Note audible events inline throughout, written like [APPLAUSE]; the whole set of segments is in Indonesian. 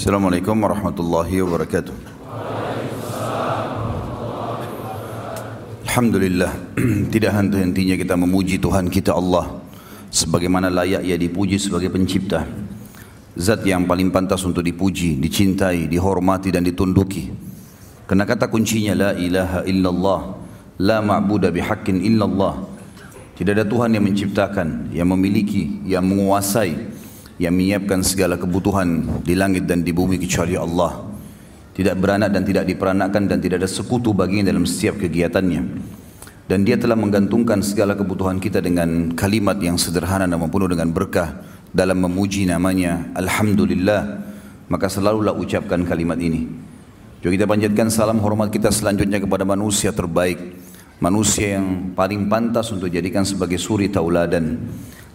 Assalamualaikum warahmatullahi wabarakatuh. Alhamdulillah, [CLEARS THROAT] tidak henti-hentinya kita memuji Tuhan kita Allah sebagaimana layak ia dipuji sebagai pencipta. Zat yang paling pantas untuk dipuji, dicintai, dihormati dan ditunduki. Karena kata kuncinya la ilaha illallah, la ma'budu bihaqqin illallah. Tidak ada Tuhan yang menciptakan, yang memiliki, yang menguasai, yang menyiapkan segala kebutuhan di langit dan di bumi kecuali Allah. Tidak beranak dan tidak diperanakkan dan tidak ada sekutu baginya dalam setiap kegiatannya. Dan dia telah menggantungkan segala kebutuhan kita dengan kalimat yang sederhana namun penuh dengan berkah dalam memuji namanya Alhamdulillah. Maka selalulah ucapkan kalimat ini. Juga kita panjatkan salam hormat kita selanjutnya kepada manusia terbaik. Manusia yang paling pantas untuk jadikan sebagai suri tauladan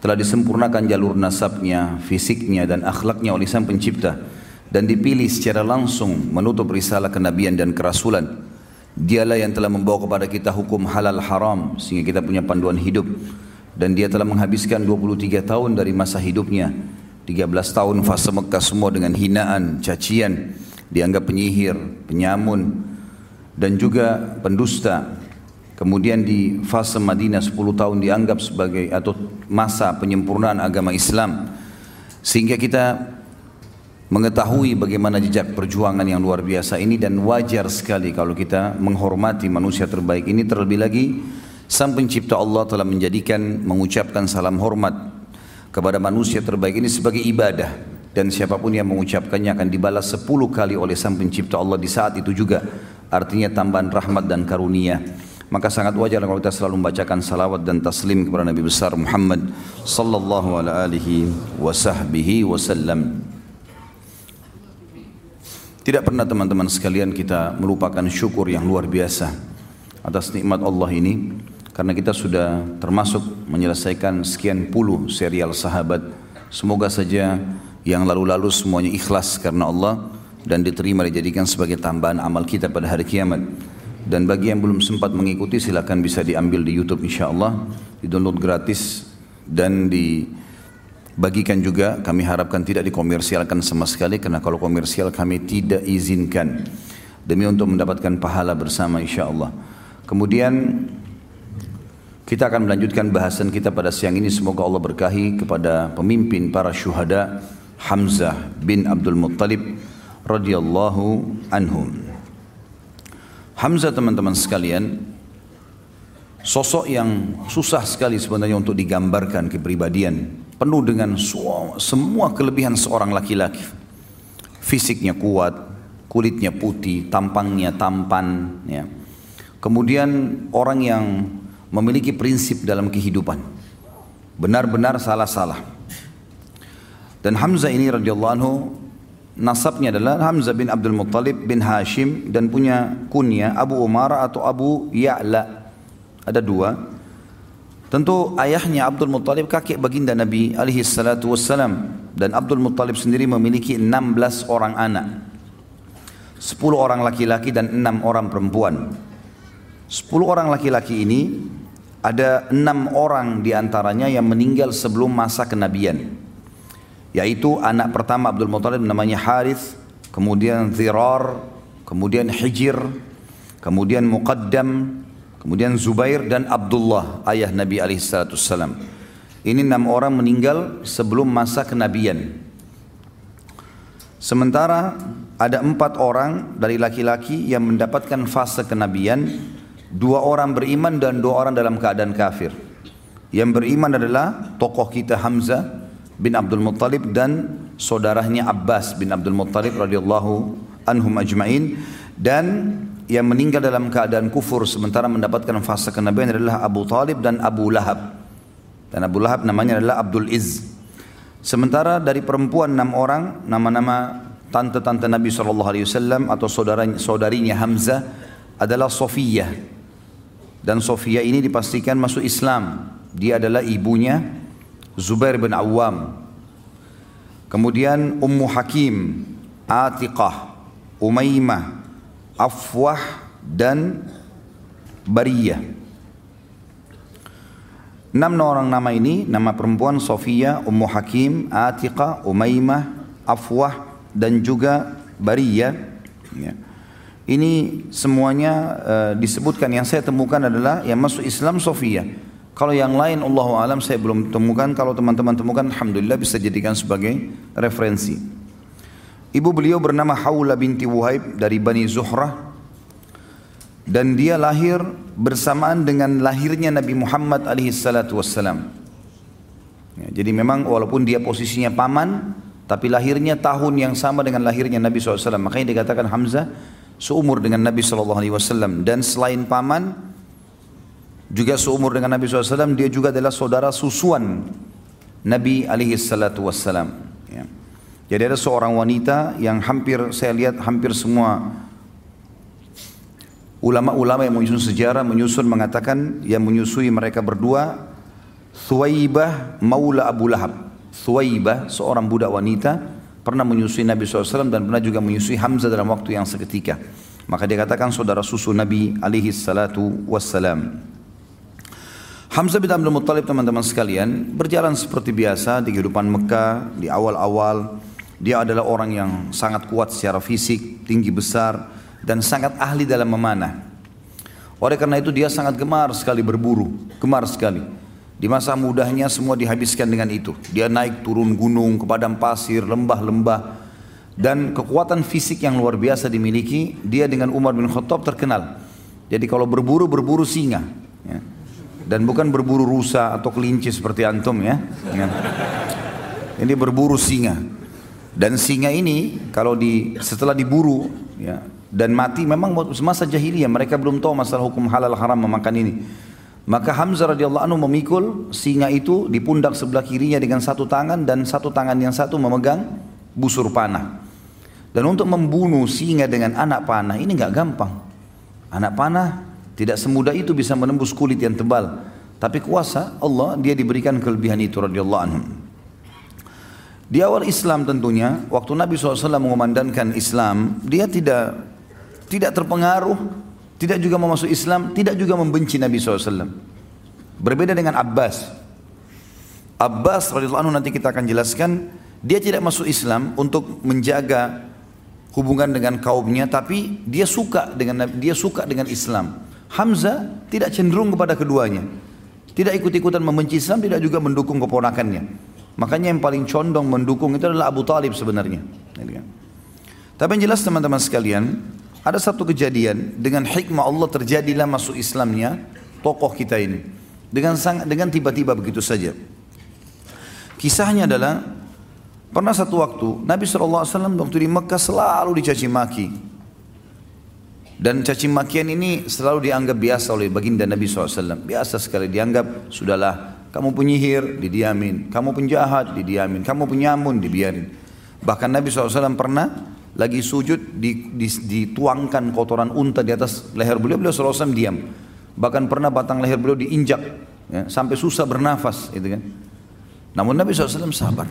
telah disempurnakan jalur nasabnya, fisiknya dan akhlaknya oleh Sang Pencipta dan dipilih secara langsung menutup risalah kenabian dan kerasulan. Dialah yang telah membawa kepada kita hukum halal haram sehingga kita punya panduan hidup. Dan dia telah menghabiskan 23 tahun dari masa hidupnya. 13 tahun fase Mekah semua dengan hinaan, cacian, dianggap penyihir, penyamun dan juga pendusta Kemudian di fase Madinah 10 tahun dianggap sebagai atau masa penyempurnaan agama Islam. Sehingga kita mengetahui bagaimana jejak perjuangan yang luar biasa ini dan wajar sekali kalau kita menghormati manusia terbaik ini. Terlebih lagi Sang pencipta Allah telah menjadikan mengucapkan salam hormat kepada manusia terbaik ini sebagai ibadah. Dan siapa pun yang mengucapkannya akan dibalas sepuluh kali oleh sang pencipta Allah di saat itu juga. Artinya tambahan rahmat dan karunia maka sangat wajar kalau kita selalu membacakan salawat dan taslim kepada Nabi besar Muhammad sallallahu alaihi wasallam. Tidak pernah teman-teman sekalian kita melupakan syukur yang luar biasa atas nikmat Allah ini karena kita sudah termasuk menyelesaikan sekian puluh serial sahabat. Semoga saja yang lalu-lalu semuanya ikhlas karena Allah dan diterima dijadikan sebagai tambahan amal kita pada hari kiamat. Dan bagi yang belum sempat mengikuti silakan bisa diambil di YouTube insya Allah, di download gratis dan dibagikan juga. Kami harapkan tidak dikomersialkan sama sekali karena kalau komersial kami tidak izinkan demi untuk mendapatkan pahala bersama insya Allah. Kemudian kita akan melanjutkan bahasan kita pada siang ini. Semoga Allah berkahi kepada pemimpin para syuhada Hamzah bin Abdul Muttalib radhiyallahu anhum. Hamzah teman-teman sekalian sosok yang susah sekali sebenarnya untuk digambarkan kepribadian penuh dengan semua kelebihan seorang laki-laki. Fisiknya kuat kulitnya putih tampangnya tampan ya. Kemudian orang yang memiliki prinsip dalam kehidupan benar-benar salah-salah. Dan Hamzah ini radhiyallahu anhu nasabnya adalah Hamzah bin Abdul Muttalib bin Hashim dan punya kunya Abu Umar atau Abu Ya'la. Ada dua. Tentu ayahnya Abdul Muttalib kakek baginda Nabi alaihi salatu wassalam dan Abdul Muttalib sendiri memiliki 16 orang anak. 10 orang laki-laki dan 6 orang perempuan. 10 orang laki-laki ini ada 6 orang di antaranya yang meninggal sebelum masa kenabian yaitu anak pertama Abdul Muttalib namanya Harith, kemudian Zirar, kemudian Hijir, kemudian Muqaddam, kemudian Zubair dan Abdullah ayah Nabi alaihissalam. Ini enam orang meninggal sebelum masa kenabian. Sementara ada empat orang dari laki-laki yang mendapatkan fase kenabian, dua orang beriman dan dua orang dalam keadaan kafir. Yang beriman adalah tokoh kita Hamzah, bin Abdul Muttalib dan saudaranya Abbas bin Abdul Muttalib radhiyallahu anhum ajmain. Dan yang meninggal dalam keadaan kufur sementara mendapatkan fase kenabian adalah Abu Talib dan Abu Lahab. Dan Abu Lahab namanya adalah Abdul Iz. Sementara dari perempuan enam orang nama-nama tante-tante Nabi SAW atau saudara saudarinya Hamzah adalah Sofiyah. Dan Sofiyah ini dipastikan masuk Islam. Dia adalah ibunya Zubair bin Awam. Kemudian Ummu Hakim, Atiqah, Umaymah, Afwah dan Bariyah. Enam orang nama ini, nama perempuan Sofia, Ummu Hakim, Atiqah, Umaymah, Afwah dan juga Bariyah. Ya. Ini semuanya uh, disebutkan yang saya temukan adalah yang masuk Islam Sofia. Kalau yang lain Allah alam saya belum temukan. Kalau teman-teman temukan Alhamdulillah bisa jadikan sebagai referensi. Ibu beliau bernama Hawla binti Wuhaib dari Bani Zuhrah. Dan dia lahir bersamaan dengan lahirnya Nabi Muhammad alaihi salatu wassalam. Ya, jadi memang walaupun dia posisinya paman, tapi lahirnya tahun yang sama dengan lahirnya Nabi SAW. Makanya dikatakan Hamzah seumur dengan Nabi SAW. Dan selain paman, juga seumur dengan Nabi SAW, dia juga adalah saudara susuan Nabi SAW. Ya. Jadi ada seorang wanita yang hampir saya lihat hampir semua ulama-ulama yang menyusun sejarah menyusun mengatakan yang menyusui mereka berdua Thuwaibah Maula Abu Lahab Thuwaibah, seorang budak wanita, pernah menyusui Nabi SAW dan pernah juga menyusui Hamzah dalam waktu yang seketika. Maka dia katakan saudara susu Nabi alaihi salatu wassalam. Hamzah bin Abdul Muttalib teman-teman sekalian berjalan seperti biasa di kehidupan Mekah di awal-awal. Dia adalah orang yang sangat kuat secara fisik, tinggi besar dan sangat ahli dalam memanah. Oleh karena itu dia sangat gemar sekali berburu, gemar sekali. Di masa mudahnya semua dihabiskan dengan itu. Dia naik turun gunung ke padang pasir, lembah-lembah. Dan kekuatan fisik yang luar biasa dimiliki, dia dengan Umar bin Khattab terkenal. Jadi kalau berburu, berburu singa. Ya. Dan bukan berburu rusa atau kelinci seperti antum ya. ya. Ini berburu singa. Dan singa ini kalau di setelah diburu ya, dan mati memang masa jahiliyah mereka belum tahu masalah hukum halal haram memakan ini. Maka Hamzah radhiyallahu anhu memikul singa itu di pundak sebelah kirinya dengan satu tangan dan satu tangan yang satu memegang busur panah. Dan untuk membunuh singa dengan anak panah ini nggak gampang. Anak panah tidak semudah itu bisa menembus kulit yang tebal. Tapi kuasa Allah dia diberikan kelebihan itu radhiyallahu anhu. Di awal Islam tentunya, waktu Nabi SAW mengumandangkan Islam, dia tidak tidak terpengaruh tidak juga mau masuk Islam, tidak juga membenci Nabi SAW. Berbeda dengan Abbas. Abbas radhiyallahu anhu nanti kita akan jelaskan, dia tidak masuk Islam untuk menjaga hubungan dengan kaumnya, tapi dia suka dengan dia suka dengan Islam. Hamzah tidak cenderung kepada keduanya. Tidak ikut-ikutan membenci Islam, tidak juga mendukung keponakannya. Makanya yang paling condong mendukung itu adalah Abu Talib sebenarnya. Tapi yang jelas teman-teman sekalian, ada satu kejadian dengan hikmah Allah terjadilah masuk Islamnya tokoh kita ini dengan sangat dengan tiba-tiba begitu saja. Kisahnya adalah pernah satu waktu Nabi SAW waktu di Mekah selalu dicaci maki dan caci makian ini selalu dianggap biasa oleh baginda Nabi SAW. Biasa sekali dianggap, sudahlah kamu penyihir, didiamin. Kamu penjahat, didiamin. Kamu penyamun, dibiarin. Bahkan Nabi SAW pernah lagi sujud di, di, dituangkan kotoran unta di atas leher beliau, beliau SAW diam. Bahkan pernah batang leher beliau diinjak ya, sampai susah bernafas, gitu kan. Namun Nabi SAW sabar,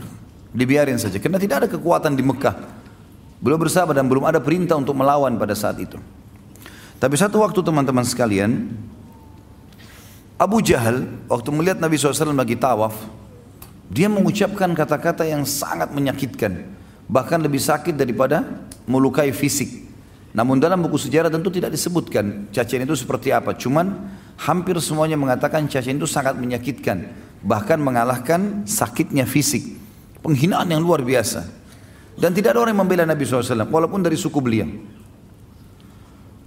dibiarin saja karena tidak ada kekuatan di Mekah. Beliau bersabar dan belum ada perintah untuk melawan pada saat itu. Tapi satu waktu teman-teman sekalian, Abu Jahal waktu melihat Nabi SAW lagi tawaf, dia mengucapkan kata-kata yang sangat menyakitkan bahkan lebih sakit daripada melukai fisik. Namun dalam buku sejarah tentu tidak disebutkan cacian itu seperti apa. Cuman hampir semuanya mengatakan cacian itu sangat menyakitkan. Bahkan mengalahkan sakitnya fisik. Penghinaan yang luar biasa. Dan tidak ada orang yang membela Nabi SAW walaupun dari suku beliau.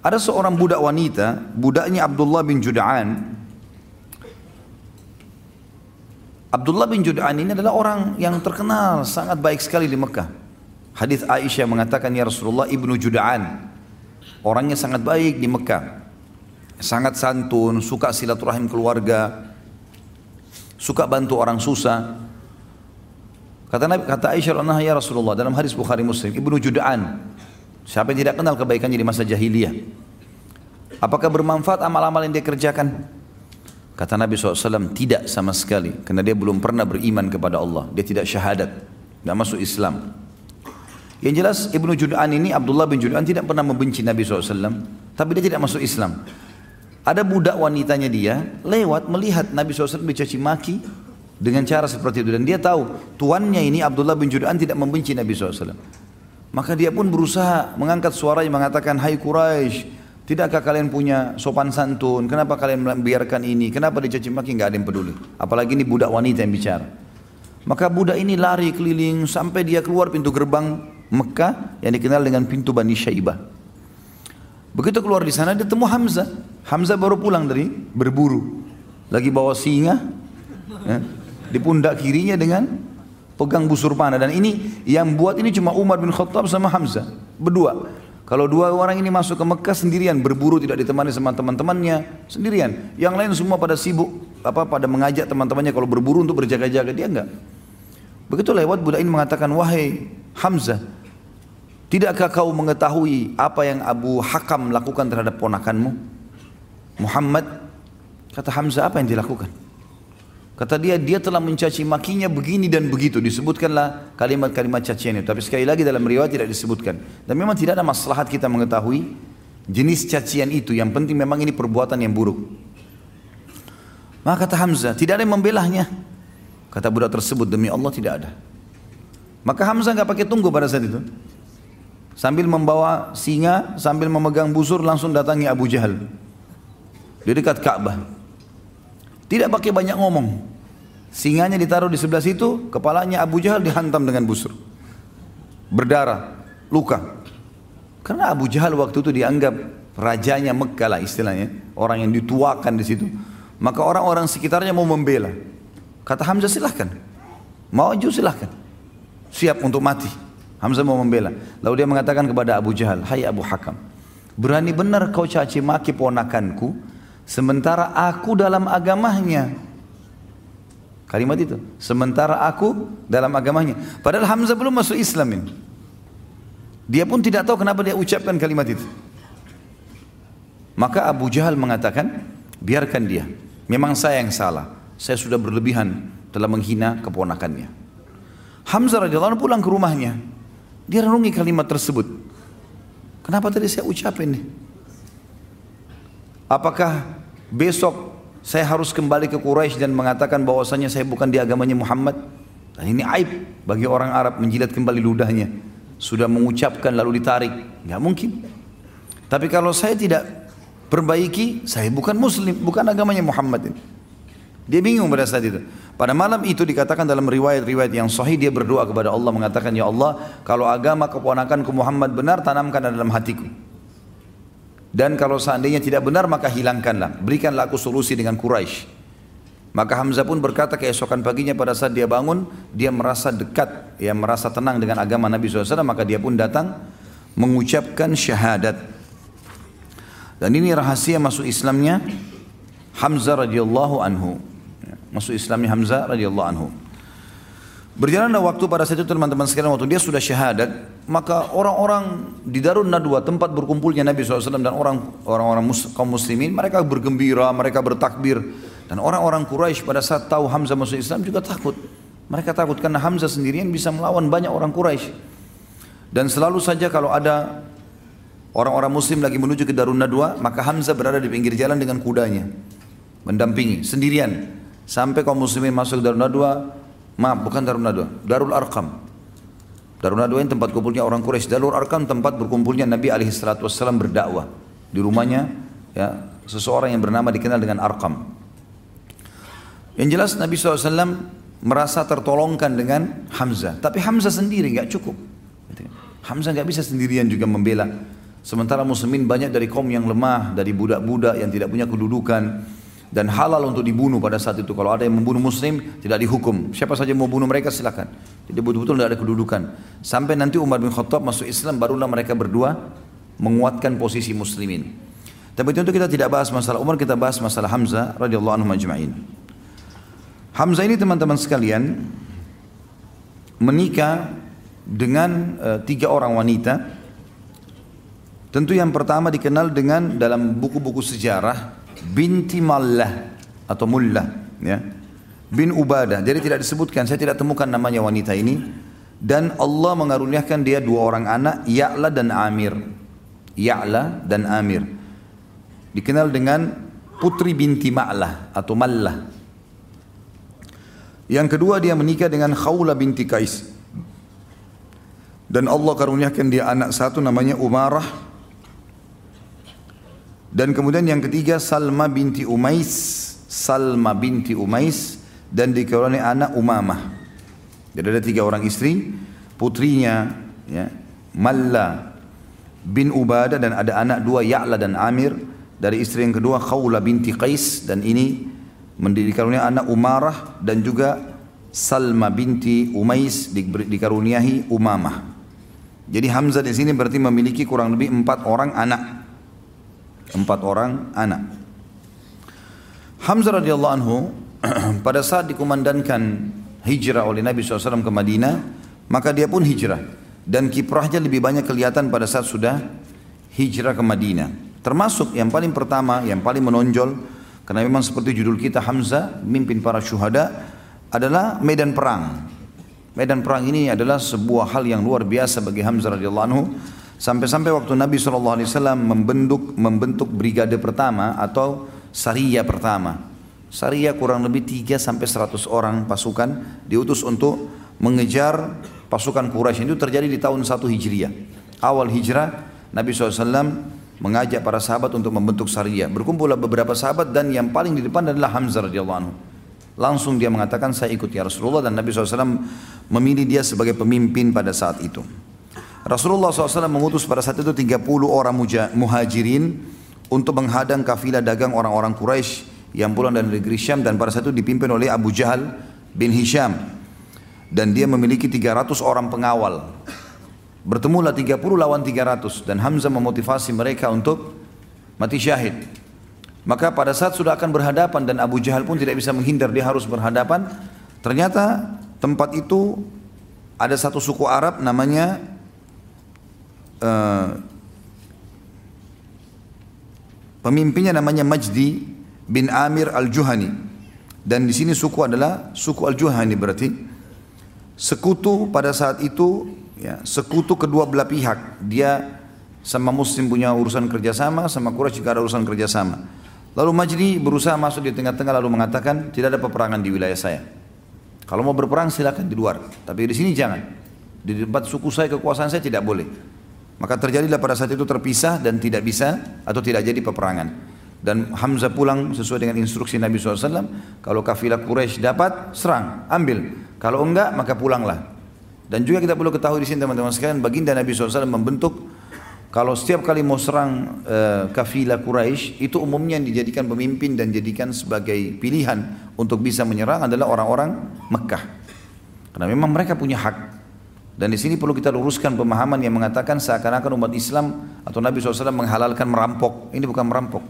Ada seorang budak wanita, budaknya Abdullah bin Juda'an. Abdullah bin Juda'an ini adalah orang yang terkenal sangat baik sekali di Mekah. Hadis Aisyah mengatakan ya Rasulullah ibnu Juda'an. Orangnya sangat baik di Mekah. Sangat santun, suka silaturahim keluarga, suka bantu orang susah. Kata Nabi, kata Aisyah ya Rasulullah dalam hadis Bukhari Muslim, ibnu Juda'an. Siapa yang tidak kenal kebaikannya di masa jahiliyah? Apakah bermanfaat amal-amal yang dia kerjakan? Kata Nabi SAW, tidak sama sekali. Karena dia belum pernah beriman kepada Allah. Dia tidak syahadat. Tidak masuk Islam. Yang jelas Ibnu Jud'an ini Abdullah bin Jud'an tidak pernah membenci Nabi SAW tapi dia tidak masuk Islam. Ada budak wanitanya dia lewat melihat Nabi SAW dicaci maki dengan cara seperti itu dan dia tahu tuannya ini Abdullah bin Jud'an tidak membenci Nabi SAW. Maka dia pun berusaha mengangkat suaranya mengatakan, Hai Quraisy, tidakkah kalian punya sopan santun? Kenapa kalian membiarkan ini? Kenapa dicaci maki? Gak ada yang peduli. Apalagi ini budak wanita yang bicara. Maka budak ini lari keliling sampai dia keluar pintu gerbang Mekah yang dikenal dengan pintu Bani Syaibah. Begitu keluar di sana dia temu Hamzah. Hamzah baru pulang dari berburu. Lagi bawa singa. Ya, di pundak kirinya dengan pegang busur panah. Dan ini yang buat ini cuma Umar bin Khattab sama Hamzah berdua. Kalau dua orang ini masuk ke Mekah sendirian berburu tidak ditemani sama teman-temannya sendirian. Yang lain semua pada sibuk apa pada mengajak teman-temannya kalau berburu untuk berjaga-jaga. Dia enggak. Begitu lewat budak ini mengatakan wahai Hamzah tidakkah kau mengetahui apa yang Abu Hakam lakukan terhadap ponakanmu? Muhammad kata Hamzah apa yang dilakukan Kata dia, dia telah mencaci makinya begini dan begitu. Disebutkanlah kalimat-kalimat cacian itu. Tapi sekali lagi dalam riwayat tidak disebutkan. Dan memang tidak ada maslahat kita mengetahui jenis cacian itu. Yang penting memang ini perbuatan yang buruk. Maka kata Hamzah, tidak ada yang membelahnya. Kata budak tersebut, demi Allah tidak ada. Maka Hamzah nggak pakai tunggu pada saat itu. Sambil membawa singa, sambil memegang busur, langsung datangi Abu Jahal. Di dekat Ka'bah. Tidak pakai banyak ngomong. Singanya ditaruh di sebelah situ, kepalanya Abu Jahal dihantam dengan busur. Berdarah, luka. Karena Abu Jahal waktu itu dianggap rajanya Mekkah lah istilahnya, orang yang dituakan di situ. Maka orang-orang sekitarnya mau membela. Kata Hamzah silahkan, maju silahkan, siap untuk mati. Hamzah mau membela. Lalu dia mengatakan kepada Abu Jahal, Hai Abu Hakam, berani benar kau caci maki ponakanku, Sementara aku dalam agamanya. Kalimat itu. Sementara aku dalam agamanya. Padahal Hamzah belum masuk Islam ini. Dia pun tidak tahu kenapa dia ucapkan kalimat itu. Maka Abu Jahal mengatakan, biarkan dia. Memang saya yang salah. Saya sudah berlebihan telah menghina keponakannya. Hamzah radhiyallahu anhu pulang ke rumahnya. Dia renungi kalimat tersebut. Kenapa tadi saya ucapin nih? Apakah besok saya harus kembali ke Quraisy dan mengatakan bahwasanya saya bukan di agamanya Muhammad? Dan ini aib bagi orang Arab menjilat kembali ludahnya. Sudah mengucapkan lalu ditarik. Nggak mungkin. Tapi kalau saya tidak perbaiki, saya bukan muslim, bukan agamanya Muhammad ini. Dia bingung pada saat itu. Pada malam itu dikatakan dalam riwayat-riwayat yang sahih dia berdoa kepada Allah mengatakan ya Allah kalau agama keponakanku Muhammad benar tanamkan dalam hatiku. Dan kalau seandainya tidak benar maka hilangkanlah. Berikanlah aku solusi dengan Quraisy. Maka Hamzah pun berkata keesokan paginya pada saat dia bangun, dia merasa dekat, ya merasa tenang dengan agama Nabi SAW, maka dia pun datang mengucapkan syahadat. Dan ini rahasia masuk Islamnya Hamzah radhiyallahu anhu. Masuk Islamnya Hamzah radhiyallahu anhu. Berjalanlah waktu pada saat itu teman-teman sekalian waktu dia sudah syahadat, maka orang-orang di Darun Nadwa tempat berkumpulnya Nabi SAW dan orang orang mus, kaum muslimin mereka bergembira, mereka bertakbir dan orang-orang Quraisy pada saat tahu Hamzah masuk Islam juga takut. Mereka takut karena Hamzah sendirian bisa melawan banyak orang Quraisy. Dan selalu saja kalau ada orang-orang muslim lagi menuju ke Darun Nadwa, maka Hamzah berada di pinggir jalan dengan kudanya mendampingi sendirian sampai kaum muslimin masuk ke Darun Nadwa Maaf, bukan Darul Nadwa, Darul Arkam. Darul Nadwa ini tempat kumpulnya orang Quraisy. Darul Arkam tempat berkumpulnya Nabi alaihi berdakwah. Di rumahnya ya, seseorang yang bernama dikenal dengan Arkam. Yang jelas Nabi SAW merasa tertolongkan dengan Hamzah. Tapi Hamzah sendiri nggak cukup. Hamzah nggak bisa sendirian juga membela. Sementara muslimin banyak dari kaum yang lemah, dari budak-budak yang tidak punya kedudukan, dan halal untuk dibunuh pada saat itu. Kalau ada yang membunuh muslim tidak dihukum. Siapa saja mau bunuh mereka silakan. Jadi betul-betul tidak ada kedudukan. Sampai nanti Umar bin Khattab masuk Islam barulah mereka berdua menguatkan posisi muslimin. Tapi tentu kita tidak bahas masalah Umar, kita bahas masalah Hamzah radhiyallahu anhu majma'in. Hamzah ini teman-teman sekalian menikah dengan uh, tiga orang wanita. Tentu yang pertama dikenal dengan dalam buku-buku sejarah binti Mallah atau Mullah ya. Bin Ubadah. Jadi tidak disebutkan saya tidak temukan namanya wanita ini. Dan Allah mengaruniakan dia dua orang anak Ya'la dan Amir. Ya'la dan Amir. Dikenal dengan putri binti Ma'lah atau Mallah. Yang kedua dia menikah dengan Khawla binti Kais Dan Allah karuniakan dia anak satu namanya Umarah. Dan kemudian yang ketiga Salma binti Umais. Salma binti Umais. Dan dikaruniai anak Umamah. Jadi ada tiga orang istri. Putrinya ya, Malla bin Ubadah dan ada anak dua Ya'la dan Amir. Dari istri yang kedua Khawla binti Qais dan ini mendikaruniai anak Umarah dan juga Salma binti Umais dikaruniahi Umamah. Jadi Hamzah di sini berarti memiliki kurang lebih empat orang anak. Empat orang anak. Hamzah radhiyallahu anhu [CLEARS THROAT] pada saat dikumandangkan hijrah oleh Nabi SAW ke Madinah, maka dia pun hijrah. Dan kiprahnya lebih banyak kelihatan pada saat sudah hijrah ke Madinah. Termasuk yang paling pertama, yang paling menonjol, karena memang seperti judul kita Hamzah, mimpin para syuhada, adalah medan perang. Medan perang ini adalah sebuah hal yang luar biasa bagi Hamzah radhiyallahu anhu sampai-sampai waktu Nabi SAW membentuk membentuk brigade pertama atau Sariyah pertama. Sariyah kurang lebih 3 sampai 100 orang pasukan diutus untuk mengejar pasukan Quraisy itu terjadi di tahun 1 Hijriah. Awal hijrah Nabi SAW mengajak para sahabat untuk membentuk Sariyah. Berkumpullah beberapa sahabat dan yang paling di depan adalah Hamzah radhiyallahu anhu. Langsung dia mengatakan saya ikut ya Rasulullah dan Nabi SAW memilih dia sebagai pemimpin pada saat itu. Rasulullah SAW mengutus pada saat itu 30 orang muhajirin untuk menghadang kafilah dagang orang-orang Quraisy yang pulang dari negeri Syam dan pada saat itu dipimpin oleh Abu Jahal bin Hisham dan dia memiliki 300 orang pengawal. Bertemulah 30 lawan 300 dan Hamzah memotivasi mereka untuk mati syahid. Maka pada saat sudah akan berhadapan dan Abu Jahal pun tidak bisa menghindar, dia harus berhadapan. Ternyata tempat itu ada satu suku Arab namanya uh, pemimpinnya namanya Majdi bin Amir al-Juhani. Dan di sini suku adalah suku al-Juhani berarti sekutu pada saat itu ya sekutu kedua belah pihak. Dia sama Muslim punya urusan kerjasama, sama Quraisy juga ada urusan kerjasama. Lalu Majdi berusaha masuk di tengah-tengah lalu mengatakan tidak ada peperangan di wilayah saya. Kalau mau berperang silakan di luar, tapi di sini jangan. Di tempat suku saya kekuasaan saya tidak boleh. Maka terjadilah pada saat itu terpisah dan tidak bisa atau tidak jadi peperangan. Dan Hamzah pulang sesuai dengan instruksi Nabi SAW. Kalau kafilah Quraisy dapat, serang, ambil. Kalau enggak, maka pulanglah. Dan juga kita perlu ketahui di sini teman-teman sekalian, baginda Nabi SAW membentuk kalau setiap kali mau serang uh, kafilah Quraisy itu umumnya yang dijadikan pemimpin dan dijadikan sebagai pilihan untuk bisa menyerang adalah orang-orang Mekah. Karena memang mereka punya hak. Dan di sini perlu kita luruskan pemahaman yang mengatakan seakan-akan umat Islam atau Nabi SAW menghalalkan merampok. Ini bukan merampok.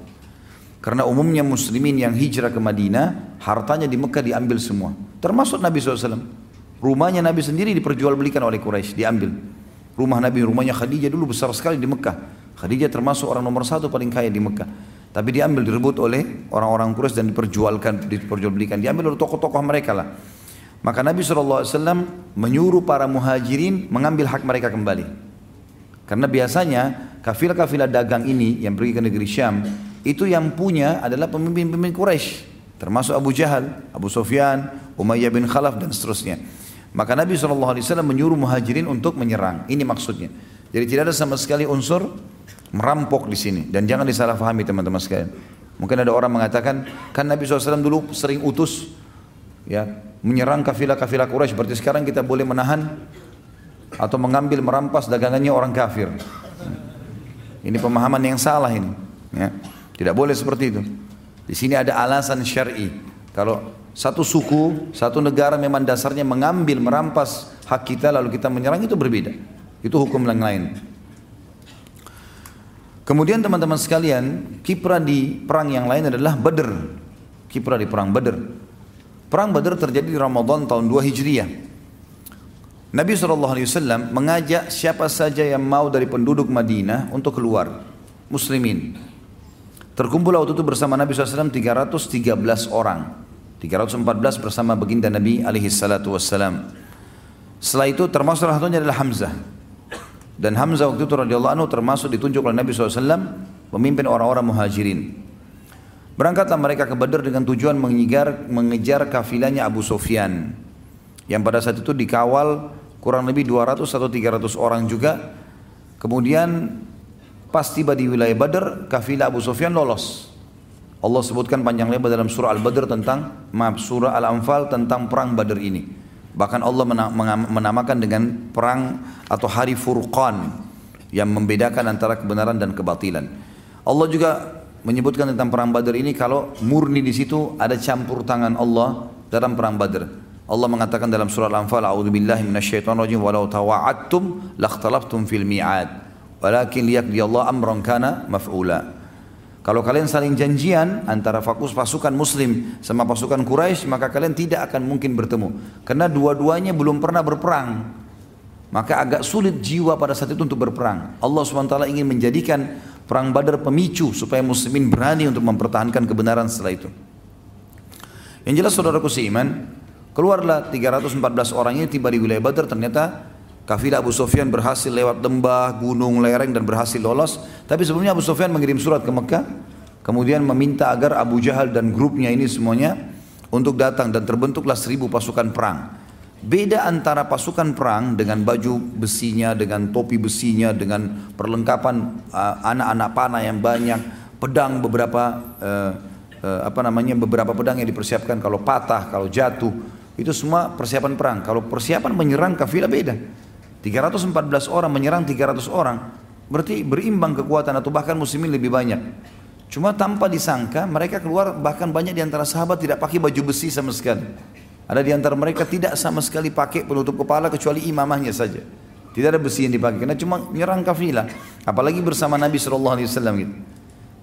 Karena umumnya muslimin yang hijrah ke Madinah, hartanya di Mekah diambil semua. Termasuk Nabi SAW. Rumahnya Nabi sendiri diperjualbelikan oleh Quraisy, diambil. Rumah Nabi, rumahnya Khadijah dulu besar sekali di Mekah. Khadijah termasuk orang nomor satu paling kaya di Mekah. Tapi diambil, direbut oleh orang-orang Quraisy dan diperjualkan, diperjualbelikan. Diambil oleh tokoh-tokoh mereka lah. Maka Nabi SAW menyuruh para muhajirin mengambil hak mereka kembali. Karena biasanya kafilah-kafilah dagang ini yang pergi ke negeri Syam, itu yang punya adalah pemimpin-pemimpin Quraisy, termasuk Abu Jahal, Abu Sufyan, Umayyah bin Khalaf dan seterusnya. Maka Nabi SAW menyuruh muhajirin untuk menyerang. Ini maksudnya. Jadi tidak ada sama sekali unsur merampok di sini. Dan jangan disalahfahami teman-teman sekalian. Mungkin ada orang mengatakan, kan Nabi SAW dulu sering utus ya menyerang kafilah-kafilah Quraisy. Berarti sekarang kita boleh menahan atau mengambil merampas dagangannya orang kafir. Ini pemahaman yang salah ini. Ya. Tidak boleh seperti itu. Di sini ada alasan syar'i. Kalau satu suku, satu negara memang dasarnya mengambil, merampas hak kita lalu kita menyerang itu berbeda. Itu hukum yang lain. Kemudian teman-teman sekalian, kiprah di perang yang lain adalah Badr. Kiprah di perang Badr. Perang Badr terjadi di Ramadan tahun 2 Hijriah. Nabi SAW mengajak siapa saja yang mau dari penduduk Madinah untuk keluar. Muslimin. Terkumpul waktu itu bersama Nabi SAW 313 orang. 314 bersama baginda Nabi alaihi salatu. Setelah itu termasuk salah satunya adalah Hamzah. Dan Hamzah waktu itu radhiyallahu anhu termasuk ditunjuk oleh Nabi SAW pemimpin orang-orang muhajirin. Berangkatlah mereka ke Badr dengan tujuan mengejar, mengejar kafilahnya Abu Sufyan yang pada saat itu dikawal kurang lebih 200 atau 300 orang juga. Kemudian pas tiba di wilayah Badr, kafilah Abu Sufyan lolos. Allah sebutkan panjang lebar dalam surah Al-Badr tentang maaf surah Al-Anfal tentang perang Badr ini. Bahkan Allah menamakan dengan perang atau hari Furqan yang membedakan antara kebenaran dan kebatilan. Allah juga menyebutkan tentang perang Badar ini kalau murni di situ ada campur tangan Allah dalam perang Badar. Allah mengatakan dalam surah Al-Anfal, "A'udzubillahi minasyaitonirrajim walau tawa'adtum lakhtalaftum fil mi'ad, walakin liyaqdi Allah amran kana maf'ula." Kalau kalian saling janjian antara fokus pasukan muslim sama pasukan Quraisy, maka kalian tidak akan mungkin bertemu. Karena dua-duanya belum pernah berperang. Maka agak sulit jiwa pada saat itu untuk berperang. Allah SWT ingin menjadikan Perang Badar pemicu supaya muslimin berani untuk mempertahankan kebenaran setelah itu. Yang jelas saudaraku seiman, keluarlah 314 orang ini tiba di wilayah Badar ternyata kafilah Abu Sufyan berhasil lewat lembah, gunung, lereng dan berhasil lolos. Tapi sebelumnya Abu Sufyan mengirim surat ke Mekah, kemudian meminta agar Abu Jahal dan grupnya ini semuanya untuk datang dan terbentuklah seribu pasukan perang. Beda antara pasukan perang dengan baju besinya, dengan topi besinya, dengan perlengkapan uh, anak-anak panah yang banyak, pedang beberapa uh, uh, apa namanya beberapa pedang yang dipersiapkan kalau patah, kalau jatuh, itu semua persiapan perang. Kalau persiapan menyerang kafilah beda. 314 orang menyerang 300 orang, berarti berimbang kekuatan atau bahkan muslimin lebih banyak. Cuma tanpa disangka mereka keluar bahkan banyak di antara sahabat tidak pakai baju besi sama sekali. Ada di antara mereka tidak sama sekali pakai penutup kepala kecuali imamahnya saja. Tidak ada besi yang dipakai karena cuma menyerang kafilah. Apalagi bersama Nabi Shallallahu Alaihi Wasallam gitu.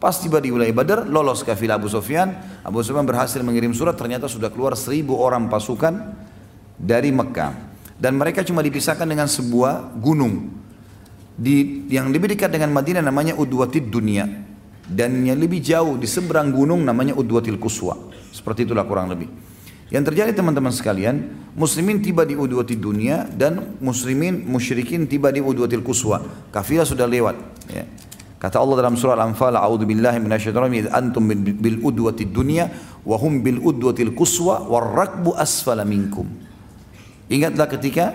Pas tiba di wilayah Badar, lolos kafilah Abu Sufyan. Abu Sufyan berhasil mengirim surat, ternyata sudah keluar seribu orang pasukan dari Mekah. Dan mereka cuma dipisahkan dengan sebuah gunung. Di, yang lebih dekat dengan Madinah namanya Udwatid Dunia. Dan yang lebih jauh di seberang gunung namanya Udwatil Kuswa. Seperti itulah kurang lebih. Yang terjadi teman-teman sekalian, muslimin tiba di udwati dunia dan muslimin musyrikin tiba di udwatil kuswa. Kafilah sudah lewat. Ya. Kata Allah dalam surah Al-Anfal, "A'udzu billahi minasyaitonir antum bil udwati dunya wa hum bil udwatil kuswa war rakbu asfala minkum." Ingatlah ketika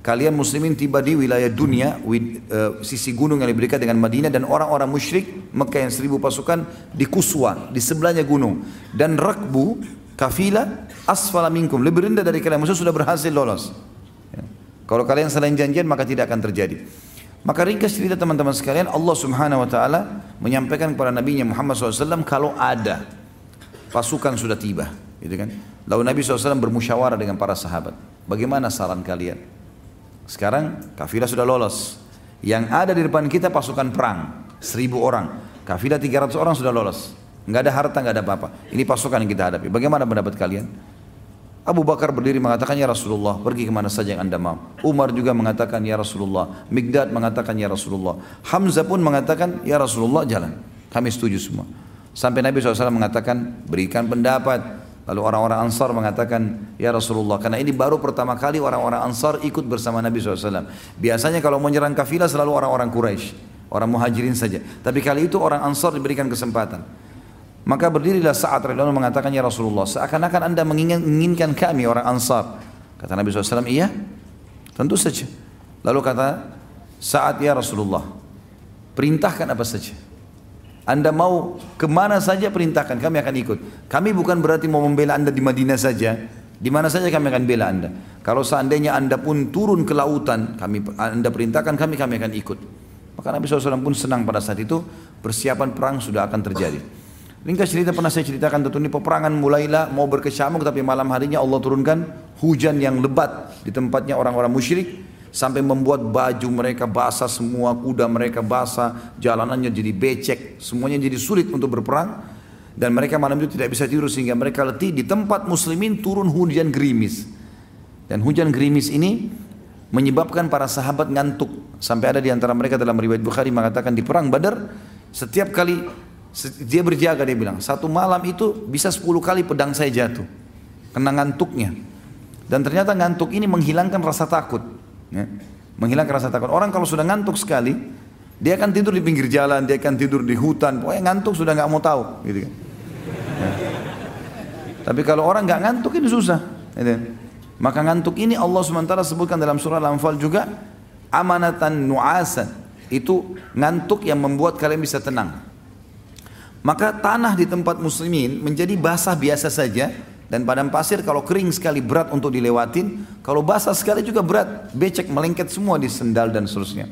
kalian muslimin tiba di wilayah dunia, uh, sisi gunung yang diberikan dengan Madinah dan orang-orang musyrik Mekah yang seribu pasukan di Kuswa, di sebelahnya gunung. Dan rakbu, kafilah asfala minkum, lebih rendah dari kalian, maksudnya sudah berhasil lolos. Ya. Kalau kalian selain janjian maka tidak akan terjadi. Maka ringkas cerita teman-teman sekalian, Allah subhanahu wa ta'ala menyampaikan kepada Nabi Muhammad SAW kalau ada pasukan sudah tiba. Gitu kan? Lalu Nabi SAW bermusyawarah dengan para sahabat. Bagaimana saran kalian? Sekarang kafilah sudah lolos. Yang ada di depan kita pasukan perang. Seribu orang. Kafilah 300 orang sudah lolos. Nggak ada harta, nggak ada apa-apa. Ini pasukan yang kita hadapi. Bagaimana pendapat kalian? Abu Bakar berdiri mengatakan, Ya Rasulullah, pergi ke mana saja yang anda mau. Umar juga mengatakan, Ya Rasulullah. Migdad mengatakan, Ya Rasulullah. Hamzah pun mengatakan, Ya Rasulullah, jalan. Kami setuju semua. Sampai Nabi SAW mengatakan, berikan pendapat. Lalu orang-orang Ansar mengatakan, Ya Rasulullah, karena ini baru pertama kali orang-orang Ansar ikut bersama Nabi SAW. Biasanya kalau mau nyerang kafilah selalu orang-orang Quraisy, orang muhajirin saja. Tapi kali itu orang Ansar diberikan kesempatan. Maka berdirilah saat radhiyallahu mengatakan ya Rasulullah, seakan-akan anda menginginkan kami orang Ansar. Kata Nabi SAW, iya, tentu saja. Lalu kata saat ya Rasulullah, perintahkan apa saja. Anda mau ke mana saja perintahkan, kami akan ikut. Kami bukan berarti mau membela anda di Madinah saja, di mana saja kami akan bela anda. Kalau seandainya anda pun turun ke lautan, kami anda perintahkan kami, kami akan ikut. Maka Nabi SAW pun senang pada saat itu, persiapan perang sudah akan terjadi. Ringkas cerita pernah saya ceritakan tentu ini peperangan mulailah mau berkecamuk tapi malam harinya Allah turunkan hujan yang lebat di tempatnya orang-orang musyrik sampai membuat baju mereka basah semua, kuda mereka basah, jalanannya jadi becek, semuanya jadi sulit untuk berperang dan mereka malam itu tidak bisa tidur sehingga mereka letih di tempat muslimin turun hujan gerimis. Dan hujan gerimis ini menyebabkan para sahabat ngantuk sampai ada di antara mereka dalam riwayat Bukhari mengatakan di perang Badar setiap kali dia berjaga dia bilang, satu malam itu bisa 10 kali pedang saya jatuh. Kena ngantuknya. Dan ternyata ngantuk ini menghilangkan rasa takut. Ya. Menghilangkan rasa takut. Orang kalau sudah ngantuk sekali, dia akan tidur di pinggir jalan, dia akan tidur di hutan. Pokoknya ngantuk sudah nggak mau tahu. Gitu kan. Ya. Tapi kalau orang nggak ngantuk ini susah. Gitu. Maka ngantuk ini Allah SWT sebutkan dalam surah Al-Anfal juga amanatan nu'asan. Itu ngantuk yang membuat kalian bisa tenang. Maka tanah di tempat muslimin menjadi basah biasa saja dan padang pasir kalau kering sekali berat untuk dilewatin, kalau basah sekali juga berat, becek melengket semua di sendal dan seterusnya.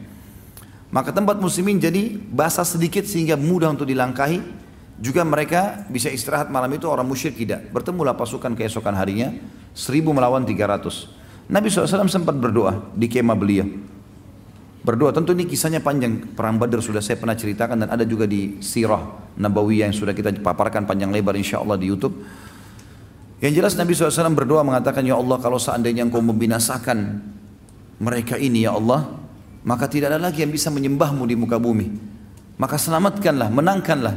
Maka tempat muslimin jadi basah sedikit sehingga mudah untuk dilangkahi. Juga mereka bisa istirahat malam itu orang musyrik tidak. Bertemulah pasukan keesokan harinya Seribu melawan tiga ratus. Nabi SAW sempat berdoa di kemah beliau. Berdoa, tentu ini kisahnya panjang. Perang Badar sudah saya pernah ceritakan dan ada juga di Sirah Nabawiyah yang sudah kita paparkan panjang lebar insya Allah di Youtube. Yang jelas Nabi SAW berdoa mengatakan, Ya Allah kalau seandainya engkau membinasakan mereka ini ya Allah, maka tidak ada lagi yang bisa menyembahmu di muka bumi. Maka selamatkanlah, menangkanlah.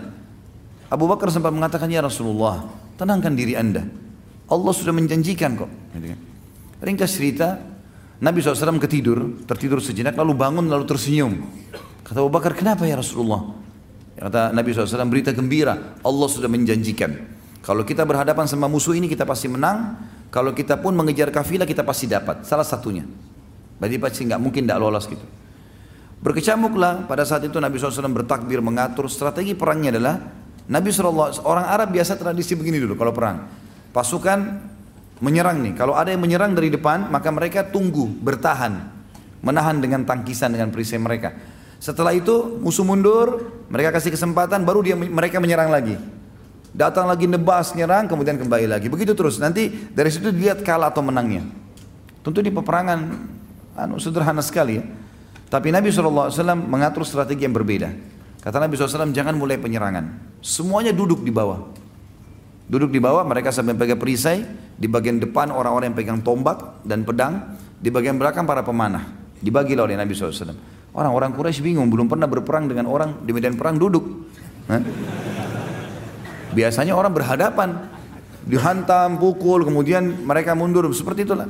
Abu Bakar sempat mengatakan, Ya Rasulullah, tenangkan diri anda. Allah sudah menjanjikan kok. Ringkas cerita, Nabi SAW ketidur, tertidur sejenak, lalu bangun, lalu tersenyum. Kata Abu Bakar, kenapa ya Rasulullah? Kata Nabi SAW, berita gembira, Allah sudah menjanjikan. Kalau kita berhadapan sama musuh ini, kita pasti menang. Kalau kita pun mengejar kafilah, kita pasti dapat. Salah satunya. Berarti pasti nggak mungkin tidak lolos gitu. Berkecamuklah pada saat itu Nabi SAW bertakbir mengatur strategi perangnya adalah Nabi SAW orang Arab biasa tradisi begini dulu kalau perang pasukan menyerang nih. Kalau ada yang menyerang dari depan, maka mereka tunggu, bertahan, menahan dengan tangkisan dengan perisai mereka. Setelah itu musuh mundur, mereka kasih kesempatan, baru dia mereka menyerang lagi. Datang lagi nebas, nyerang, kemudian kembali lagi. Begitu terus. Nanti dari situ dilihat kalah atau menangnya. Tentu di peperangan anu, sederhana sekali ya. Tapi Nabi SAW mengatur strategi yang berbeda. Kata Nabi SAW, jangan mulai penyerangan. Semuanya duduk di bawah. Duduk di bawah mereka sampai pegang perisai, di bagian depan orang-orang yang pegang tombak dan pedang, di bagian belakang para pemanah. Dibagi oleh Nabi SAW. Orang-orang Quraisy bingung, belum pernah berperang dengan orang di medan perang duduk. Hah? Biasanya orang berhadapan, dihantam, pukul, kemudian mereka mundur, seperti itulah.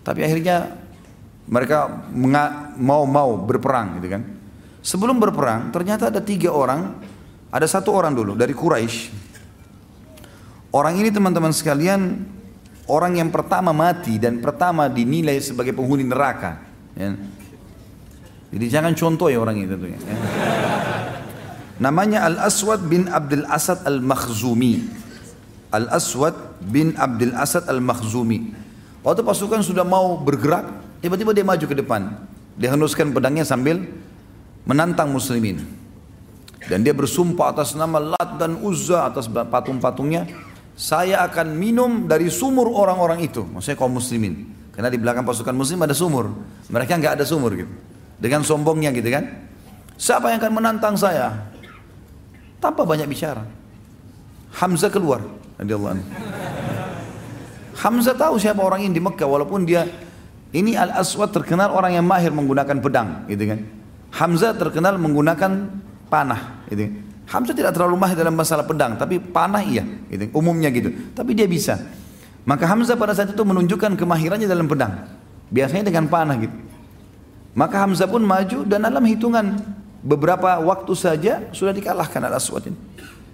Tapi akhirnya mereka mau-mau berperang gitu kan. Sebelum berperang, ternyata ada tiga orang, ada satu orang dulu dari Quraisy Orang ini teman-teman sekalian orang yang pertama mati dan pertama dinilai sebagai penghuni neraka. Ya. Jadi jangan contoh ya orang itu tentunya. Ya. Namanya Al Aswad bin Abdul Asad Al Makhzumi. Al Aswad bin Abdul Asad Al Makhzumi. Waktu pasukan sudah mau bergerak, tiba-tiba dia maju ke depan. Dia henuskan pedangnya sambil menantang muslimin. Dan dia bersumpah atas nama Lat dan Uzza atas patung-patungnya saya akan minum dari sumur orang-orang itu. Maksudnya kaum muslimin. Karena di belakang pasukan muslim ada sumur. Mereka nggak ada sumur gitu. Dengan sombongnya gitu kan. Siapa yang akan menantang saya? Tanpa banyak bicara. Hamzah keluar. Hamzah tahu siapa orang ini di Mekah walaupun dia ini Al-Aswad terkenal orang yang mahir menggunakan pedang gitu kan. Hamzah terkenal menggunakan panah gitu kan. Hamzah tidak terlalu mahir dalam masalah pedang, tapi panah iya, gitu, umumnya gitu. Tapi dia bisa. Maka Hamzah pada saat itu menunjukkan kemahirannya dalam pedang. Biasanya dengan panah gitu. Maka Hamzah pun maju dan dalam hitungan beberapa waktu saja sudah dikalahkan Al-Aswad ini.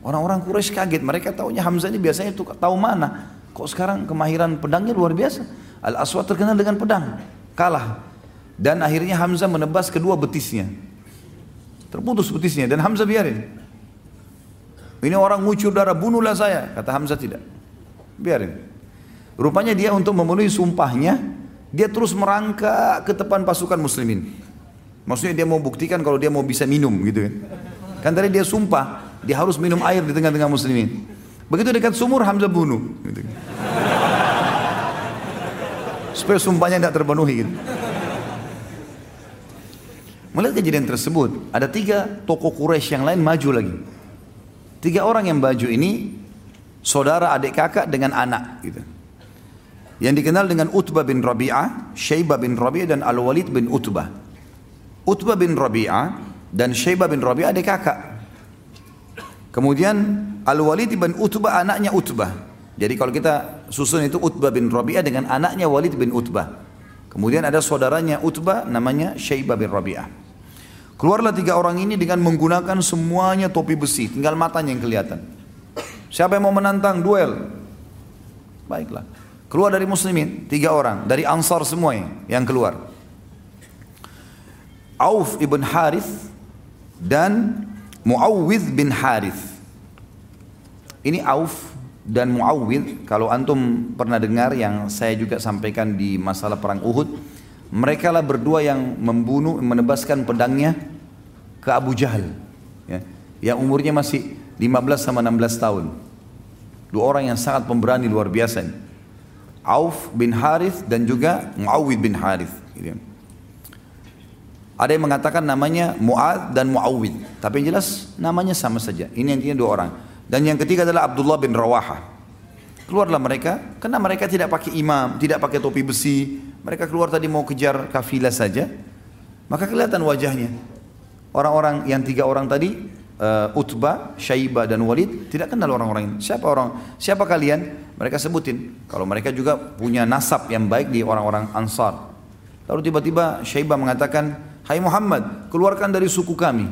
Orang-orang Quraisy kaget, mereka tahunya Hamzah ini biasanya itu tahu mana. Kok sekarang kemahiran pedangnya luar biasa. Al-Aswad terkenal dengan pedang, kalah. Dan akhirnya Hamzah menebas kedua betisnya. Terputus betisnya dan Hamzah biarin. Ini orang ngucur darah, bunuhlah saya. Kata Hamzah tidak. Biarin. Rupanya dia untuk memenuhi sumpahnya, dia terus merangkak ke depan pasukan muslimin. Maksudnya dia mau buktikan kalau dia mau bisa minum gitu kan. Kan tadi dia sumpah, dia harus minum air di tengah-tengah muslimin. Begitu dekat sumur Hamzah bunuh. Gitu. Supaya sumpahnya tidak terpenuhi gitu. Melihat kejadian tersebut, ada tiga tokoh Quraisy yang lain maju lagi. Tiga orang yang baju ini saudara adik kakak dengan anak gitu. Yang dikenal dengan Utbah bin Rabi'ah, Syaibah bin Rabi'ah dan Al-Walid bin Utbah. Utbah bin Rabi'ah dan Syaibah bin Rabi'ah adik kakak. Kemudian Al-Walid bin Utbah anaknya Utbah. Jadi kalau kita susun itu Utbah bin Rabi'ah dengan anaknya Walid bin Utbah. Kemudian ada saudaranya Utbah namanya Syaibah bin Rabi'ah. Keluarlah tiga orang ini dengan menggunakan semuanya topi besi, tinggal matanya yang kelihatan. Siapa yang mau menantang duel? Baiklah. Keluar dari muslimin, tiga orang. Dari ansar semua yang keluar. Auf ibn Harith dan Muawwidh bin Harith. Ini Auf dan Muawwidh, kalau antum pernah dengar yang saya juga sampaikan di masalah perang Uhud, mereka lah berdua yang membunuh, menebaskan pedangnya ke Abu Jahal. Ya, yang umurnya masih 15 sama 16 tahun. Dua orang yang sangat pemberani luar biasa. Auf bin Harith dan juga Muawid bin Harith. Gitu. Ada yang mengatakan namanya Muad dan Muawid, tapi yang jelas namanya sama saja. Ini intinya dua orang. Dan yang ketiga adalah Abdullah bin Rawaha. Keluarlah mereka, karena mereka tidak pakai imam, tidak pakai topi besi. Mereka keluar tadi mau kejar kafilah saja. Maka kelihatan wajahnya. Orang-orang yang tiga orang tadi, uh, Utbah, Syaibah dan Walid tidak kenal orang-orang ini. Siapa orang? Siapa kalian? Mereka sebutin kalau mereka juga punya nasab yang baik di orang-orang Ansar. Lalu tiba-tiba Syaibah mengatakan, "Hai Muhammad, keluarkan dari suku kami."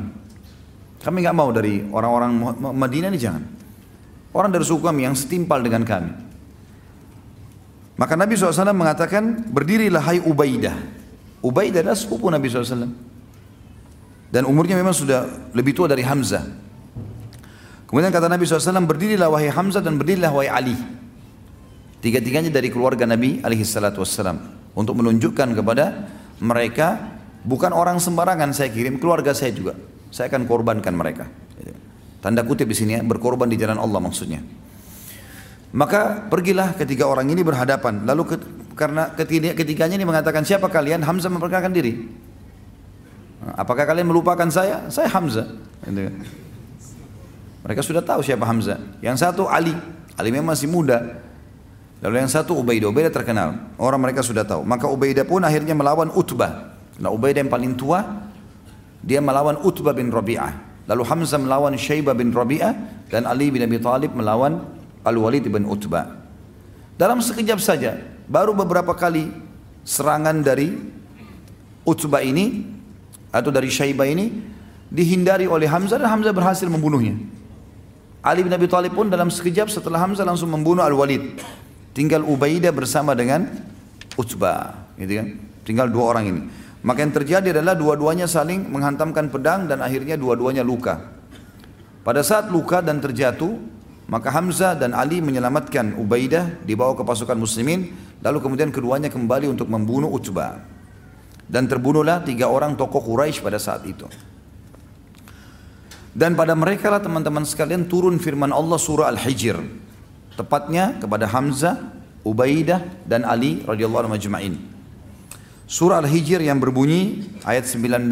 Kami nggak mau dari orang-orang Madinah ini jangan. Orang dari suku kami yang setimpal dengan kami. Maka Nabi SAW mengatakan, berdirilah hai Ubaidah. Ubaidah adalah sepupu Nabi SAW. Dan umurnya memang sudah lebih tua dari Hamzah. Kemudian kata Nabi SAW, berdirilah wahai Hamzah dan berdirilah wahai Ali. Tiga-tiganya dari keluarga Nabi wassalam untuk menunjukkan kepada mereka bukan orang sembarangan saya kirim, keluarga saya juga. Saya akan korbankan mereka. Tanda kutip di sini ya, berkorban di jalan Allah maksudnya. Maka pergilah ketiga orang ini berhadapan. Lalu karena ketiga, ketiganya ini mengatakan siapa kalian? Hamzah memperkenalkan diri. Apakah kalian melupakan saya? Saya Hamzah. Gitu kan. Mereka sudah tahu siapa Hamzah. Yang satu Ali. Ali memang masih muda. Lalu yang satu Ubaidah, Ubaidah terkenal. Orang mereka sudah tahu. Maka Ubaidah pun akhirnya melawan Utbah. Nah Ubaidah yang paling tua, dia melawan Utbah bin Rabi'ah. Lalu Hamzah melawan Syaibah bin Rabi'ah dan Ali bin Abi Talib melawan Al-Walid bin Utbah. Dalam sekejap saja, baru beberapa kali serangan dari Utbah ini atau dari Syaibah ini dihindari oleh Hamzah dan Hamzah berhasil membunuhnya. Ali bin Abi Talib pun dalam sekejap setelah Hamzah langsung membunuh Al-Walid. Tinggal Ubaidah bersama dengan Utbah, gitu kan? Tinggal dua orang ini. Maka yang terjadi adalah dua-duanya saling menghantamkan pedang dan akhirnya dua-duanya luka. Pada saat luka dan terjatuh, maka Hamzah dan Ali menyelamatkan Ubaidah dibawa ke pasukan muslimin, lalu kemudian keduanya kembali untuk membunuh Utbah. Dan terbunuhlah tiga orang tokoh Quraisy pada saat itu. Dan pada mereka lah teman-teman sekalian turun firman Allah surah Al-Hijr Tepatnya kepada Hamzah, Ubaidah dan Ali radhiyallahu anhu majma'in. Surah Al-Hijr yang berbunyi ayat 19,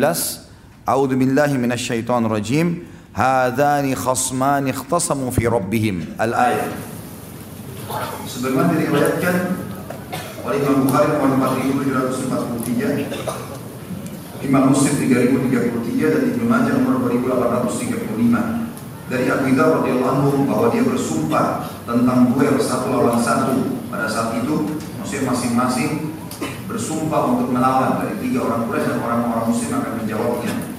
A'udzu billahi minasyaitonir rajim. Hadzani khasman ikhtasamu fi rabbihim. Al-ayat. Sebagaimana diriwayatkan oleh Imam Bukhari nomor 4743, Imam Muslim 3033 dan Ibnu Majah nomor 2835 dari Abu Dhar radhiyallahu anhu bahwa dia bersumpah tentang duel satu lawan satu pada saat itu maksudnya masing-masing bersumpah untuk melawan dari tiga orang Quraisy dan orang-orang muslim akan menjawabnya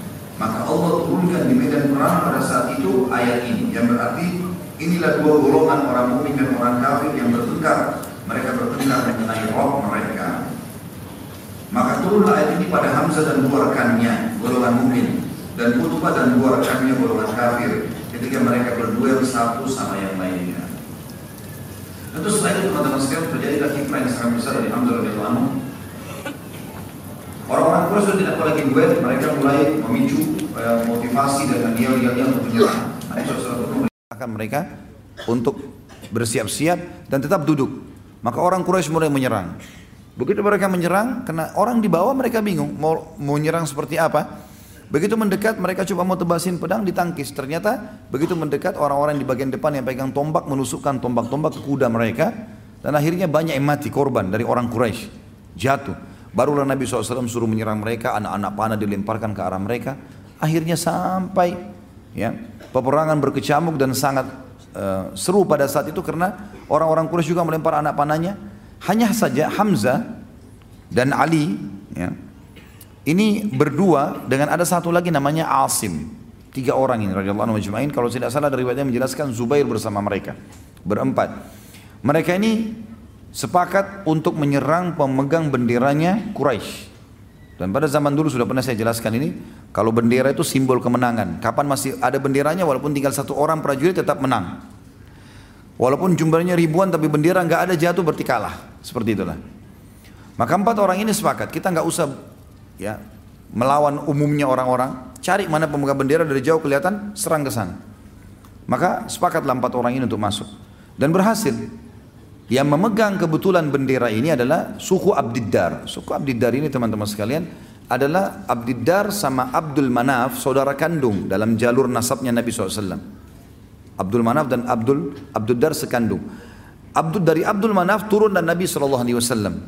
maka Allah turunkan di medan perang pada saat itu ayat ini yang berarti inilah dua golongan orang mukmin dan orang kafir yang bertengkar mereka bertengkar mengenai roh mereka maka turunlah ayat ini pada Hamzah dan dua rekannya golongan mukmin dan Utbah dan dua rekannya golongan kafir ketika mereka berdua satu sama yang lainnya. Tentu setelah itu teman-teman sekalian terjadi hikmah yang sangat besar dari Hamzah radhiyallahu anhu. Orang-orang Quraisy tidak lagi duet, mereka mulai memicu eh, motivasi dan yel-yelnya untuk menyerang. Akan mereka untuk bersiap-siap dan tetap duduk. Maka orang Quraisy mulai menyerang. Begitu mereka menyerang, karena orang di bawah mereka bingung mau mau menyerang seperti apa. Begitu mendekat mereka coba mau tebasin pedang ditangkis. Ternyata begitu mendekat orang-orang di bagian depan yang pegang tombak menusukkan tombak-tombak ke kuda mereka. Dan akhirnya banyak yang mati korban dari orang Quraisy Jatuh. Barulah Nabi SAW suruh menyerang mereka, anak-anak panah dilemparkan ke arah mereka. Akhirnya sampai ya peperangan berkecamuk dan sangat uh, seru pada saat itu karena orang-orang Quraisy juga melempar anak panahnya. Hanya saja Hamzah dan Ali ya, ini berdua dengan ada satu lagi namanya Asim. Tiga orang ini radhiyallahu anhu. Kalau tidak salah dari riwayatnya menjelaskan Zubair bersama mereka. Berempat. Mereka ini sepakat untuk menyerang pemegang benderanya Quraisy. Dan pada zaman dulu sudah pernah saya jelaskan ini, kalau bendera itu simbol kemenangan. Kapan masih ada benderanya walaupun tinggal satu orang prajurit tetap menang. Walaupun jumlahnya ribuan tapi bendera nggak ada jatuh berarti kalah. Seperti itulah. Maka empat orang ini sepakat, kita nggak usah ya melawan umumnya orang-orang, cari mana pemegang bendera dari jauh kelihatan, serang ke sana. Maka sepakatlah empat orang ini untuk masuk dan berhasil. Yang memegang kebetulan bendera ini adalah suku Abdiddar. Suku Abdiddar ini teman-teman sekalian adalah Abdiddar sama Abdul Manaf, saudara kandung dalam jalur nasabnya Nabi SAW. Abdul Manaf dan Abdul Abdiddar sekandung. Abdul dari Abdul Manaf turun dan Nabi SAW,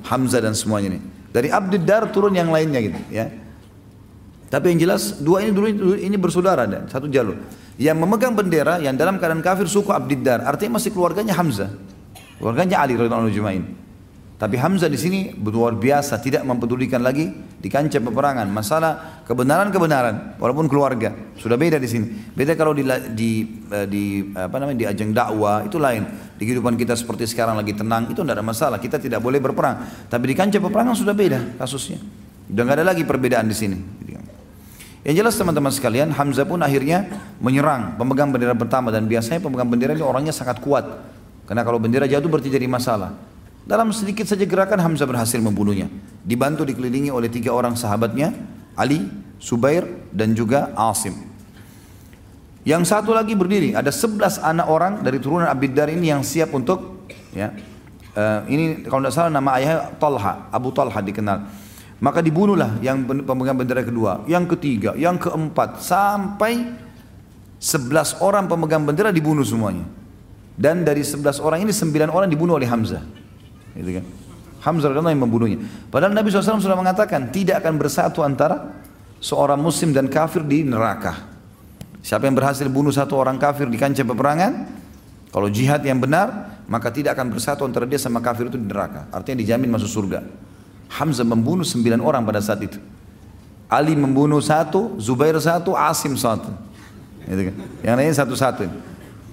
Hamzah dan semuanya ini. Dari Abdiddar turun yang lainnya gitu ya. Tapi yang jelas dua ini dulu ini bersaudara dan satu jalur. Yang memegang bendera yang dalam keadaan kafir suku Abdiddar, artinya masih keluarganya Hamzah. Keluarganya Ali radhiyallahu anhu Tapi Hamzah di sini luar biasa tidak mempedulikan lagi di kancah peperangan masalah kebenaran-kebenaran walaupun keluarga sudah beda di sini. Beda kalau di di eh, di apa namanya di ajang dakwah itu lain. Di kehidupan kita seperti sekarang lagi tenang itu tidak ada masalah. Kita tidak boleh berperang. Tapi di kancah peperangan sudah beda kasusnya. Sudah nggak ada lagi perbedaan di sini. Yang jelas teman-teman sekalian, Hamzah pun akhirnya menyerang pemegang bendera pertama dan biasanya pemegang bendera ini orangnya sangat kuat. Karena kalau bendera jatuh berarti jadi masalah. Dalam sedikit saja gerakan Hamzah berhasil membunuhnya. Dibantu dikelilingi oleh tiga orang sahabatnya, Ali, Subair, dan juga Asim. Yang satu lagi berdiri, ada sebelas anak orang dari turunan Abiddar ini yang siap untuk ya. Uh, ini kalau tidak salah nama ayahnya Talha, Abu Talha dikenal. Maka dibunuhlah yang pemegang bendera kedua, yang ketiga, yang keempat, sampai sebelas orang pemegang bendera dibunuh semuanya. Dan dari 11 orang ini 9 orang dibunuh oleh Hamzah. Gitu kan? Hamzah adalah yang membunuhnya. Padahal Nabi SAW sudah mengatakan tidak akan bersatu antara seorang muslim dan kafir di neraka. Siapa yang berhasil bunuh satu orang kafir di kancah peperangan, kalau jihad yang benar, maka tidak akan bersatu antara dia sama kafir itu di neraka. Artinya dijamin masuk surga. Hamzah membunuh sembilan orang pada saat itu. Ali membunuh satu, Zubair satu, Asim satu. Gitu kan? Yang lainnya satu-satu.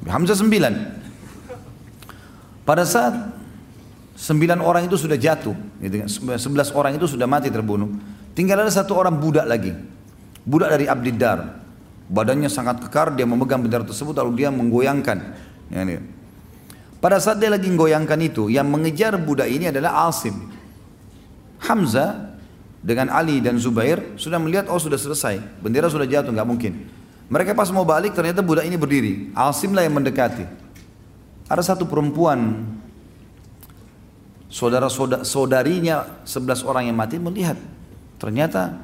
Hamzah sembilan. Pada saat sembilan orang itu sudah jatuh, gitu kan, sebelas orang itu sudah mati terbunuh, tinggal ada satu orang budak lagi, budak dari Abdiddar, badannya sangat kekar, dia memegang bendera tersebut lalu dia menggoyangkan. Ya, ini. Pada saat dia lagi menggoyangkan itu, yang mengejar budak ini adalah Asim. Hamzah dengan Ali dan Zubair sudah melihat oh sudah selesai, bendera sudah jatuh nggak mungkin. Mereka pas mau balik ternyata budak ini berdiri. Asim lah yang mendekati. Ada satu perempuan saudara saudarinya sebelas orang yang mati melihat. Ternyata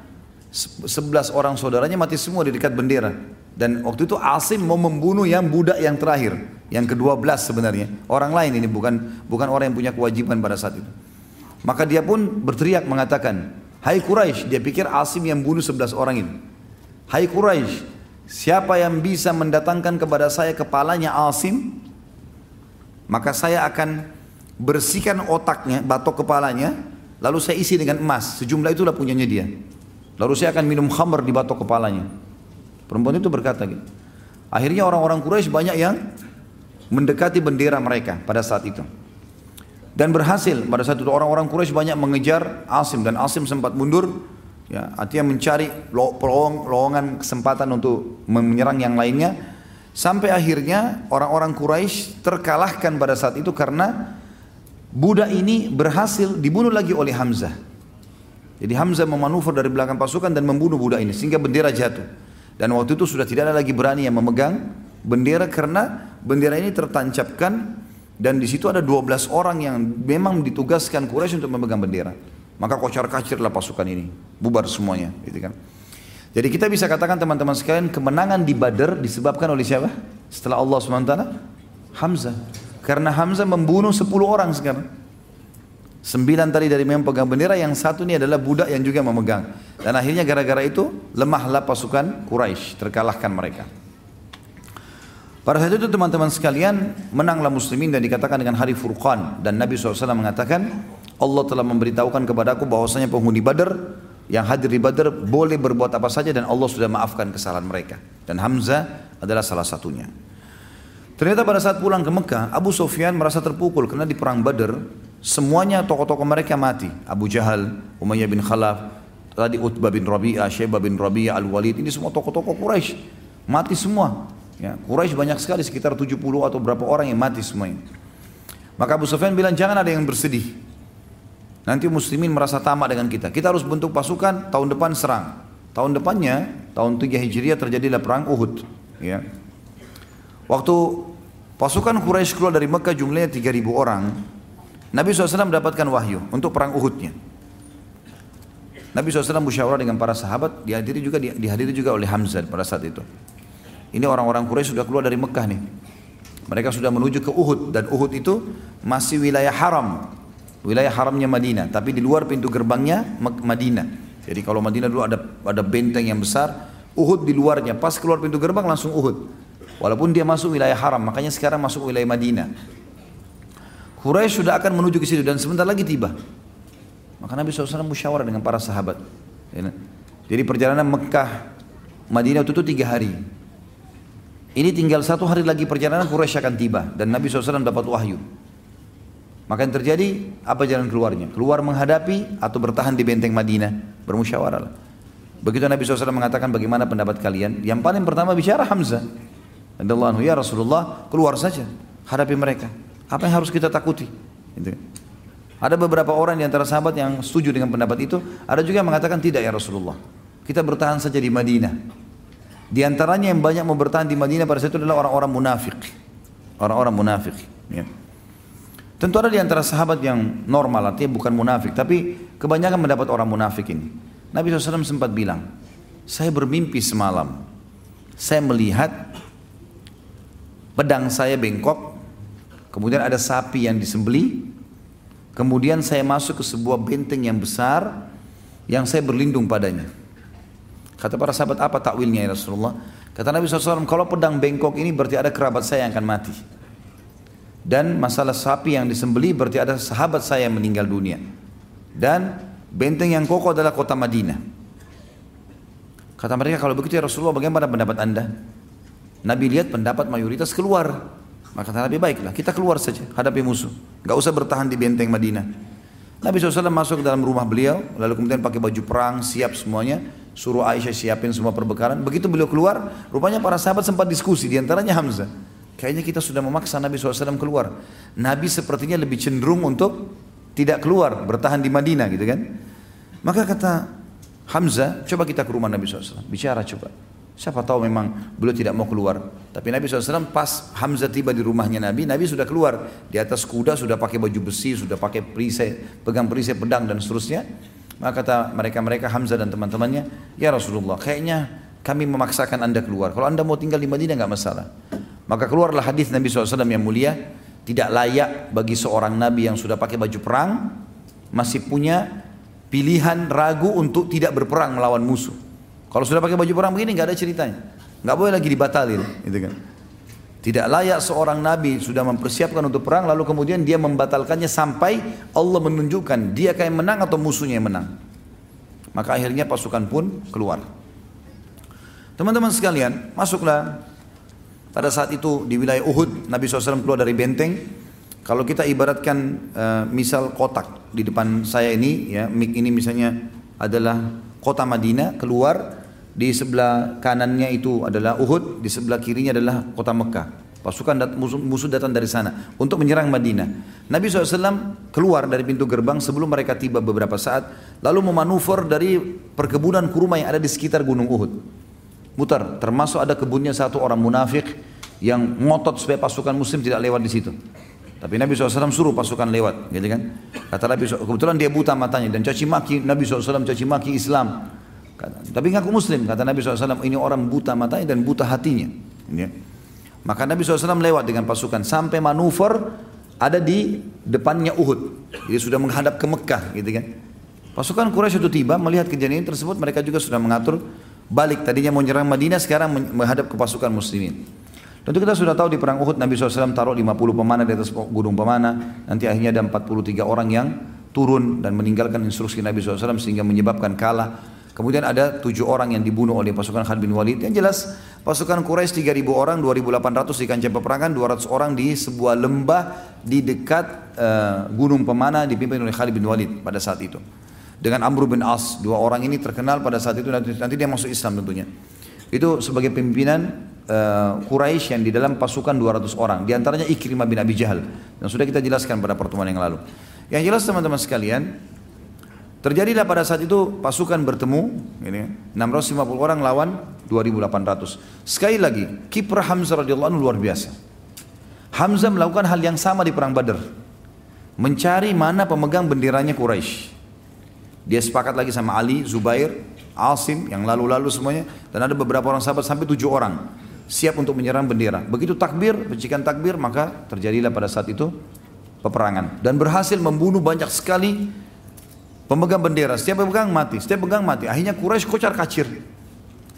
sebelas orang saudaranya mati semua di dekat bendera. Dan waktu itu Asim mau membunuh yang budak yang terakhir yang kedua belas sebenarnya. Orang lain ini bukan bukan orang yang punya kewajiban pada saat itu. Maka dia pun berteriak mengatakan Hai Quraisy dia pikir Asim yang bunuh sebelas orang ini. Hai Quraisy siapa yang bisa mendatangkan kepada saya kepalanya Asim maka saya akan bersihkan otaknya, batok kepalanya, lalu saya isi dengan emas. Sejumlah itulah punyanya dia. Lalu saya akan minum khamr di batok kepalanya. Perempuan itu berkata gitu. Akhirnya orang-orang Quraisy banyak yang mendekati bendera mereka pada saat itu. Dan berhasil pada saat itu orang-orang Quraisy banyak mengejar Asim dan Asim sempat mundur ya artinya mencari lowongan kesempatan untuk menyerang yang lainnya Sampai akhirnya orang-orang Quraisy terkalahkan pada saat itu karena budak ini berhasil dibunuh lagi oleh Hamzah. Jadi Hamzah memanuver dari belakang pasukan dan membunuh budak ini sehingga bendera jatuh. Dan waktu itu sudah tidak ada lagi berani yang memegang bendera karena bendera ini tertancapkan dan di situ ada 12 orang yang memang ditugaskan Quraisy untuk memegang bendera. Maka kocar kacirlah pasukan ini, bubar semuanya, gitu kan. Jadi kita bisa katakan teman-teman sekalian kemenangan di Badar disebabkan oleh siapa? Setelah Allah SWT? Hamzah. Karena Hamzah membunuh 10 orang sekarang. Sembilan tadi dari memang pegang bendera, yang satu ini adalah budak yang juga memegang. Dan akhirnya gara-gara itu lemahlah pasukan Quraisy, terkalahkan mereka. Pada saat itu teman-teman sekalian menanglah muslimin dan dikatakan dengan hari Furqan dan Nabi SAW mengatakan Allah telah memberitahukan kepadaku bahwasanya penghuni Badar yang hadir di Badar boleh berbuat apa saja dan Allah sudah maafkan kesalahan mereka. Dan Hamzah adalah salah satunya. Ternyata pada saat pulang ke Mekah, Abu Sufyan merasa terpukul karena di perang Badar Semuanya tokoh-tokoh mereka mati. Abu Jahal, Umayyah bin Khalaf, tadi Utbah bin Rabi'ah, Syaibah bin Rabi'ah, Al-Walid, ini semua tokoh-tokoh Quraisy. Mati semua. Ya, Quraisy banyak sekali sekitar 70 atau berapa orang yang mati semuanya. Maka Abu Sufyan bilang jangan ada yang bersedih. Nanti muslimin merasa tamak dengan kita. Kita harus bentuk pasukan tahun depan serang. Tahun depannya, tahun 3 Hijriah terjadilah perang Uhud. Ya. Waktu pasukan Quraisy keluar dari Mekah jumlahnya 3000 orang, Nabi SAW mendapatkan wahyu untuk perang Uhudnya. Nabi SAW musyawarah dengan para sahabat, dihadiri juga dihadiri juga oleh Hamzah pada saat itu. Ini orang-orang Quraisy sudah keluar dari Mekah nih. Mereka sudah menuju ke Uhud dan Uhud itu masih wilayah haram. Wilayah haramnya Madinah, tapi di luar pintu gerbangnya Madinah. Jadi kalau Madinah dulu ada ada benteng yang besar, Uhud di luarnya. Pas keluar pintu gerbang langsung Uhud. Walaupun dia masuk wilayah haram, makanya sekarang masuk wilayah Madinah. Quraisy sudah akan menuju ke situ dan sebentar lagi tiba. Maka Nabi SAW musyawarah dengan para sahabat. Ya, jadi perjalanan Mekah Madinah itu tiga hari. Ini tinggal satu hari lagi perjalanan Quraisy akan tiba dan Nabi SAW dapat wahyu. Maka yang terjadi apa jalan keluarnya? Keluar menghadapi atau bertahan di benteng Madinah bermusyawarah. Begitu Nabi SAW mengatakan bagaimana pendapat kalian? Yang paling pertama bicara Hamzah. Allah ya Rasulullah keluar saja hadapi mereka. Apa yang harus kita takuti? Gitu. Ada beberapa orang di antara sahabat yang setuju dengan pendapat itu, ada juga yang mengatakan tidak ya Rasulullah. Kita bertahan saja di Madinah. Di antaranya yang banyak mau bertahan di Madinah pada saat itu adalah orang-orang munafik. Orang-orang munafik. Ya. Tentu ada di antara sahabat yang normal, artinya bukan munafik, tapi kebanyakan mendapat orang munafik ini. Nabi SAW sempat bilang, saya bermimpi semalam, saya melihat pedang saya bengkok, Kemudian ada sapi yang disembeli. Kemudian saya masuk ke sebuah benteng yang besar yang saya berlindung padanya. Kata para sahabat apa takwilnya ya Rasulullah? Kata Nabi SAW, kalau pedang bengkok ini berarti ada kerabat saya yang akan mati. Dan masalah sapi yang disembeli berarti ada sahabat saya yang meninggal dunia. Dan benteng yang kokoh adalah kota Madinah. Kata mereka, kalau begitu ya Rasulullah bagaimana pendapat anda? Nabi lihat pendapat mayoritas keluar. Maka kata Nabi baiklah kita keluar saja hadapi musuh. Gak usah bertahan di benteng Madinah. Nabi SAW masuk ke dalam rumah beliau, lalu kemudian pakai baju perang, siap semuanya, suruh Aisyah siapin semua perbekalan. Begitu beliau keluar, rupanya para sahabat sempat diskusi, di antaranya Hamzah. Kayaknya kita sudah memaksa Nabi SAW keluar. Nabi sepertinya lebih cenderung untuk tidak keluar, bertahan di Madinah gitu kan. Maka kata Hamzah, coba kita ke rumah Nabi SAW, bicara coba. Siapa tahu memang beliau tidak mau keluar. Tapi Nabi SAW pas Hamzah tiba di rumahnya Nabi, Nabi sudah keluar. Di atas kuda sudah pakai baju besi, sudah pakai perisai, pegang perisai pedang dan seterusnya. Maka kata mereka-mereka Hamzah dan teman-temannya, Ya Rasulullah, kayaknya kami memaksakan anda keluar. Kalau anda mau tinggal di Madinah nggak masalah. Maka keluarlah hadis Nabi SAW yang mulia, tidak layak bagi seorang Nabi yang sudah pakai baju perang, masih punya pilihan ragu untuk tidak berperang melawan musuh. Kalau sudah pakai baju perang begini nggak ada ceritanya. Nggak boleh lagi dibatalin, gitu kan. Tidak layak seorang nabi sudah mempersiapkan untuk perang lalu kemudian dia membatalkannya sampai Allah menunjukkan dia kayak menang atau musuhnya yang menang. Maka akhirnya pasukan pun keluar. Teman-teman sekalian, masuklah pada saat itu di wilayah Uhud Nabi SAW keluar dari benteng. Kalau kita ibaratkan uh, misal kotak di depan saya ini, ya mik ini misalnya adalah kota Madinah keluar di sebelah kanannya itu adalah Uhud, di sebelah kirinya adalah kota Mekah. Pasukan dat, musuh, musuh datang dari sana untuk menyerang Madinah. Nabi SAW keluar dari pintu gerbang sebelum mereka tiba beberapa saat, lalu memanuver dari perkebunan kurma yang ada di sekitar gunung Uhud. Mutar, termasuk ada kebunnya satu orang munafik yang ngotot supaya pasukan muslim tidak lewat di situ. Tapi Nabi SAW suruh pasukan lewat, gitu kan? Kata Nabi SAW, kebetulan dia buta matanya dan caci maki Nabi SAW caci maki Islam. Kata, tapi ngaku Muslim, kata Nabi SAW, ini orang buta matanya dan buta hatinya. Ya. Maka Nabi SAW lewat dengan pasukan sampai manuver ada di depannya Uhud. Jadi sudah menghadap ke Mekah, gitu kan? Pasukan Quraisy itu tiba melihat kejadian tersebut, mereka juga sudah mengatur balik. Tadinya mau menyerang Madinah, sekarang menghadap ke pasukan Muslimin. Tentu kita sudah tahu di perang Uhud Nabi SAW taruh 50 pemanah di atas gunung pemanah. Nanti akhirnya ada 43 orang yang turun dan meninggalkan instruksi Nabi SAW sehingga menyebabkan kalah. Kemudian ada tujuh orang yang dibunuh oleh pasukan Khalid bin Walid. Yang jelas Pasukan Quraisy 3000 orang, 2800 di kancah peperangan, 200 orang di sebuah lembah di dekat uh, Gunung Pemana dipimpin oleh Khalid bin Walid pada saat itu. Dengan Amr bin As, dua orang ini terkenal pada saat itu nanti, nanti dia masuk Islam tentunya. Itu sebagai pimpinan uh, Quraisy yang di dalam pasukan 200 orang, di antaranya Ikrimah bin Abi Jahal. Dan sudah kita jelaskan pada pertemuan yang lalu. Yang jelas teman-teman sekalian, terjadilah pada saat itu pasukan bertemu, ini 650 orang lawan 2800. Sekali lagi, kiprah Hamzah radhiyallahu anhu luar biasa. Hamzah melakukan hal yang sama di perang Badar. Mencari mana pemegang benderanya Quraisy. Dia sepakat lagi sama Ali, Zubair, Asim yang lalu-lalu semuanya dan ada beberapa orang sahabat sampai tujuh orang siap untuk menyerang bendera. Begitu takbir, percikan takbir maka terjadilah pada saat itu peperangan dan berhasil membunuh banyak sekali pemegang bendera. Setiap pemegang mati, setiap pemegang mati. Akhirnya Quraisy kocar kacir.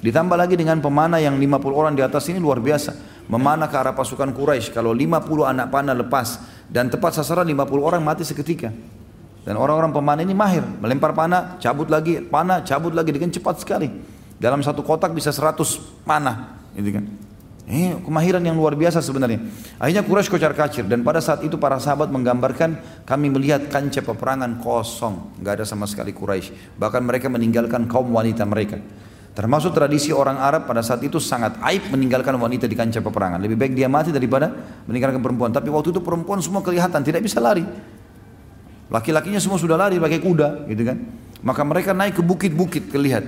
Ditambah lagi dengan pemanah yang 50 orang di atas ini luar biasa. Memanah ke arah pasukan Quraisy. Kalau 50 anak panah lepas dan tepat sasaran 50 orang mati seketika. Dan orang-orang pemanah ini mahir. Melempar panah, cabut lagi, panah, cabut lagi dengan cepat sekali. Dalam satu kotak bisa 100 panah. Gitu kan. Eh, kemahiran yang luar biasa sebenarnya. Akhirnya Quraisy kocar kacir dan pada saat itu para sahabat menggambarkan kami melihat kancah peperangan kosong, nggak ada sama sekali Quraisy. Bahkan mereka meninggalkan kaum wanita mereka. Termasuk tradisi orang Arab pada saat itu sangat aib meninggalkan wanita di kancah peperangan. Lebih baik dia mati daripada meninggalkan perempuan. Tapi waktu itu perempuan semua kelihatan tidak bisa lari. Laki-lakinya semua sudah lari pakai kuda, gitu kan. Maka mereka naik ke bukit-bukit kelihat.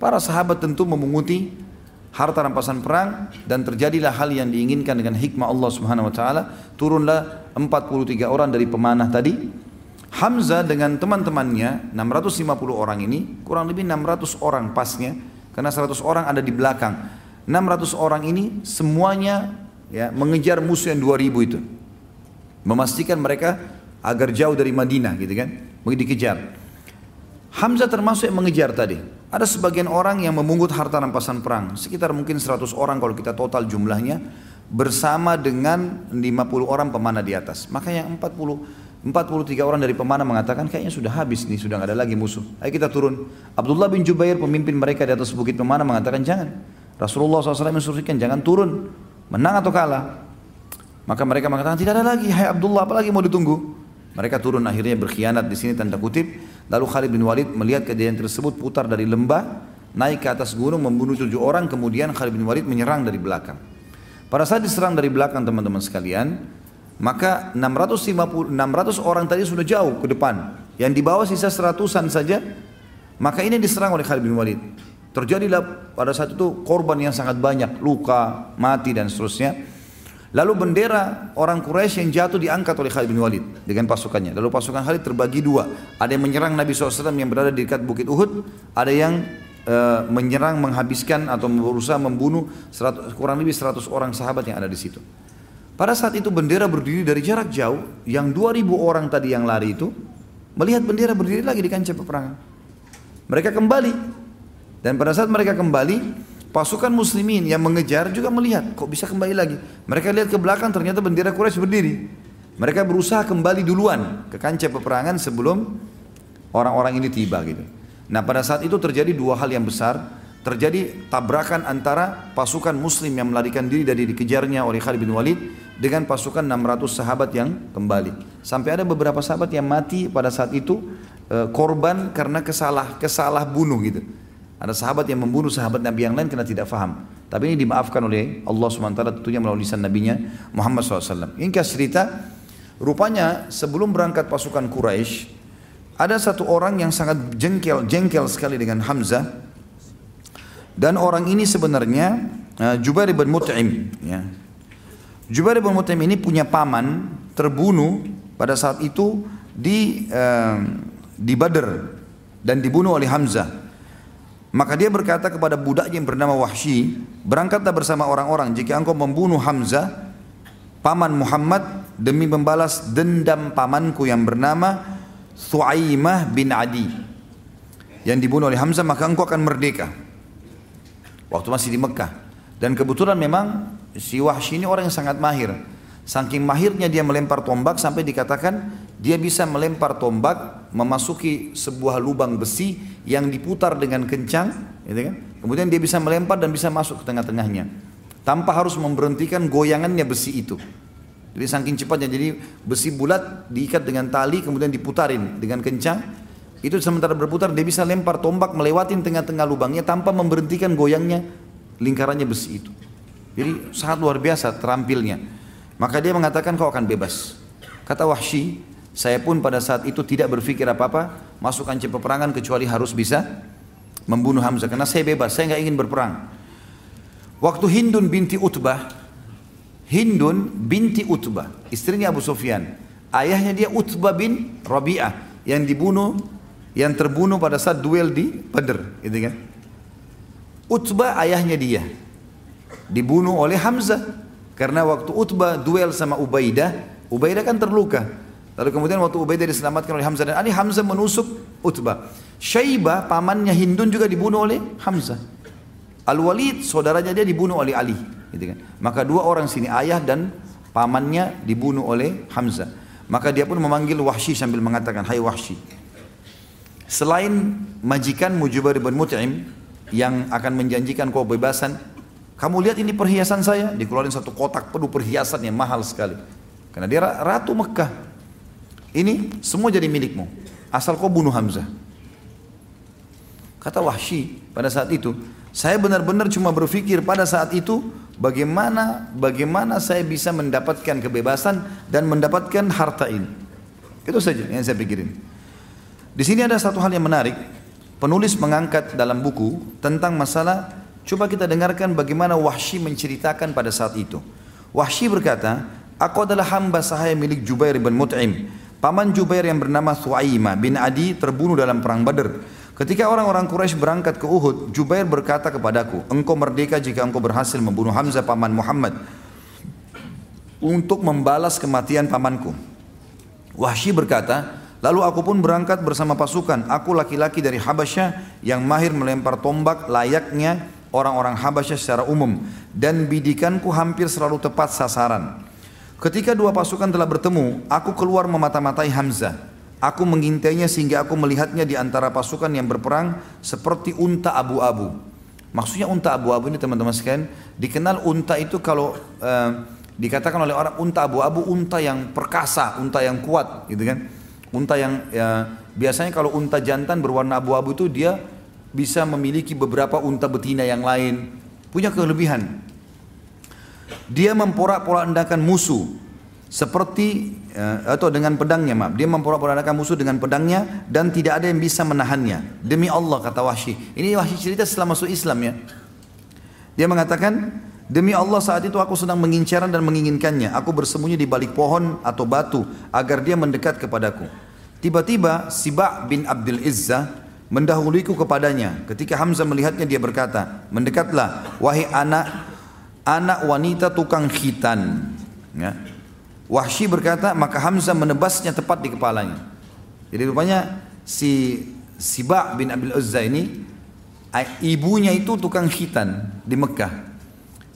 Para sahabat tentu memunguti harta rampasan perang dan terjadilah hal yang diinginkan dengan hikmah Allah Subhanahu wa taala. Turunlah 43 orang dari pemanah tadi. Hamzah dengan teman-temannya 650 orang ini kurang lebih 600 orang pasnya karena 100 orang ada di belakang. 600 orang ini semuanya ya mengejar musuh yang 2000 itu. Memastikan mereka agar jauh dari Madinah gitu kan. Begitu dikejar. Hamzah termasuk yang mengejar tadi. Ada sebagian orang yang memungut harta rampasan perang. Sekitar mungkin 100 orang kalau kita total jumlahnya. Bersama dengan 50 orang pemanah di atas. Maka yang 40 43 orang dari pemanah mengatakan kayaknya sudah habis nih, sudah nggak ada lagi musuh. Ayo kita turun. Abdullah bin Jubair pemimpin mereka di atas bukit pemanah mengatakan jangan. Rasulullah SAW mensuruhkan jangan turun, menang atau kalah. Maka mereka mengatakan tidak ada lagi, hai Abdullah apalagi mau ditunggu. Mereka turun akhirnya berkhianat di sini tanda kutip. Lalu Khalid bin Walid melihat kejadian tersebut putar dari lembah, naik ke atas gunung membunuh tujuh orang, kemudian Khalid bin Walid menyerang dari belakang. Pada saat diserang dari belakang teman-teman sekalian, maka 650 600 orang tadi sudah jauh ke depan. Yang di bawah sisa seratusan saja. Maka ini diserang oleh Khalid bin Walid. Terjadilah pada saat itu korban yang sangat banyak, luka, mati dan seterusnya. Lalu bendera orang Quraisy yang jatuh diangkat oleh Khalid bin Walid dengan pasukannya. Lalu pasukan Khalid terbagi dua. Ada yang menyerang Nabi SAW yang berada di dekat bukit Uhud. Ada yang uh, menyerang, menghabiskan atau berusaha membunuh 100, kurang lebih 100 orang sahabat yang ada di situ. Pada saat itu bendera berdiri dari jarak jauh, yang 2000 orang tadi yang lari itu melihat bendera berdiri lagi di kancah peperangan. Mereka kembali. Dan pada saat mereka kembali, pasukan muslimin yang mengejar juga melihat, kok bisa kembali lagi. Mereka lihat ke belakang ternyata bendera Quraisy berdiri. Mereka berusaha kembali duluan ke kancah peperangan sebelum orang-orang ini tiba gitu. Nah pada saat itu terjadi dua hal yang besar terjadi tabrakan antara pasukan muslim yang melarikan diri dari dikejarnya oleh Khalid bin Walid dengan pasukan 600 sahabat yang kembali. Sampai ada beberapa sahabat yang mati pada saat itu e, korban karena kesalah kesalah bunuh gitu. Ada sahabat yang membunuh sahabat Nabi yang lain karena tidak faham. Tapi ini dimaafkan oleh Allah SWT tentunya melalui lisan Nabinya Muhammad SAW. Ini cerita, rupanya sebelum berangkat pasukan Quraisy ada satu orang yang sangat jengkel jengkel sekali dengan Hamzah dan orang ini sebenarnya uh, Jubair bin Mut'im ya. Jubair bin Mut'im ini punya paman terbunuh pada saat itu di uh, di Badr dan dibunuh oleh Hamzah. Maka dia berkata kepada budaknya yang bernama Wahsy, berangkatlah bersama orang-orang jika engkau membunuh Hamzah, paman Muhammad demi membalas dendam pamanku yang bernama Thuaimah bin Adi yang dibunuh oleh Hamzah maka engkau akan merdeka waktu masih di Mekah. Dan kebetulan memang si Wahsy ini orang yang sangat mahir. Saking mahirnya dia melempar tombak sampai dikatakan dia bisa melempar tombak memasuki sebuah lubang besi yang diputar dengan kencang, gitu kan? Kemudian dia bisa melempar dan bisa masuk ke tengah-tengahnya. Tanpa harus memberhentikan goyangannya besi itu. Jadi saking cepatnya, jadi besi bulat diikat dengan tali kemudian diputarin dengan kencang. Itu sementara berputar dia bisa lempar tombak melewati tengah-tengah lubangnya tanpa memberhentikan goyangnya lingkarannya besi itu. Jadi sangat luar biasa terampilnya. Maka dia mengatakan kau akan bebas. Kata Wahsy, saya pun pada saat itu tidak berpikir apa-apa masuk kancah peperangan kecuali harus bisa membunuh Hamzah. Karena saya bebas, saya nggak ingin berperang. Waktu Hindun binti Utbah, Hindun binti Utbah, istrinya Abu Sufyan. Ayahnya dia Utbah bin Rabi'ah yang dibunuh, yang terbunuh pada saat duel di Badr, gitu kan? Utbah ayahnya dia dibunuh oleh Hamzah karena waktu Utbah duel sama Ubaidah, Ubaidah kan terluka. Lalu kemudian waktu Ubaidah diselamatkan oleh Hamzah dan Ali, Hamzah menusuk Utbah. Syaibah pamannya Hindun juga dibunuh oleh Hamzah. Al-Walid saudaranya dia dibunuh oleh Ali, gitu kan. Maka dua orang sini ayah dan pamannya dibunuh oleh Hamzah. Maka dia pun memanggil Wahsy sambil mengatakan, "Hai Wahsy, selain majikan Mujubar bin Mut'im yang akan menjanjikan kau bebasan, kamu lihat ini perhiasan saya, dikeluarin satu kotak penuh perhiasan yang mahal sekali. Karena dia ratu Mekah. Ini semua jadi milikmu. Asal kau bunuh Hamzah. Kata Wahsy pada saat itu, saya benar-benar cuma berpikir pada saat itu bagaimana bagaimana saya bisa mendapatkan kebebasan dan mendapatkan harta ini. Itu saja yang saya pikirin. Di sini ada satu hal yang menarik. Penulis mengangkat dalam buku tentang masalah Coba kita dengarkan bagaimana Wahsy menceritakan pada saat itu. Wahsy berkata, Aku adalah hamba sahaya milik Jubair bin Mut'im. Paman Jubair yang bernama Thuaima bin Adi terbunuh dalam perang Badr. Ketika orang-orang Quraisy berangkat ke Uhud, Jubair berkata kepadaku, engkau merdeka jika engkau berhasil membunuh Hamzah paman Muhammad untuk membalas kematian pamanku. Wahsy berkata, Lalu aku pun berangkat bersama pasukan. Aku laki-laki dari Habasyah yang mahir melempar tombak layaknya orang-orang Habasyah secara umum dan bidikanku hampir selalu tepat sasaran. Ketika dua pasukan telah bertemu, aku keluar memata-matai Hamzah. Aku mengintainya sehingga aku melihatnya di antara pasukan yang berperang seperti unta abu-abu. Maksudnya unta abu-abu ini teman-teman sekalian, dikenal unta itu kalau uh, dikatakan oleh orang unta abu-abu, unta yang perkasa, unta yang kuat, gitu kan? Unta yang ya, biasanya kalau unta jantan berwarna abu-abu itu dia bisa memiliki beberapa unta betina yang lain, punya kelebihan. Dia memporak-porandakan musuh seperti eh, atau dengan pedangnya maaf. Dia memporak-porandakan musuh dengan pedangnya dan tidak ada yang bisa menahannya. Demi Allah kata Wahsy. Ini Wahsy cerita setelah masuk Islam ya. Dia mengatakan demi Allah saat itu aku sedang mengincaran dan menginginkannya. Aku bersembunyi di balik pohon atau batu agar dia mendekat kepadaku. Tiba-tiba Siba bin Abdul Izzah mendahuliku kepadanya. Ketika Hamzah melihatnya dia berkata, mendekatlah wahai anak anak wanita tukang khitan. Ya. Wahsy berkata, maka Hamzah menebasnya tepat di kepalanya. Jadi rupanya si Siba bin Abil Uzza ini ibunya itu tukang khitan di Mekah.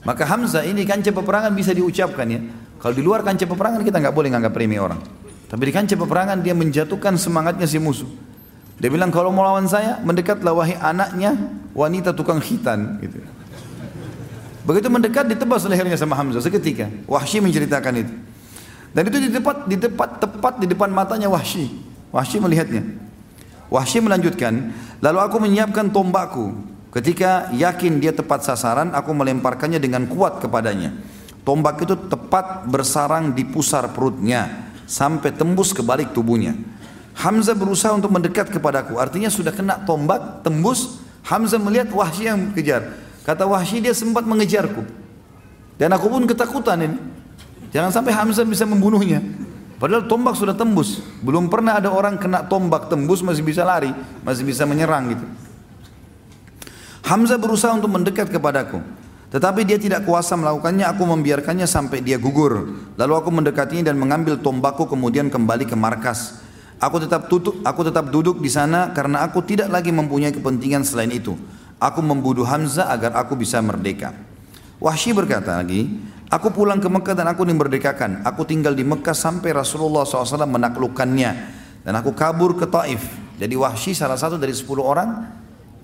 Maka Hamzah ini kancah peperangan bisa diucapkan ya. Kalau di luar kancah peperangan kita nggak boleh nganggap remeh orang. Tapi di kancah peperangan dia menjatuhkan semangatnya si musuh. Dia bilang kalau mau lawan saya mendekatlah wahai anaknya wanita tukang khitan gitu. Begitu mendekat ditebas lehernya sama Hamzah seketika. Wahsy menceritakan itu. Dan itu di tepat di tepat tepat di depan matanya Wahsy. Wahsy melihatnya. Wahsy melanjutkan, lalu aku menyiapkan tombakku. Ketika yakin dia tepat sasaran, aku melemparkannya dengan kuat kepadanya. Tombak itu tepat bersarang di pusar perutnya sampai tembus ke balik tubuhnya. Hamzah berusaha untuk mendekat kepadaku. Artinya sudah kena tombak, tembus. Hamzah melihat Wahsy yang kejar. Kata Wahsy dia sempat mengejarku. Dan aku pun ketakutan ini. Jangan sampai Hamzah bisa membunuhnya. Padahal tombak sudah tembus. Belum pernah ada orang kena tombak tembus masih bisa lari, masih bisa menyerang gitu. Hamzah berusaha untuk mendekat kepadaku. Tetapi dia tidak kuasa melakukannya, aku membiarkannya sampai dia gugur. Lalu aku mendekatinya dan mengambil tombakku kemudian kembali ke markas. Aku tetap tutup, aku tetap duduk di sana karena aku tidak lagi mempunyai kepentingan selain itu. Aku membunuh Hamzah agar aku bisa merdeka. Wahsy berkata lagi, aku pulang ke Mekah dan aku dimerdekakan. Aku tinggal di Mekah sampai Rasulullah SAW menaklukkannya. Dan aku kabur ke Taif. Jadi Wahsy salah satu dari 10 orang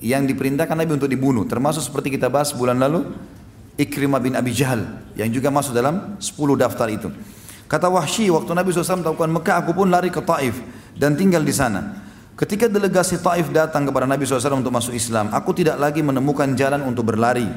yang diperintahkan Nabi untuk dibunuh. Termasuk seperti kita bahas bulan lalu, Ikrimah bin Abi Jahal yang juga masuk dalam 10 daftar itu. Kata Wahsy waktu Nabi SAW melakukan Mekah aku pun lari ke Taif dan tinggal di sana. Ketika delegasi Taif datang kepada Nabi SAW untuk masuk Islam, aku tidak lagi menemukan jalan untuk berlari.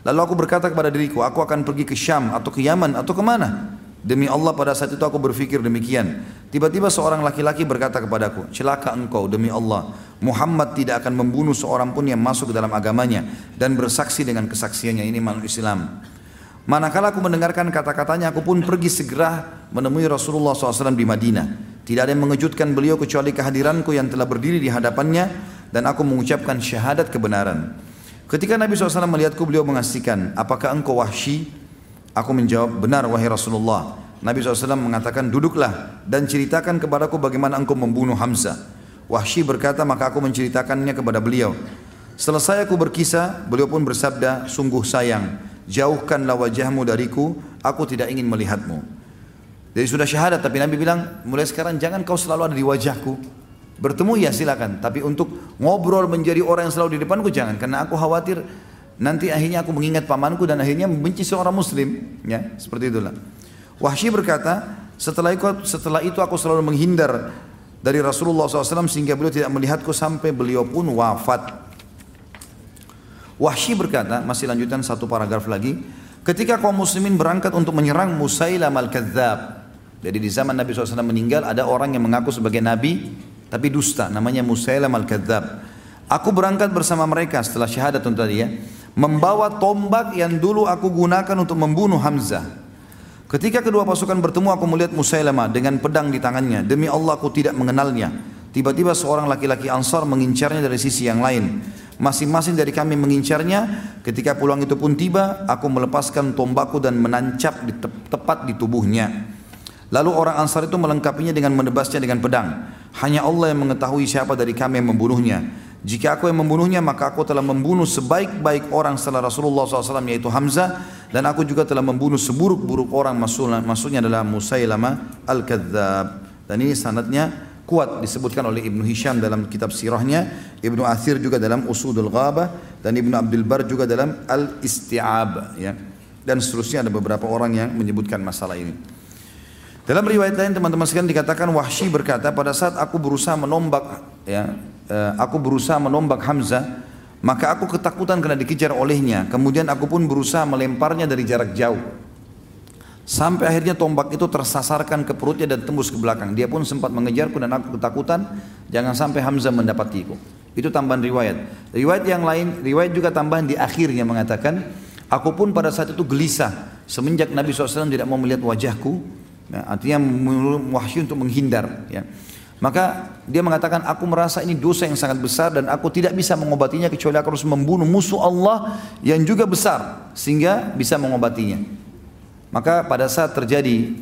Lalu aku berkata kepada diriku, aku akan pergi ke Syam atau ke Yaman atau ke mana? Demi Allah pada saat itu aku berpikir demikian. Tiba-tiba seorang laki-laki berkata kepadaku, celaka engkau demi Allah. Muhammad tidak akan membunuh seorang pun yang masuk ke dalam agamanya dan bersaksi dengan kesaksiannya ini makhluk Islam. Manakala aku mendengarkan kata-katanya, aku pun pergi segera menemui Rasulullah SAW di Madinah. Tidak ada yang mengejutkan beliau kecuali kehadiranku yang telah berdiri di hadapannya dan aku mengucapkan syahadat kebenaran. Ketika Nabi SAW melihatku, beliau mengasihkan, apakah engkau wahsy? Aku menjawab, benar wahai Rasulullah. Nabi SAW mengatakan, duduklah dan ceritakan kepadaku bagaimana engkau membunuh Hamzah. Wahsy berkata, maka aku menceritakannya kepada beliau. Selesai aku berkisah, beliau pun bersabda, sungguh sayang, jauhkanlah wajahmu dariku, aku tidak ingin melihatmu. Jadi sudah syahadat, tapi Nabi bilang, mulai sekarang jangan kau selalu ada di wajahku. Bertemu ya silakan, tapi untuk ngobrol menjadi orang yang selalu di depanku jangan, karena aku khawatir Nanti akhirnya aku mengingat pamanku dan akhirnya membenci seorang muslim. Ya, seperti itulah. Wahsy berkata, setelah itu, setelah itu aku selalu menghindar dari Rasulullah SAW sehingga beliau tidak melihatku sampai beliau pun wafat. Wahsy berkata, masih lanjutan satu paragraf lagi, ketika kaum muslimin berangkat untuk menyerang Musailam al-Kadzab. Jadi di zaman Nabi SAW meninggal ada orang yang mengaku sebagai nabi tapi dusta namanya Musailam al-Kadzab. Aku berangkat bersama mereka setelah syahadat tadi ya membawa tombak yang dulu aku gunakan untuk membunuh Hamzah. Ketika kedua pasukan bertemu aku melihat Musailamah dengan pedang di tangannya. Demi Allah aku tidak mengenalnya. Tiba-tiba seorang laki-laki Ansar mengincarnya dari sisi yang lain. Masing-masing dari kami mengincarnya. Ketika pulang itu pun tiba, aku melepaskan tombakku dan menancap di te tepat di tubuhnya. Lalu orang Ansar itu melengkapinya dengan menebasnya dengan pedang. Hanya Allah yang mengetahui siapa dari kami yang membunuhnya. Jika aku yang membunuhnya maka aku telah membunuh sebaik-baik orang setelah Rasulullah SAW yaitu Hamzah dan aku juga telah membunuh seburuk-buruk orang maksudnya adalah Musailama Al-Kadzab dan ini sanadnya kuat disebutkan oleh Ibnu Hisham dalam kitab sirahnya Ibnu Athir juga dalam Usudul Ghabah dan Ibnu Abdul Bar juga dalam Al-Isti'ab ya dan seterusnya ada beberapa orang yang menyebutkan masalah ini dalam riwayat lain teman-teman sekalian dikatakan Wahsy berkata pada saat aku berusaha menombak ya Eh, aku berusaha menombak Hamzah, maka aku ketakutan karena dikejar olehnya. Kemudian aku pun berusaha melemparnya dari jarak jauh. Sampai akhirnya tombak itu tersasarkan ke perutnya dan tembus ke belakang. Dia pun sempat mengejarku dan aku ketakutan jangan sampai Hamzah mendapatiku. Itu tambahan riwayat. Riwayat yang lain, riwayat juga tambahan di akhirnya mengatakan, aku pun pada saat itu gelisah semenjak Nabi SAW tidak mau melihat wajahku. Ya, artinya wahyu untuk menghindar. Ya. Maka dia mengatakan aku merasa ini dosa yang sangat besar dan aku tidak bisa mengobatinya kecuali aku harus membunuh musuh Allah yang juga besar sehingga bisa mengobatinya. Maka pada saat terjadi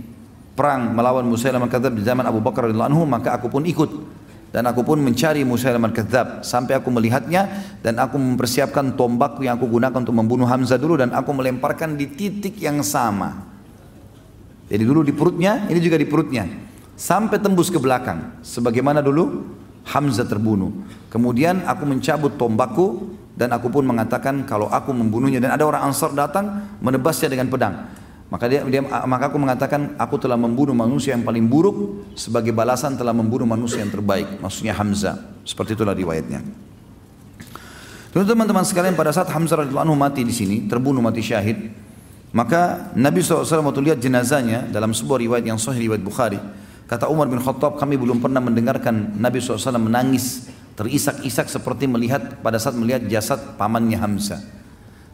perang melawan Musailamah al-Kadzab di zaman Abu Bakar radhiyallahu anhu maka aku pun ikut dan aku pun mencari Musailamah al-Kadzab sampai aku melihatnya dan aku mempersiapkan tombak yang aku gunakan untuk membunuh Hamzah dulu dan aku melemparkan di titik yang sama. Jadi dulu di perutnya, ini juga di perutnya. Sampai tembus ke belakang. Sebagaimana dulu Hamzah terbunuh. Kemudian aku mencabut tombakku dan aku pun mengatakan kalau aku membunuhnya. Dan ada orang Ansar datang menebasnya dengan pedang. Maka dia, dia maka aku mengatakan aku telah membunuh manusia yang paling buruk sebagai balasan telah membunuh manusia yang terbaik. Maksudnya Hamzah. Seperti itulah riwayatnya. Teman-teman sekalian pada saat Hamzah radhiyallahu anhu mati di sini terbunuh mati syahid maka Nabi SAW waktu lihat jenazahnya dalam sebuah riwayat yang sahih riwayat Bukhari Kata Umar bin Khattab, kami belum pernah mendengarkan Nabi SAW menangis terisak-isak seperti melihat pada saat melihat jasad pamannya Hamzah.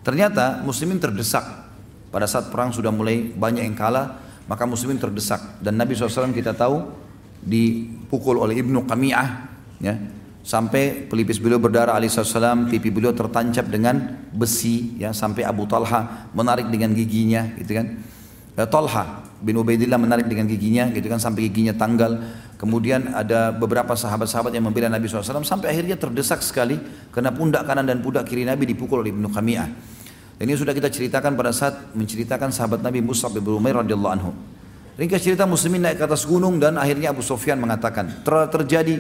Ternyata muslimin terdesak. Pada saat perang sudah mulai banyak yang kalah, maka muslimin terdesak. Dan Nabi SAW kita tahu dipukul oleh Ibnu Qami'ah. Ya, sampai pelipis beliau berdarah alaihissalam pipi beliau tertancap dengan besi ya sampai Abu Talha menarik dengan giginya gitu kan. Ya, Talha bin Ubaidillah menarik dengan giginya gitu kan sampai giginya tanggal. Kemudian ada beberapa sahabat-sahabat yang membela Nabi SAW sampai akhirnya terdesak sekali karena pundak kanan dan pundak kiri Nabi dipukul oleh Ibnu Khami'ah. Dan ini sudah kita ceritakan pada saat menceritakan sahabat Nabi Mus'ab bin Umair radhiyallahu anhu. Ringkas cerita muslimin naik ke atas gunung dan akhirnya Abu Sufyan mengatakan terjadi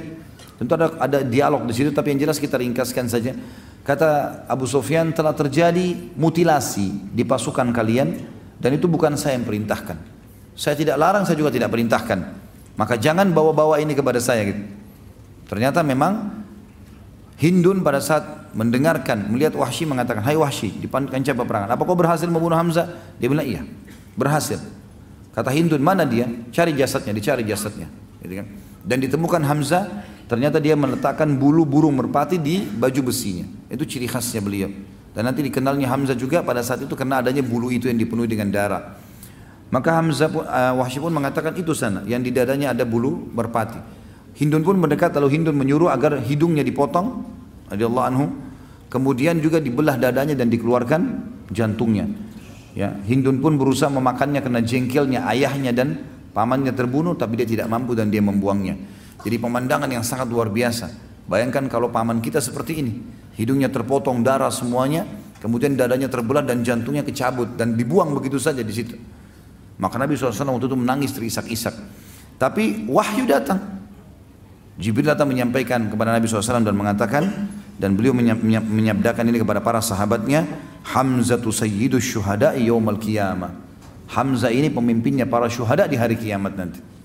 Tentu ada, ada dialog di situ, tapi yang jelas kita ringkaskan saja. Kata Abu Sufyan telah terjadi mutilasi di pasukan kalian dan itu bukan saya yang perintahkan. Saya tidak larang, saya juga tidak perintahkan. Maka jangan bawa-bawa ini kepada saya gitu. Ternyata memang Hindun pada saat mendengarkan, melihat Wahsy mengatakan, Hai Wahsy, di kancah peperangan, apa kau berhasil membunuh Hamzah? Dia bilang, iya, berhasil. Kata Hindun, mana dia? Cari jasadnya, dicari jasadnya. Gitu kan? Dan ditemukan Hamzah, ternyata dia meletakkan bulu burung merpati di baju besinya. Itu ciri khasnya beliau. Dan nanti dikenalnya Hamzah juga pada saat itu karena adanya bulu itu yang dipenuhi dengan darah. Maka Hamzah uh, Wahsy pun mengatakan itu sana, yang di dadanya ada bulu merpati. Hindun pun mendekat lalu Hindun menyuruh agar hidungnya dipotong radhiyallahu anhu kemudian juga dibelah dadanya dan dikeluarkan jantungnya ya Hindun pun berusaha memakannya karena jengkelnya ayahnya dan pamannya terbunuh tapi dia tidak mampu dan dia membuangnya jadi pemandangan yang sangat luar biasa. Bayangkan kalau paman kita seperti ini. Hidungnya terpotong darah semuanya kemudian dadanya terbelah dan jantungnya kecabut dan dibuang begitu saja di situ. Maka Nabi SAW waktu itu menangis terisak-isak. Tapi wahyu datang. Jibril datang menyampaikan kepada Nabi SAW dan mengatakan dan beliau menyabdakan ini kepada para sahabatnya Hamzatu sayyidus syuhada yawmal qiyamah. Hamzah ini pemimpinnya para syuhada di hari kiamat nanti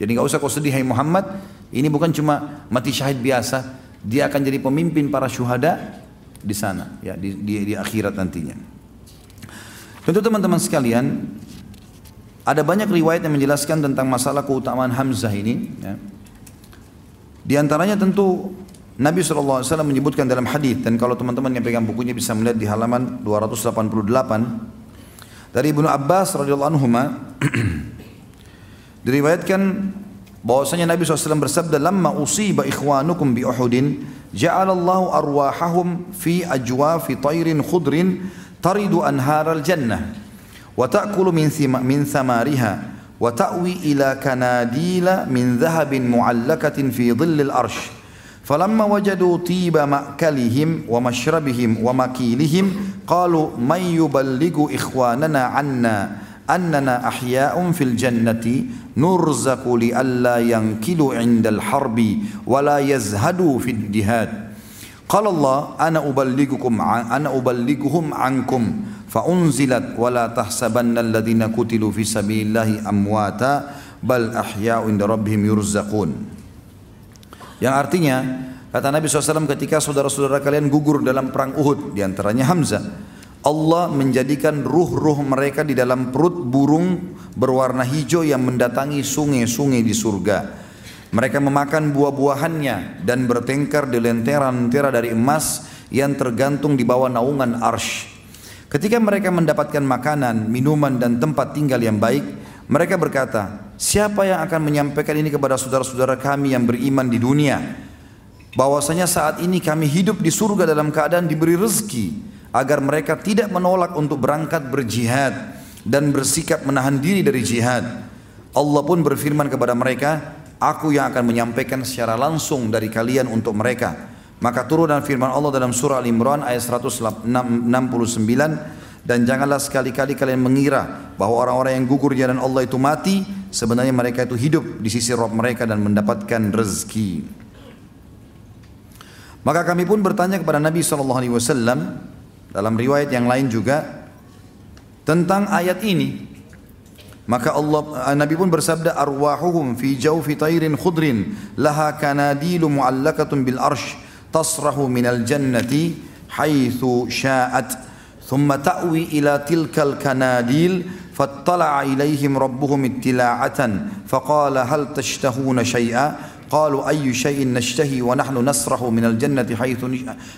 jadi nggak usah kau sedih hai Muhammad. Ini bukan cuma mati syahid biasa. Dia akan jadi pemimpin para syuhada di sana ya di, di, di akhirat nantinya. Tentu teman-teman sekalian ada banyak riwayat yang menjelaskan tentang masalah keutamaan Hamzah ini ya. Di antaranya tentu Nabi SAW menyebutkan dalam hadis dan kalau teman-teman yang pegang bukunya bisa melihat di halaman 288 dari Ibnu Abbas radhiyallahu anhu [CLEARS THROAT] diriwayatkan bahwasanya Nabi SAW bersabda lamma usiba ikhwanukum bi Uhudin ja'alallahu arwahahum fi ajwafi tayrin khudrin taridu anharal jannah wa ta'kulu min min thamariha وتأوي إلى كناديل من ذهب معلقة في ظل الأرش فلما وجدوا طيب مأكلهم ومشربهم ومكيلهم قالوا من يبلغ إخواننا عنا annana ahya'un fil jannati nurzaku li alla yankilu indal harbi wa yazhadu fid dihad qala Allah ana uballigukum ana uballiguhum ankum fa unzilat wa la tahsabanna alladhina kutilu fi sabilillahi amwata bal yang artinya kata Nabi SAW ketika saudara-saudara kalian gugur dalam perang Uhud di antaranya Hamzah Allah menjadikan ruh-ruh mereka di dalam perut burung berwarna hijau yang mendatangi sungai-sungai di surga. Mereka memakan buah-buahannya dan bertengkar di lentera-lentera dari emas yang tergantung di bawah naungan arsh. Ketika mereka mendapatkan makanan, minuman dan tempat tinggal yang baik, mereka berkata, siapa yang akan menyampaikan ini kepada saudara-saudara kami yang beriman di dunia? Bahwasanya saat ini kami hidup di surga dalam keadaan diberi rezeki agar mereka tidak menolak untuk berangkat berjihad dan bersikap menahan diri dari jihad. Allah pun berfirman kepada mereka, aku yang akan menyampaikan secara langsung dari kalian untuk mereka. Maka turun dalam firman Allah dalam surah Al-Imran ayat 169 dan janganlah sekali-kali kalian mengira bahwa orang-orang yang gugur jalan Allah itu mati, sebenarnya mereka itu hidup di sisi Rabb mereka dan mendapatkan rezeki. Maka kami pun bertanya kepada Nabi SAW dalam riwayat yang lain juga tentang ayat ini. Maka Allah Nabi pun bersabda arwahuhum fi jawfi tayrin khudrin laha kanadilu muallakatun bil arsh تصرح من الجنة حيث شاءت ثم تأوي إلى تلك الكناديل فاطلع إليهم ربهم اطلاعة فقال هل تشتهون شيئا قالوا أي شيء نشتهي ونحن نسرح من الجنة حيث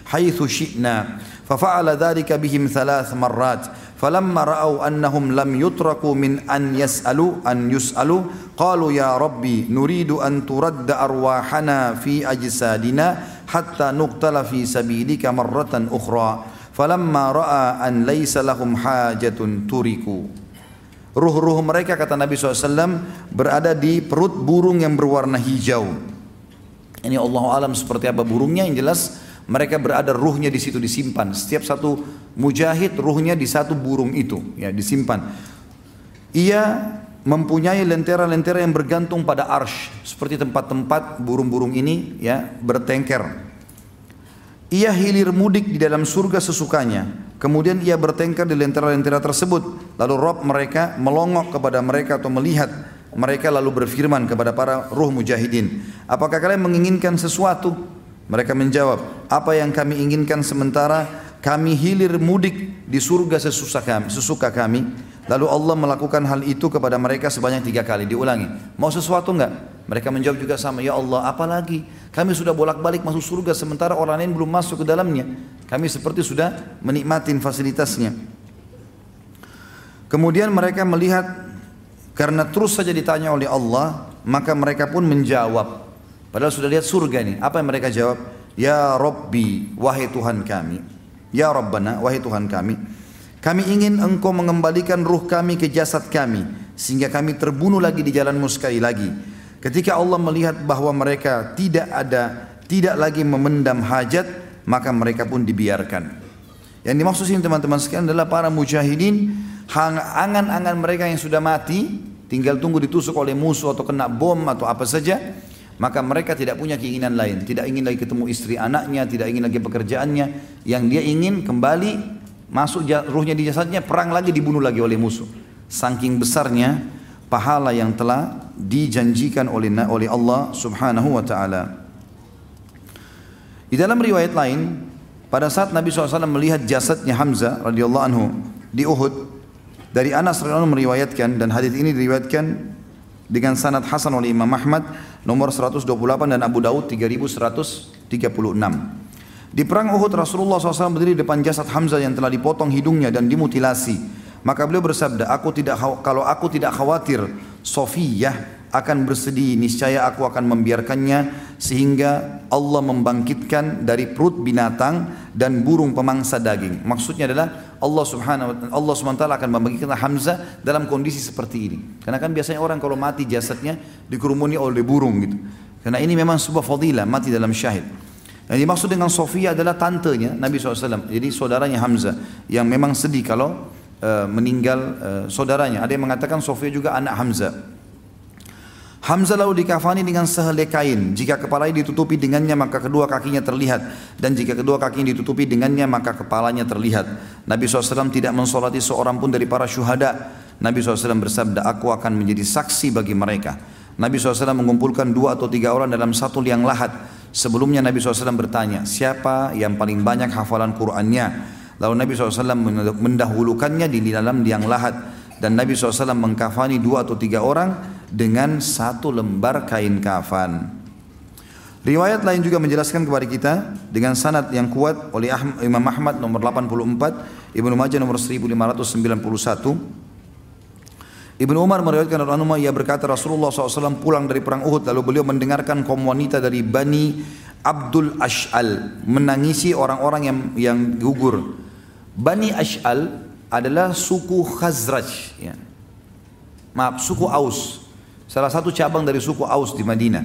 حيث شئنا. ففعل ذلك بهم ثلاث مرات. فلما رأوا أنهم لم يتركوا من أن يسألوا أن يسألوا قالوا يا ربي نريد أن ترد أرواحنا في أجسادنا hatta nuqtala fi sabilika marratan ukhra falamma ra'a an laysa lahum hajatun turiku ruh-ruh mereka kata Nabi SAW berada di perut burung yang berwarna hijau. Ini Allah alam seperti apa burungnya? Yang jelas mereka berada ruhnya di situ disimpan. Setiap satu mujahid ruhnya di satu burung itu ya disimpan. Ia mempunyai lentera-lentera yang bergantung pada arsh. Seperti tempat-tempat burung-burung ini ya bertengker. Ia hilir mudik di dalam surga sesukanya. Kemudian ia bertengkar di lentera-lentera tersebut. Lalu Rob mereka melongok kepada mereka atau melihat mereka lalu berfirman kepada para ruh mujahidin. Apakah kalian menginginkan sesuatu? Mereka menjawab, apa yang kami inginkan sementara kami hilir mudik di surga sesuka kami, sesuka kami. Lalu Allah melakukan hal itu kepada mereka sebanyak tiga kali. Diulangi. Mau sesuatu enggak? Mereka menjawab juga sama. Ya Allah, apalagi? Kami sudah bolak-balik masuk surga sementara orang lain belum masuk ke dalamnya. Kami seperti sudah menikmati fasilitasnya. Kemudian mereka melihat karena terus saja ditanya oleh Allah, maka mereka pun menjawab. Padahal sudah lihat surga ini. Apa yang mereka jawab? Ya Rabbi, wahai Tuhan kami. Ya Rabbana, wahai Tuhan kami. Kami ingin engkau mengembalikan ruh kami ke jasad kami sehingga kami terbunuh lagi di jalanmu sekali lagi. Ketika Allah melihat bahwa mereka tidak ada tidak lagi memendam hajat, maka mereka pun dibiarkan. Yang dimaksud sini teman-teman sekalian adalah para mujahidin angan-angan mereka yang sudah mati tinggal tunggu ditusuk oleh musuh atau kena bom atau apa saja maka mereka tidak punya keinginan lain tidak ingin lagi ketemu istri anaknya tidak ingin lagi pekerjaannya yang dia ingin kembali masuk ruhnya di jasadnya perang lagi dibunuh lagi oleh musuh. Saking besarnya pahala yang telah dijanjikan oleh oleh Allah Subhanahu wa taala. Di dalam riwayat lain pada saat Nabi SAW melihat jasadnya Hamzah radhiyallahu anhu di Uhud dari Anas radhiyallahu meriwayatkan dan hadis ini diriwayatkan dengan sanad hasan oleh Imam Ahmad nomor 128 dan Abu Daud 3136 di perang Uhud Rasulullah SAW berdiri di depan jasad Hamzah yang telah dipotong hidungnya dan dimutilasi. Maka beliau bersabda, aku tidak kalau aku tidak khawatir Sofiyah akan bersedih, niscaya aku akan membiarkannya sehingga Allah membangkitkan dari perut binatang dan burung pemangsa daging. Maksudnya adalah Allah Subhanahu wa taala Allah Subhanahu akan membangkitkan Hamzah dalam kondisi seperti ini. Karena kan biasanya orang kalau mati jasadnya dikerumuni oleh burung gitu. Karena ini memang sebuah fadilah mati dalam syahid. Yang dimaksud dengan Sofia adalah tantenya Nabi SAW. Jadi saudaranya Hamzah yang memang sedih kalau uh, meninggal uh, saudaranya. Ada yang mengatakan Sofia juga anak Hamzah. Hamzah lalu dikafani dengan sehelai kain. Jika kepalanya ditutupi dengannya maka kedua kakinya terlihat. Dan jika kedua kakinya ditutupi dengannya maka kepalanya terlihat. Nabi SAW tidak mensolati seorang pun dari para syuhada. Nabi SAW bersabda, aku akan menjadi saksi bagi mereka. Nabi SAW mengumpulkan dua atau tiga orang dalam satu liang lahat Sebelumnya Nabi SAW bertanya, siapa yang paling banyak hafalan Qur'annya? Lalu Nabi SAW mendahulukannya di dalam liang lahat. Dan Nabi SAW mengkafani dua atau tiga orang dengan satu lembar kain kafan. Riwayat lain juga menjelaskan kepada kita dengan sanad yang kuat oleh Imam Ahmad nomor 84, Ibnu Majah nomor 1591 Ibnu Umar meriwayatkan dari ia berkata Rasulullah SAW pulang dari perang Uhud lalu beliau mendengarkan kaum wanita dari Bani Abdul Ash'al menangisi orang-orang yang yang gugur. Bani Ash'al adalah suku Khazraj ya. Maaf, suku Aus. Salah satu cabang dari suku Aus di Madinah.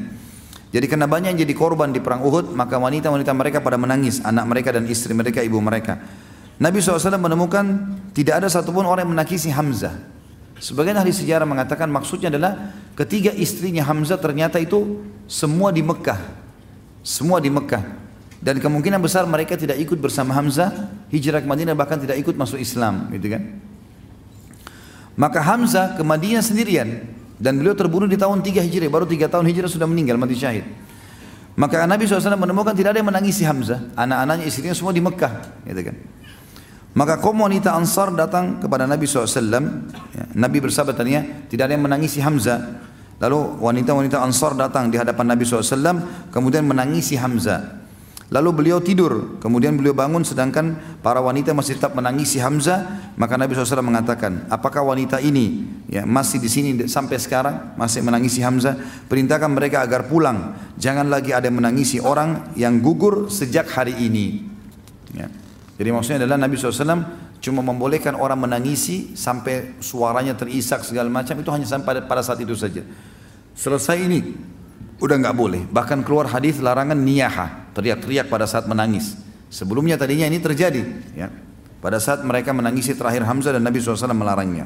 Jadi karena banyak yang jadi korban di perang Uhud, maka wanita-wanita mereka pada menangis, anak mereka dan istri mereka, ibu mereka. Nabi SAW menemukan tidak ada satupun orang yang menangisi Hamzah. Sebagian ahli sejarah mengatakan maksudnya adalah ketiga istrinya Hamzah ternyata itu semua di Mekah. Semua di Mekah. Dan kemungkinan besar mereka tidak ikut bersama Hamzah hijrah ke Madinah bahkan tidak ikut masuk Islam, gitu kan. Maka Hamzah ke Madinah sendirian dan beliau terbunuh di tahun 3 Hijriah, baru 3 tahun Hijrah sudah meninggal mati syahid. Maka Nabi SAW menemukan tidak ada yang menangisi Hamzah, anak-anaknya istrinya semua di Mekah, gitu kan. Maka kaum wanita Ansar datang kepada Nabi SAW. Ya, Nabi bersabda tadinya tidak ada yang menangisi Hamzah. Lalu wanita-wanita Ansar datang di hadapan Nabi SAW kemudian menangisi Hamzah. Lalu beliau tidur, kemudian beliau bangun sedangkan para wanita masih tetap menangisi Hamzah. Maka Nabi SAW mengatakan, apakah wanita ini ya masih di sini sampai sekarang masih menangisi Hamzah? Perintahkan mereka agar pulang. Jangan lagi ada menangisi orang yang gugur sejak hari ini. Ya. Jadi maksudnya adalah Nabi SAW cuma membolehkan orang menangisi sampai suaranya terisak segala macam itu hanya sampai pada saat itu saja. Selesai ini udah nggak boleh. Bahkan keluar hadis larangan niyaha, teriak-teriak pada saat menangis. Sebelumnya tadinya ini terjadi, ya. Pada saat mereka menangisi terakhir Hamzah dan Nabi SAW melarangnya.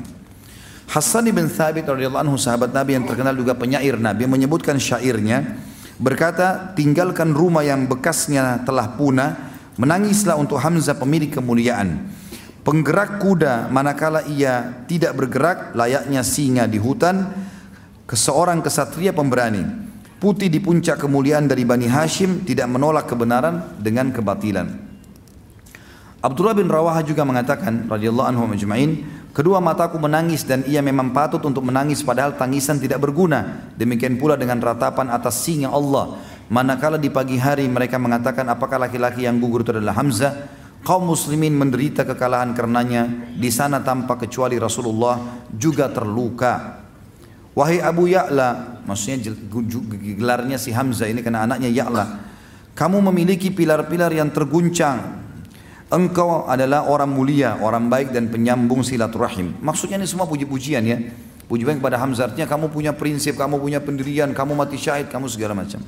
Hasan bin Thabit radhiyallahu anhu sahabat Nabi yang terkenal juga penyair Nabi menyebutkan syairnya berkata tinggalkan rumah yang bekasnya telah punah menangislah untuk Hamzah pemilik kemuliaan. Penggerak kuda manakala ia tidak bergerak layaknya singa di hutan ke seorang kesatria pemberani. Putih di puncak kemuliaan dari Bani Hashim tidak menolak kebenaran dengan kebatilan. Abdullah bin Rawaha juga mengatakan radhiyallahu anhu majma'in, kedua mataku menangis dan ia memang patut untuk menangis padahal tangisan tidak berguna. Demikian pula dengan ratapan atas singa Allah. Manakala di pagi hari mereka mengatakan apakah laki-laki yang gugur itu adalah Hamzah, kaum muslimin menderita kekalahan karenanya. Di sana tanpa kecuali Rasulullah juga terluka. Wahai Abu Ya'la, maksudnya gelarnya si Hamzah ini karena anaknya Ya'la. Kamu memiliki pilar-pilar yang terguncang Engkau adalah orang mulia, orang baik dan penyambung silaturahim. Maksudnya ini semua puji-pujian ya. Puji-pujian kepada Hamzah artinya kamu punya prinsip, kamu punya pendirian, kamu mati syahid, kamu segala macam.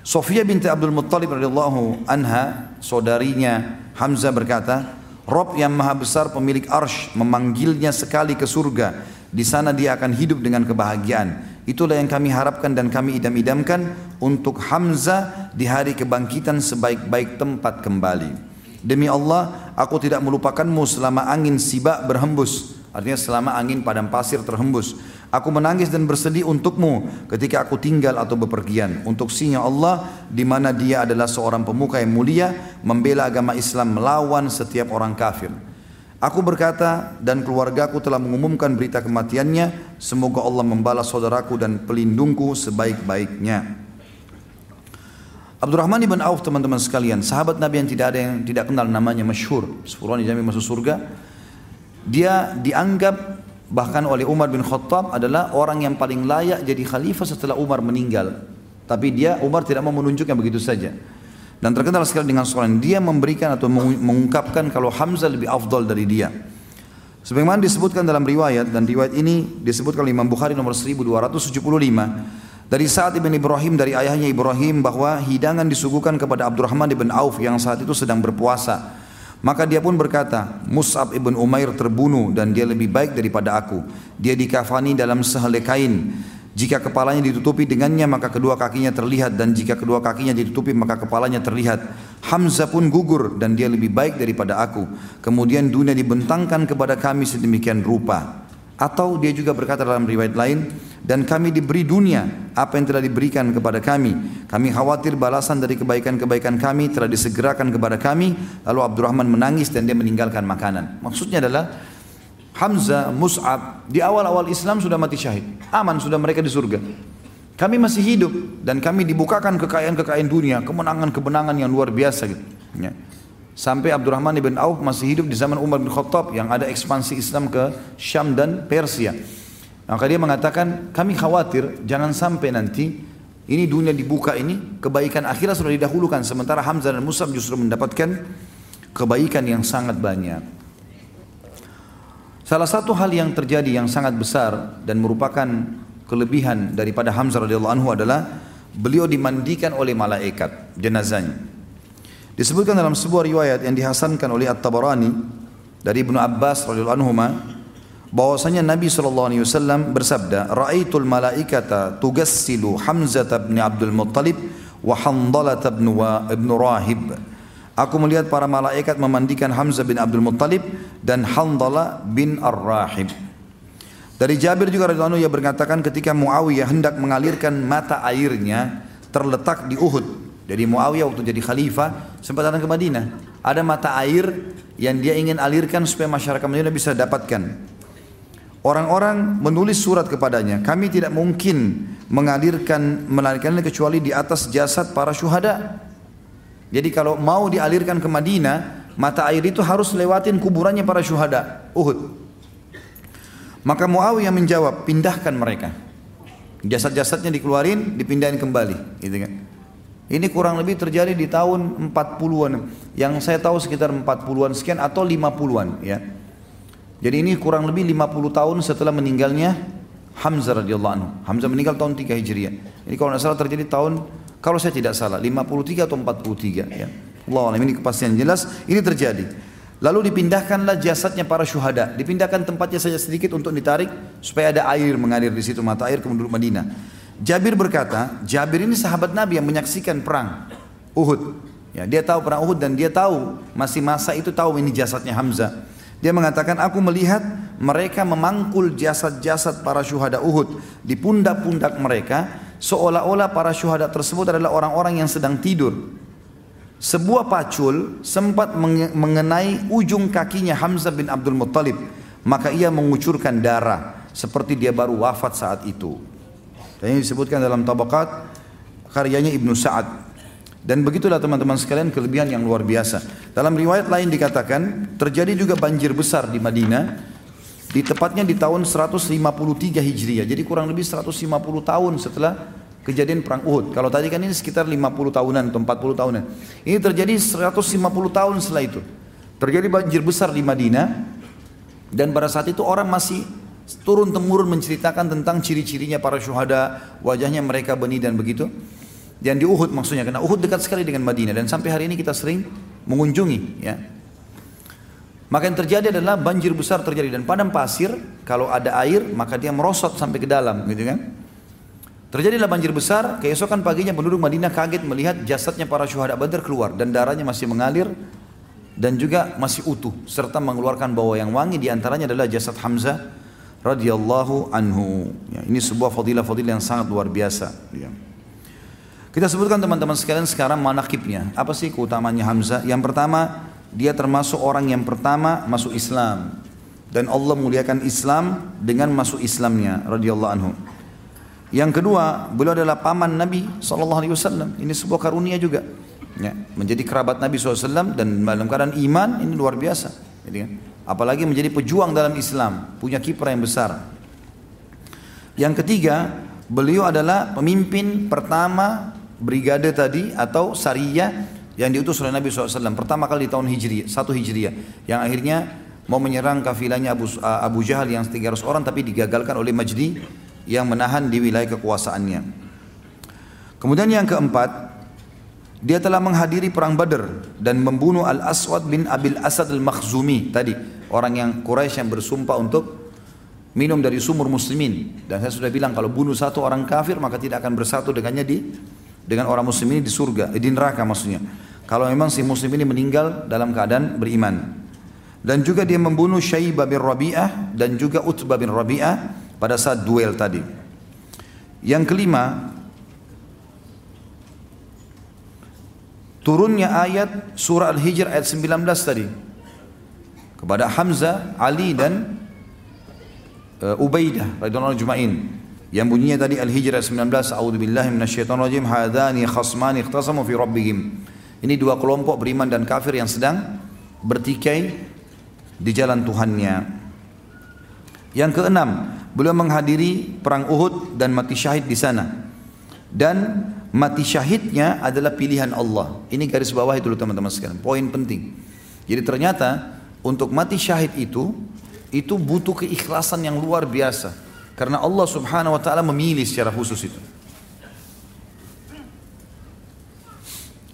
Sofia binti Abdul Muttalib radhiyallahu anha, saudarinya Hamzah berkata, Rob yang maha besar pemilik arsh memanggilnya sekali ke surga. Di sana dia akan hidup dengan kebahagiaan. Itulah yang kami harapkan dan kami idam-idamkan untuk Hamzah di hari kebangkitan sebaik-baik tempat kembali. Demi Allah, aku tidak melupakanmu selama angin sibak berhembus. Artinya selama angin padang pasir terhembus. Aku menangis dan bersedih untukmu ketika aku tinggal atau bepergian. Untuk sinya Allah di mana dia adalah seorang pemuka yang mulia membela agama Islam melawan setiap orang kafir. Aku berkata dan keluargaku telah mengumumkan berita kematiannya. Semoga Allah membalas saudaraku dan pelindungku sebaik-baiknya. Abdurrahman ibn Auf teman-teman sekalian, sahabat Nabi yang tidak ada yang tidak kenal namanya masyhur, sepuluh dijamin masuk surga. Dia dianggap bahkan oleh Umar bin Khattab adalah orang yang paling layak jadi khalifah setelah Umar meninggal. Tapi dia Umar tidak mau menunjuknya begitu saja. Dan terkenal sekali dengan soalan dia memberikan atau mengungkapkan kalau Hamzah lebih afdal dari dia. Sebagaimana disebutkan dalam riwayat dan riwayat ini disebutkan oleh Imam Bukhari nomor 1275 dari saat Ibn Ibrahim dari ayahnya Ibrahim bahwa hidangan disuguhkan kepada Abdurrahman ibn Auf yang saat itu sedang berpuasa. Maka dia pun berkata, Mus'ab ibn Umair terbunuh dan dia lebih baik daripada aku. Dia dikafani dalam sehelai kain. Jika kepalanya ditutupi dengannya maka kedua kakinya terlihat dan jika kedua kakinya ditutupi maka kepalanya terlihat. Hamzah pun gugur dan dia lebih baik daripada aku. Kemudian dunia dibentangkan kepada kami sedemikian rupa. Atau dia juga berkata dalam riwayat lain, dan kami diberi dunia apa yang telah diberikan kepada kami. Kami khawatir balasan dari kebaikan-kebaikan kami telah disegerakan kepada kami. Lalu Abdurrahman menangis dan dia meninggalkan makanan. Maksudnya adalah Hamzah, Mus'ab di awal-awal Islam sudah mati syahid. Aman sudah mereka di surga. Kami masih hidup dan kami dibukakan kekayaan-kekayaan dunia, kemenangan-kemenangan yang luar biasa gitu. Ya. Sampai Abdurrahman ibn Auf masih hidup di zaman Umar bin Khattab yang ada ekspansi Islam ke Syam dan Persia. Maka dia mengatakan, kami khawatir jangan sampai nanti ini dunia dibuka ini kebaikan akhirat sudah didahulukan sementara Hamzah dan Musab justru mendapatkan kebaikan yang sangat banyak. Salah satu hal yang terjadi yang sangat besar dan merupakan kelebihan daripada Hamzah radhiyallahu anhu adalah beliau dimandikan oleh malaikat jenazahnya. Disebutkan dalam sebuah riwayat yang dihasankan oleh At-Tabarani dari Ibnu Abbas radhiyallahu anhu bahwasanya Nabi sallallahu alaihi wasallam bersabda, "Ra'aitul malaikata tugassilu Hamzah bin Abdul Muttalib wa Handalah bin ibn Rahib." Aku melihat para malaikat memandikan Hamzah bin Abdul Muttalib dan Handalah bin Ar-Rahib. Dari Jabir juga radhiyallahu anhu ia berkatakan ketika Muawiyah hendak mengalirkan mata airnya terletak di Uhud jadi Muawiyah waktu jadi khalifah sempat datang ke Madinah. Ada mata air yang dia ingin alirkan supaya masyarakat Madinah bisa dapatkan. Orang-orang menulis surat kepadanya, kami tidak mungkin mengalirkan mengalirkan kecuali di atas jasad para syuhada. Jadi kalau mau dialirkan ke Madinah, mata air itu harus lewatin kuburannya para syuhada Uhud. Maka Muawiyah menjawab, pindahkan mereka. Jasad-jasadnya dikeluarin, dipindahin kembali, gitu kan. Ini kurang lebih terjadi di tahun 40-an. Yang saya tahu sekitar 40-an sekian atau 50-an ya. Jadi ini kurang lebih 50 tahun setelah meninggalnya Hamzah radhiyallahu anhu. Hamzah meninggal tahun 3 Hijriah. Ini kalau tidak salah terjadi tahun kalau saya tidak salah 53 atau 43 ya. Allah ini kepastian jelas ini terjadi. Lalu dipindahkanlah jasadnya para syuhada. Dipindahkan tempatnya saja sedikit untuk ditarik supaya ada air mengalir di situ mata air ke Madinah. Jabir berkata, Jabir ini sahabat Nabi yang menyaksikan perang Uhud. Ya, dia tahu perang Uhud dan dia tahu masih masa itu tahu ini jasadnya Hamzah. Dia mengatakan, aku melihat mereka memangkul jasad-jasad para syuhada Uhud di pundak-pundak mereka seolah-olah para syuhada tersebut adalah orang-orang yang sedang tidur. Sebuah pacul sempat mengenai ujung kakinya Hamzah bin Abdul Muttalib. Maka ia mengucurkan darah seperti dia baru wafat saat itu. Dan ini disebutkan dalam tabakat karyanya Ibnu Sa'ad. Dan begitulah teman-teman sekalian kelebihan yang luar biasa. Dalam riwayat lain dikatakan terjadi juga banjir besar di Madinah di tepatnya di tahun 153 Hijriah. Jadi kurang lebih 150 tahun setelah kejadian perang Uhud. Kalau tadi kan ini sekitar 50 tahunan atau 40 tahunan. Ini terjadi 150 tahun setelah itu. Terjadi banjir besar di Madinah dan pada saat itu orang masih turun temurun menceritakan tentang ciri-cirinya para syuhada, wajahnya mereka benih dan begitu. Dan di Uhud maksudnya karena Uhud dekat sekali dengan Madinah dan sampai hari ini kita sering mengunjungi ya. Maka yang terjadi adalah banjir besar terjadi dan padang pasir kalau ada air maka dia merosot sampai ke dalam gitu kan. Terjadilah banjir besar, keesokan paginya penduduk Madinah kaget melihat jasadnya para syuhada Badar keluar dan darahnya masih mengalir dan juga masih utuh serta mengeluarkan bau yang wangi di antaranya adalah jasad Hamzah radhiyallahu anhu. Ya, ini sebuah fadilah-fadilah yang sangat luar biasa. Ya. Kita sebutkan teman-teman sekalian sekarang manakibnya. Apa sih keutamanya Hamzah? Yang pertama, dia termasuk orang yang pertama masuk Islam dan Allah muliakan Islam dengan masuk Islamnya radhiyallahu anhu. Yang kedua, beliau adalah paman Nabi SAW. Ini sebuah karunia juga. Ya, menjadi kerabat Nabi SAW dan dalam keadaan iman ini luar biasa. Jadi, kan? Apalagi menjadi pejuang dalam Islam, punya kiprah yang besar. Yang ketiga, beliau adalah pemimpin pertama brigade tadi atau sariyah yang diutus oleh Nabi SAW pertama kali di tahun Hijriah, satu Hijriah yang akhirnya mau menyerang kafilahnya Abu, Abu Jahal yang 300 orang tapi digagalkan oleh Majdi yang menahan di wilayah kekuasaannya. Kemudian yang keempat, dia telah menghadiri perang Badr dan membunuh Al-Aswad bin Abil Asad Al-Makhzumi tadi, orang yang Quraisy yang bersumpah untuk minum dari sumur muslimin. Dan saya sudah bilang kalau bunuh satu orang kafir maka tidak akan bersatu dengannya di dengan orang muslim ini di surga, di neraka maksudnya. Kalau memang si muslim ini meninggal dalam keadaan beriman. Dan juga dia membunuh Syaibah bin Rabi'ah dan juga Utbah bin Rabi'ah pada saat duel tadi. Yang kelima, turunnya ayat surah Al-Hijr ayat 19 tadi. Kepada Hamzah, Ali dan uh, Ubaidah radhiyallahu jumain yang bunyinya tadi Al-Hijr ayat 19 A'udzu billahi minasyaitonir rajim hadani khasmani ikhtasamu fi rabbihim. Ini dua kelompok beriman dan kafir yang sedang bertikai di jalan Tuhannya. Yang keenam, beliau menghadiri perang Uhud dan mati syahid di sana. Dan mati syahidnya adalah pilihan Allah. Ini garis bawah itu teman-teman sekalian. Poin penting. Jadi ternyata untuk mati syahid itu itu butuh keikhlasan yang luar biasa. Karena Allah Subhanahu wa taala memilih secara khusus itu.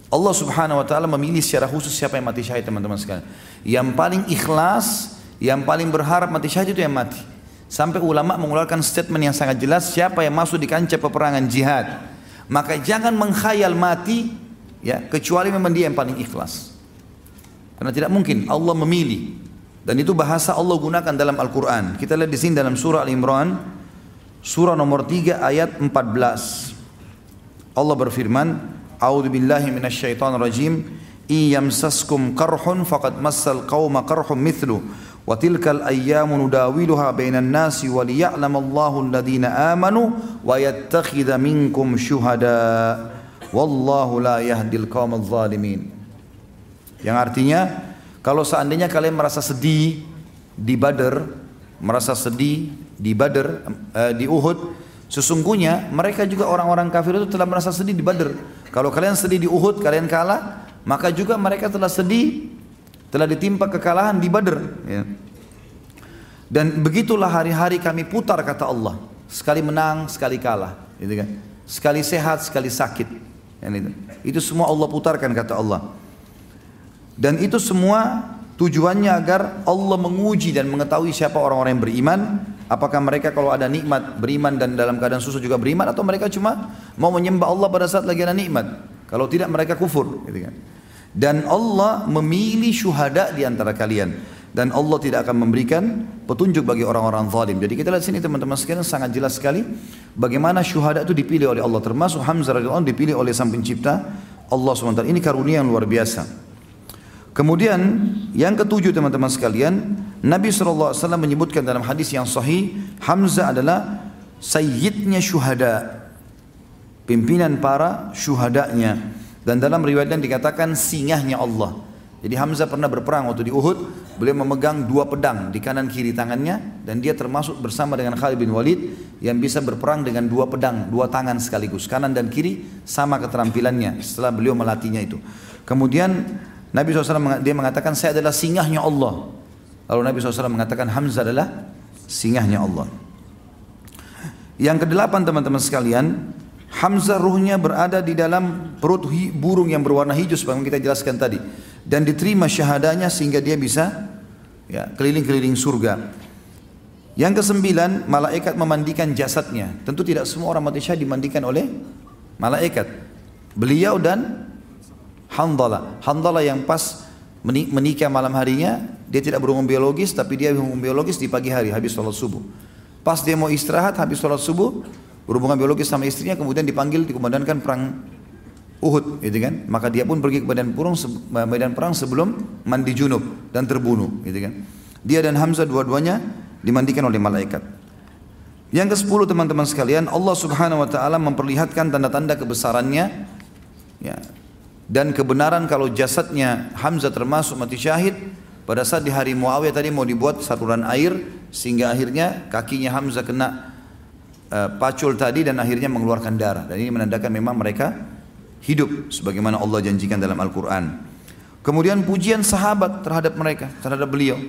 Allah Subhanahu wa taala memilih secara khusus siapa yang mati syahid teman-teman sekalian. Yang paling ikhlas yang paling berharap mati syahid itu yang mati. Sampai ulama mengeluarkan statement yang sangat jelas siapa yang masuk di kancah peperangan jihad. Maka jangan mengkhayal mati ya kecuali memang dia yang paling ikhlas. Karena tidak mungkin Allah memilih dan itu bahasa Allah gunakan dalam Al-Qur'an. Kita lihat di sini dalam surah Al-Imran surah nomor 3 ayat 14. Allah berfirman, "A'udzu billahi minasyaitonir rajim. Iyamsaskum qarhun faqad massal qauma qarhum mithlu." Ayyamu nudawiluha bainan nasi wa liya'lamallahu alladhina amanu wa yattakhidha minkum syuhada wallahu la yahdil qaumal zalimin yang artinya kalau seandainya kalian merasa sedih di Badar merasa sedih di Badar eh, di Uhud Sesungguhnya mereka juga orang-orang kafir itu telah merasa sedih di Badar. Kalau kalian sedih di Uhud, kalian kalah, maka juga mereka telah sedih telah ditimpa kekalahan di Badr. Ya. Dan begitulah hari-hari kami putar kata Allah. Sekali menang, sekali kalah. Gitu kan? Sekali sehat, sekali sakit. Ya, itu. itu semua Allah putarkan kata Allah. Dan itu semua Tujuannya agar Allah menguji dan mengetahui siapa orang-orang yang beriman. Apakah mereka kalau ada nikmat beriman dan dalam keadaan susah juga beriman atau mereka cuma mau menyembah Allah pada saat lagi ada nikmat. Kalau tidak mereka kufur. Gitu kan. Dan Allah memilih syuhada di antara kalian dan Allah tidak akan memberikan petunjuk bagi orang-orang zalim. Jadi kita lihat sini teman-teman sekalian sangat jelas sekali bagaimana syuhada itu dipilih oleh Allah termasuk Hamzah radhiyallahu anhu dipilih oleh sang pencipta Allah SWT. Ini karunia yang luar biasa. Kemudian yang ketujuh teman-teman sekalian, Nabi SAW menyebutkan dalam hadis yang sahih, Hamzah adalah sayyidnya syuhada. Pimpinan para syuhadanya. Dan dalam riwayat yang dikatakan singahnya Allah. Jadi Hamzah pernah berperang waktu di Uhud, beliau memegang dua pedang di kanan kiri tangannya dan dia termasuk bersama dengan Khalid bin Walid yang bisa berperang dengan dua pedang, dua tangan sekaligus, kanan dan kiri sama keterampilannya setelah beliau melatihnya itu. Kemudian Nabi SAW dia mengatakan saya adalah singahnya Allah. Lalu Nabi SAW mengatakan Hamzah adalah singahnya Allah. Yang kedelapan teman-teman sekalian, Hamzah ruhnya berada di dalam perut burung yang berwarna hijau seperti kita jelaskan tadi dan diterima syahadanya sehingga dia bisa ya keliling-keliling surga. Yang kesembilan, malaikat memandikan jasadnya. Tentu tidak semua orang mati syahid dimandikan oleh malaikat. Beliau dan Handala. Handala yang pas menikah malam harinya, dia tidak berhubungan biologis, tapi dia berhubungan biologis di pagi hari, habis sholat subuh. Pas dia mau istirahat, habis sholat subuh, berhubungan biologis sama istrinya kemudian dipanggil dikomandankan perang Uhud gitu kan. Maka dia pun pergi ke medan perang medan perang sebelum mandi junub dan terbunuh gitu kan. Dia dan Hamzah dua-duanya dimandikan oleh malaikat. Yang ke-10 teman-teman sekalian Allah Subhanahu wa taala memperlihatkan tanda-tanda kebesarannya ya dan kebenaran kalau jasadnya Hamzah termasuk mati syahid. Pada saat di hari Muawiyah tadi mau dibuat saluran air sehingga akhirnya kakinya Hamzah kena uh, pacul tadi dan akhirnya mengeluarkan darah. Dan ini menandakan memang mereka hidup sebagaimana Allah janjikan dalam Al-Quran. Kemudian pujian sahabat terhadap mereka, terhadap beliau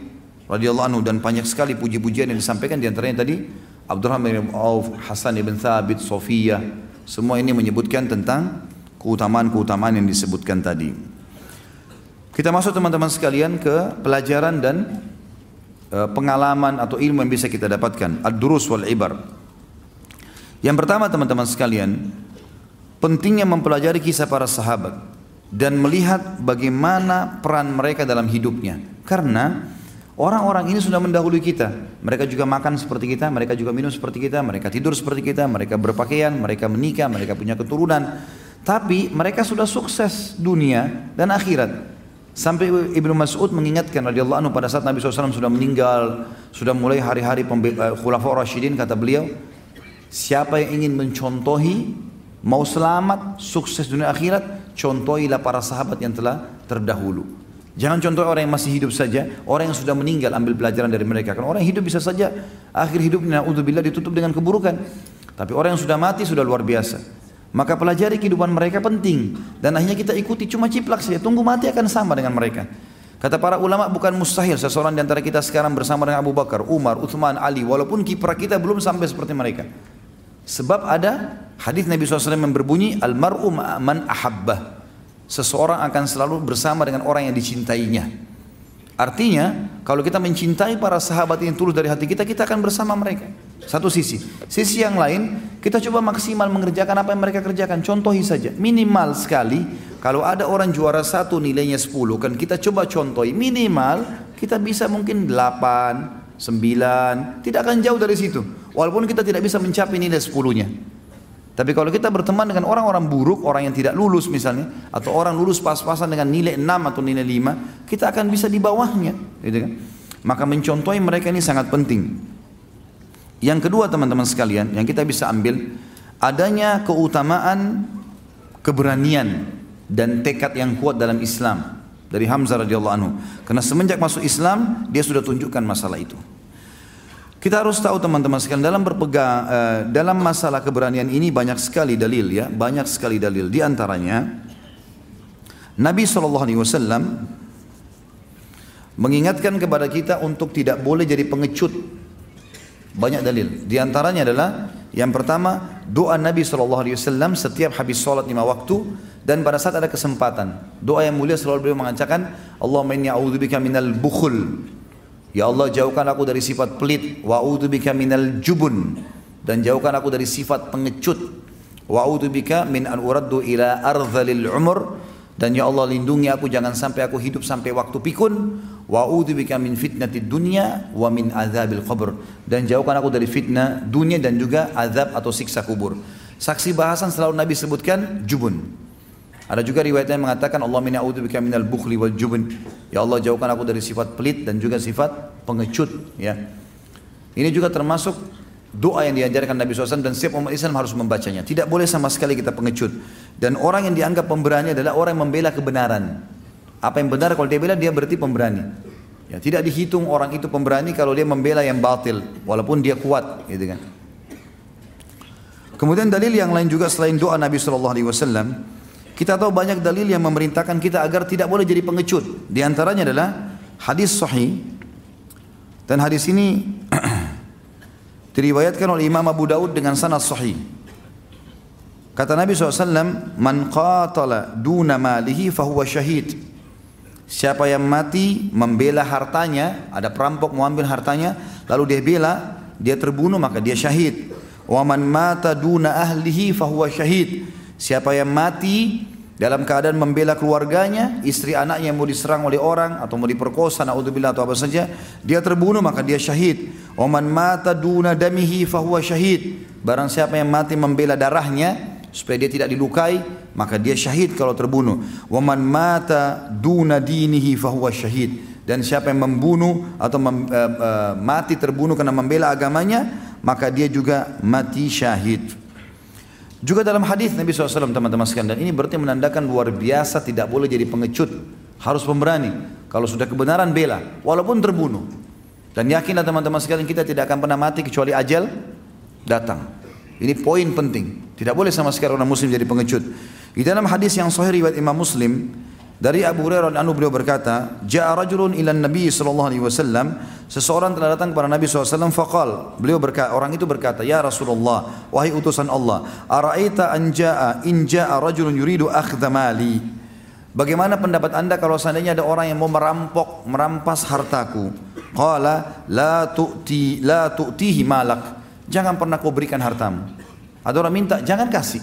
radhiyallahu anhu dan banyak sekali puji-pujian yang disampaikan di antaranya tadi Abdurrahman bin Auf, Hasan bin Thabit, Sofia, semua ini menyebutkan tentang keutamaan-keutamaan yang disebutkan tadi. Kita masuk teman-teman sekalian ke pelajaran dan uh, pengalaman atau ilmu yang bisa kita dapatkan. Ad-durus wal ibar. Yang pertama teman-teman sekalian, pentingnya mempelajari kisah para sahabat dan melihat bagaimana peran mereka dalam hidupnya. Karena orang-orang ini sudah mendahului kita. Mereka juga makan seperti kita, mereka juga minum seperti kita, mereka tidur seperti kita, mereka berpakaian, mereka menikah, mereka punya keturunan. Tapi mereka sudah sukses dunia dan akhirat. Sampai Ibnu Mas'ud mengingatkan radhiyallahu anhu pada saat Nabi SAW sudah meninggal, sudah mulai hari-hari eh, Khulafaur Rasyidin kata beliau, Siapa yang ingin mencontohi mau selamat, sukses dunia akhirat, contohilah para sahabat yang telah terdahulu. Jangan contoh orang yang masih hidup saja, orang yang sudah meninggal ambil pelajaran dari mereka. Karena orang yang hidup bisa saja akhir hidupnya udzubillah ditutup dengan keburukan. Tapi orang yang sudah mati sudah luar biasa. Maka pelajari kehidupan mereka penting dan akhirnya kita ikuti cuma ciplak saja. Tunggu mati akan sama dengan mereka. Kata para ulama bukan mustahil seseorang di antara kita sekarang bersama dengan Abu Bakar, Umar, Uthman, Ali walaupun kiprah kita belum sampai seperti mereka. Sebab ada hadis Nabi SAW yang berbunyi almaru man ahabbah. Seseorang akan selalu bersama dengan orang yang dicintainya. Artinya, kalau kita mencintai para sahabat yang tulus dari hati kita, kita akan bersama mereka. Satu sisi. Sisi yang lain, kita coba maksimal mengerjakan apa yang mereka kerjakan. Contohi saja. Minimal sekali, kalau ada orang juara satu nilainya 10, kan kita coba contohi. Minimal, kita bisa mungkin 8, 9, tidak akan jauh dari situ. Walaupun kita tidak bisa mencapai nilai sepuluhnya. Tapi kalau kita berteman dengan orang-orang buruk, orang yang tidak lulus misalnya, atau orang lulus pas-pasan dengan nilai 6 atau nilai 5, kita akan bisa di bawahnya. Gitu kan? Maka mencontohi mereka ini sangat penting. Yang kedua teman-teman sekalian, yang kita bisa ambil, adanya keutamaan keberanian dan tekad yang kuat dalam Islam dari Hamzah radhiyallahu anhu. Karena semenjak masuk Islam, dia sudah tunjukkan masalah itu. Kita harus tahu teman-teman sekalian dalam berpegang uh, dalam masalah keberanian ini banyak sekali dalil ya, banyak sekali dalil. Di antaranya Nabi SAW mengingatkan kepada kita untuk tidak boleh jadi pengecut. Banyak dalil. Di antaranya adalah yang pertama doa Nabi SAW setiap habis sholat lima waktu dan pada saat ada kesempatan. Doa yang mulia selalu beliau mengatakan, Allahumma inni a'udzubika minal bukhul. Ya Allah jauhkan aku dari sifat pelit. Wa a'udzubika minal jubun. Dan jauhkan aku dari sifat pengecut. Wa a'udzubika min an uraddu ila ardhalil umur dan ya Allah lindungi aku jangan sampai aku hidup sampai waktu pikun. Wa bika min fitnatid dunya wa min azabil qabr. Dan jauhkan aku dari fitnah dunia dan juga azab atau siksa kubur. Saksi bahasan selalu Nabi sebutkan jubun. Ada juga riwayatnya yang mengatakan Allah min bika minal bukhli wal jubun. Ya Allah jauhkan aku dari sifat pelit dan juga sifat pengecut ya. Ini juga termasuk doa yang diajarkan Nabi SAW dan setiap umat Islam harus membacanya. Tidak boleh sama sekali kita pengecut. Dan orang yang dianggap pemberani adalah orang yang membela kebenaran. Apa yang benar kalau dia bela dia berarti pemberani. Ya, tidak dihitung orang itu pemberani kalau dia membela yang batil walaupun dia kuat gitu kan. Kemudian dalil yang lain juga selain doa Nabi SAW kita tahu banyak dalil yang memerintahkan kita agar tidak boleh jadi pengecut. Di antaranya adalah hadis sahih dan hadis ini [CLEARS THROAT] Diriwayatkan oleh Imam Abu Daud dengan sanad sahih. Kata Nabi SAW, Man qatala duna malihi fahuwa syahid. Siapa yang mati membela hartanya, ada perampok mau ambil hartanya, lalu dia bela, dia terbunuh maka dia syahid. Wa man mata duna ahlihi fahuwa syahid. Siapa yang mati dalam keadaan membela keluarganya, istri anaknya mau diserang oleh orang atau mau diperkosa, naudzubillah atau apa saja, dia terbunuh maka dia syahid. Oman mata duna damihi fahuwa syahid. Barang siapa yang mati membela darahnya supaya dia tidak dilukai, maka dia syahid kalau terbunuh. Waman mata duna dinihi fahuwa syahid. Dan siapa yang membunuh atau mem, uh, uh, mati terbunuh karena membela agamanya, maka dia juga mati syahid. Juga dalam hadis Nabi SAW teman-teman sekalian dan ini berarti menandakan luar biasa tidak boleh jadi pengecut harus pemberani kalau sudah kebenaran bela walaupun terbunuh dan yakinlah teman-teman sekalian kita tidak akan pernah mati kecuali ajal datang ini poin penting tidak boleh sama sekali orang muslim jadi pengecut di dalam hadis yang sahih riwayat Imam Muslim dari Abu Hurairah anu beliau berkata, "Ja'a rajulun ila Nabi sallallahu alaihi wasallam." Seseorang telah datang kepada Nabi SAW faqal. Beliau berkata, orang itu berkata, "Ya Rasulullah, wahai utusan Allah, ara'aita an ja'a rajulun yuridu akhdha mali?" Bagaimana pendapat Anda kalau seandainya ada orang yang mau merampok, merampas hartaku? Qala la tu'ti la tu'tihi malak. Jangan pernah kau berikan hartamu. Ada orang minta, jangan kasih.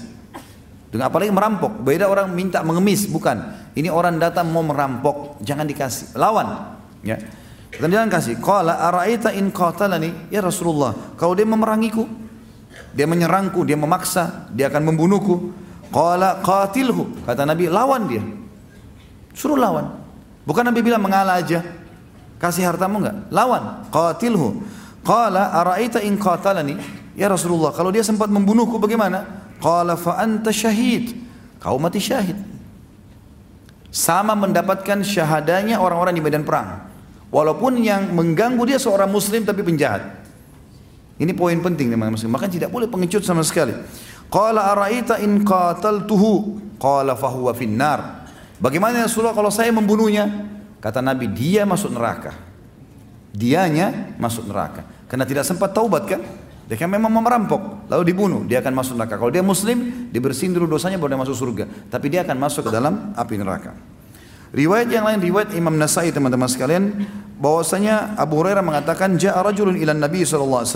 Dengan apalagi merampok. Beda orang minta mengemis, bukan. Ini orang datang mau merampok, jangan dikasih. Lawan. Ya. Dan jangan kasih. Qala araita in qatalani ya Rasulullah. Kalau dia memerangiku, dia menyerangku, dia memaksa, dia akan membunuhku. Qala qatilhu. Kata Nabi, lawan dia. Suruh lawan. Bukan Nabi bilang mengalah aja. Kasih hartamu enggak? Lawan. Qatilhu. Qala araita in qatalani ya Rasulullah. Kalau dia sempat membunuhku bagaimana? Qala fa anta syahid. Kau mati syahid. Sama mendapatkan syahadanya orang-orang di medan perang. Walaupun yang mengganggu dia seorang muslim tapi penjahat. Ini poin penting teman muslim. Maka tidak boleh pengecut sama sekali. Qala araita in qataltuhu. Qala fahuwa finnar. Bagaimana ya Rasulullah kalau saya membunuhnya? Kata Nabi, dia masuk neraka. Dianya masuk neraka. Karena tidak sempat taubat kan? Dia kan memang merampok, lalu dibunuh, dia akan masuk neraka. Kalau dia muslim, dibersihin dulu dosanya baru dia masuk surga. Tapi dia akan masuk ke dalam api neraka. Riwayat yang lain, riwayat Imam Nasai teman-teman sekalian, bahwasanya Abu Hurairah mengatakan, Ja'a rajulun ila Nabi SAW,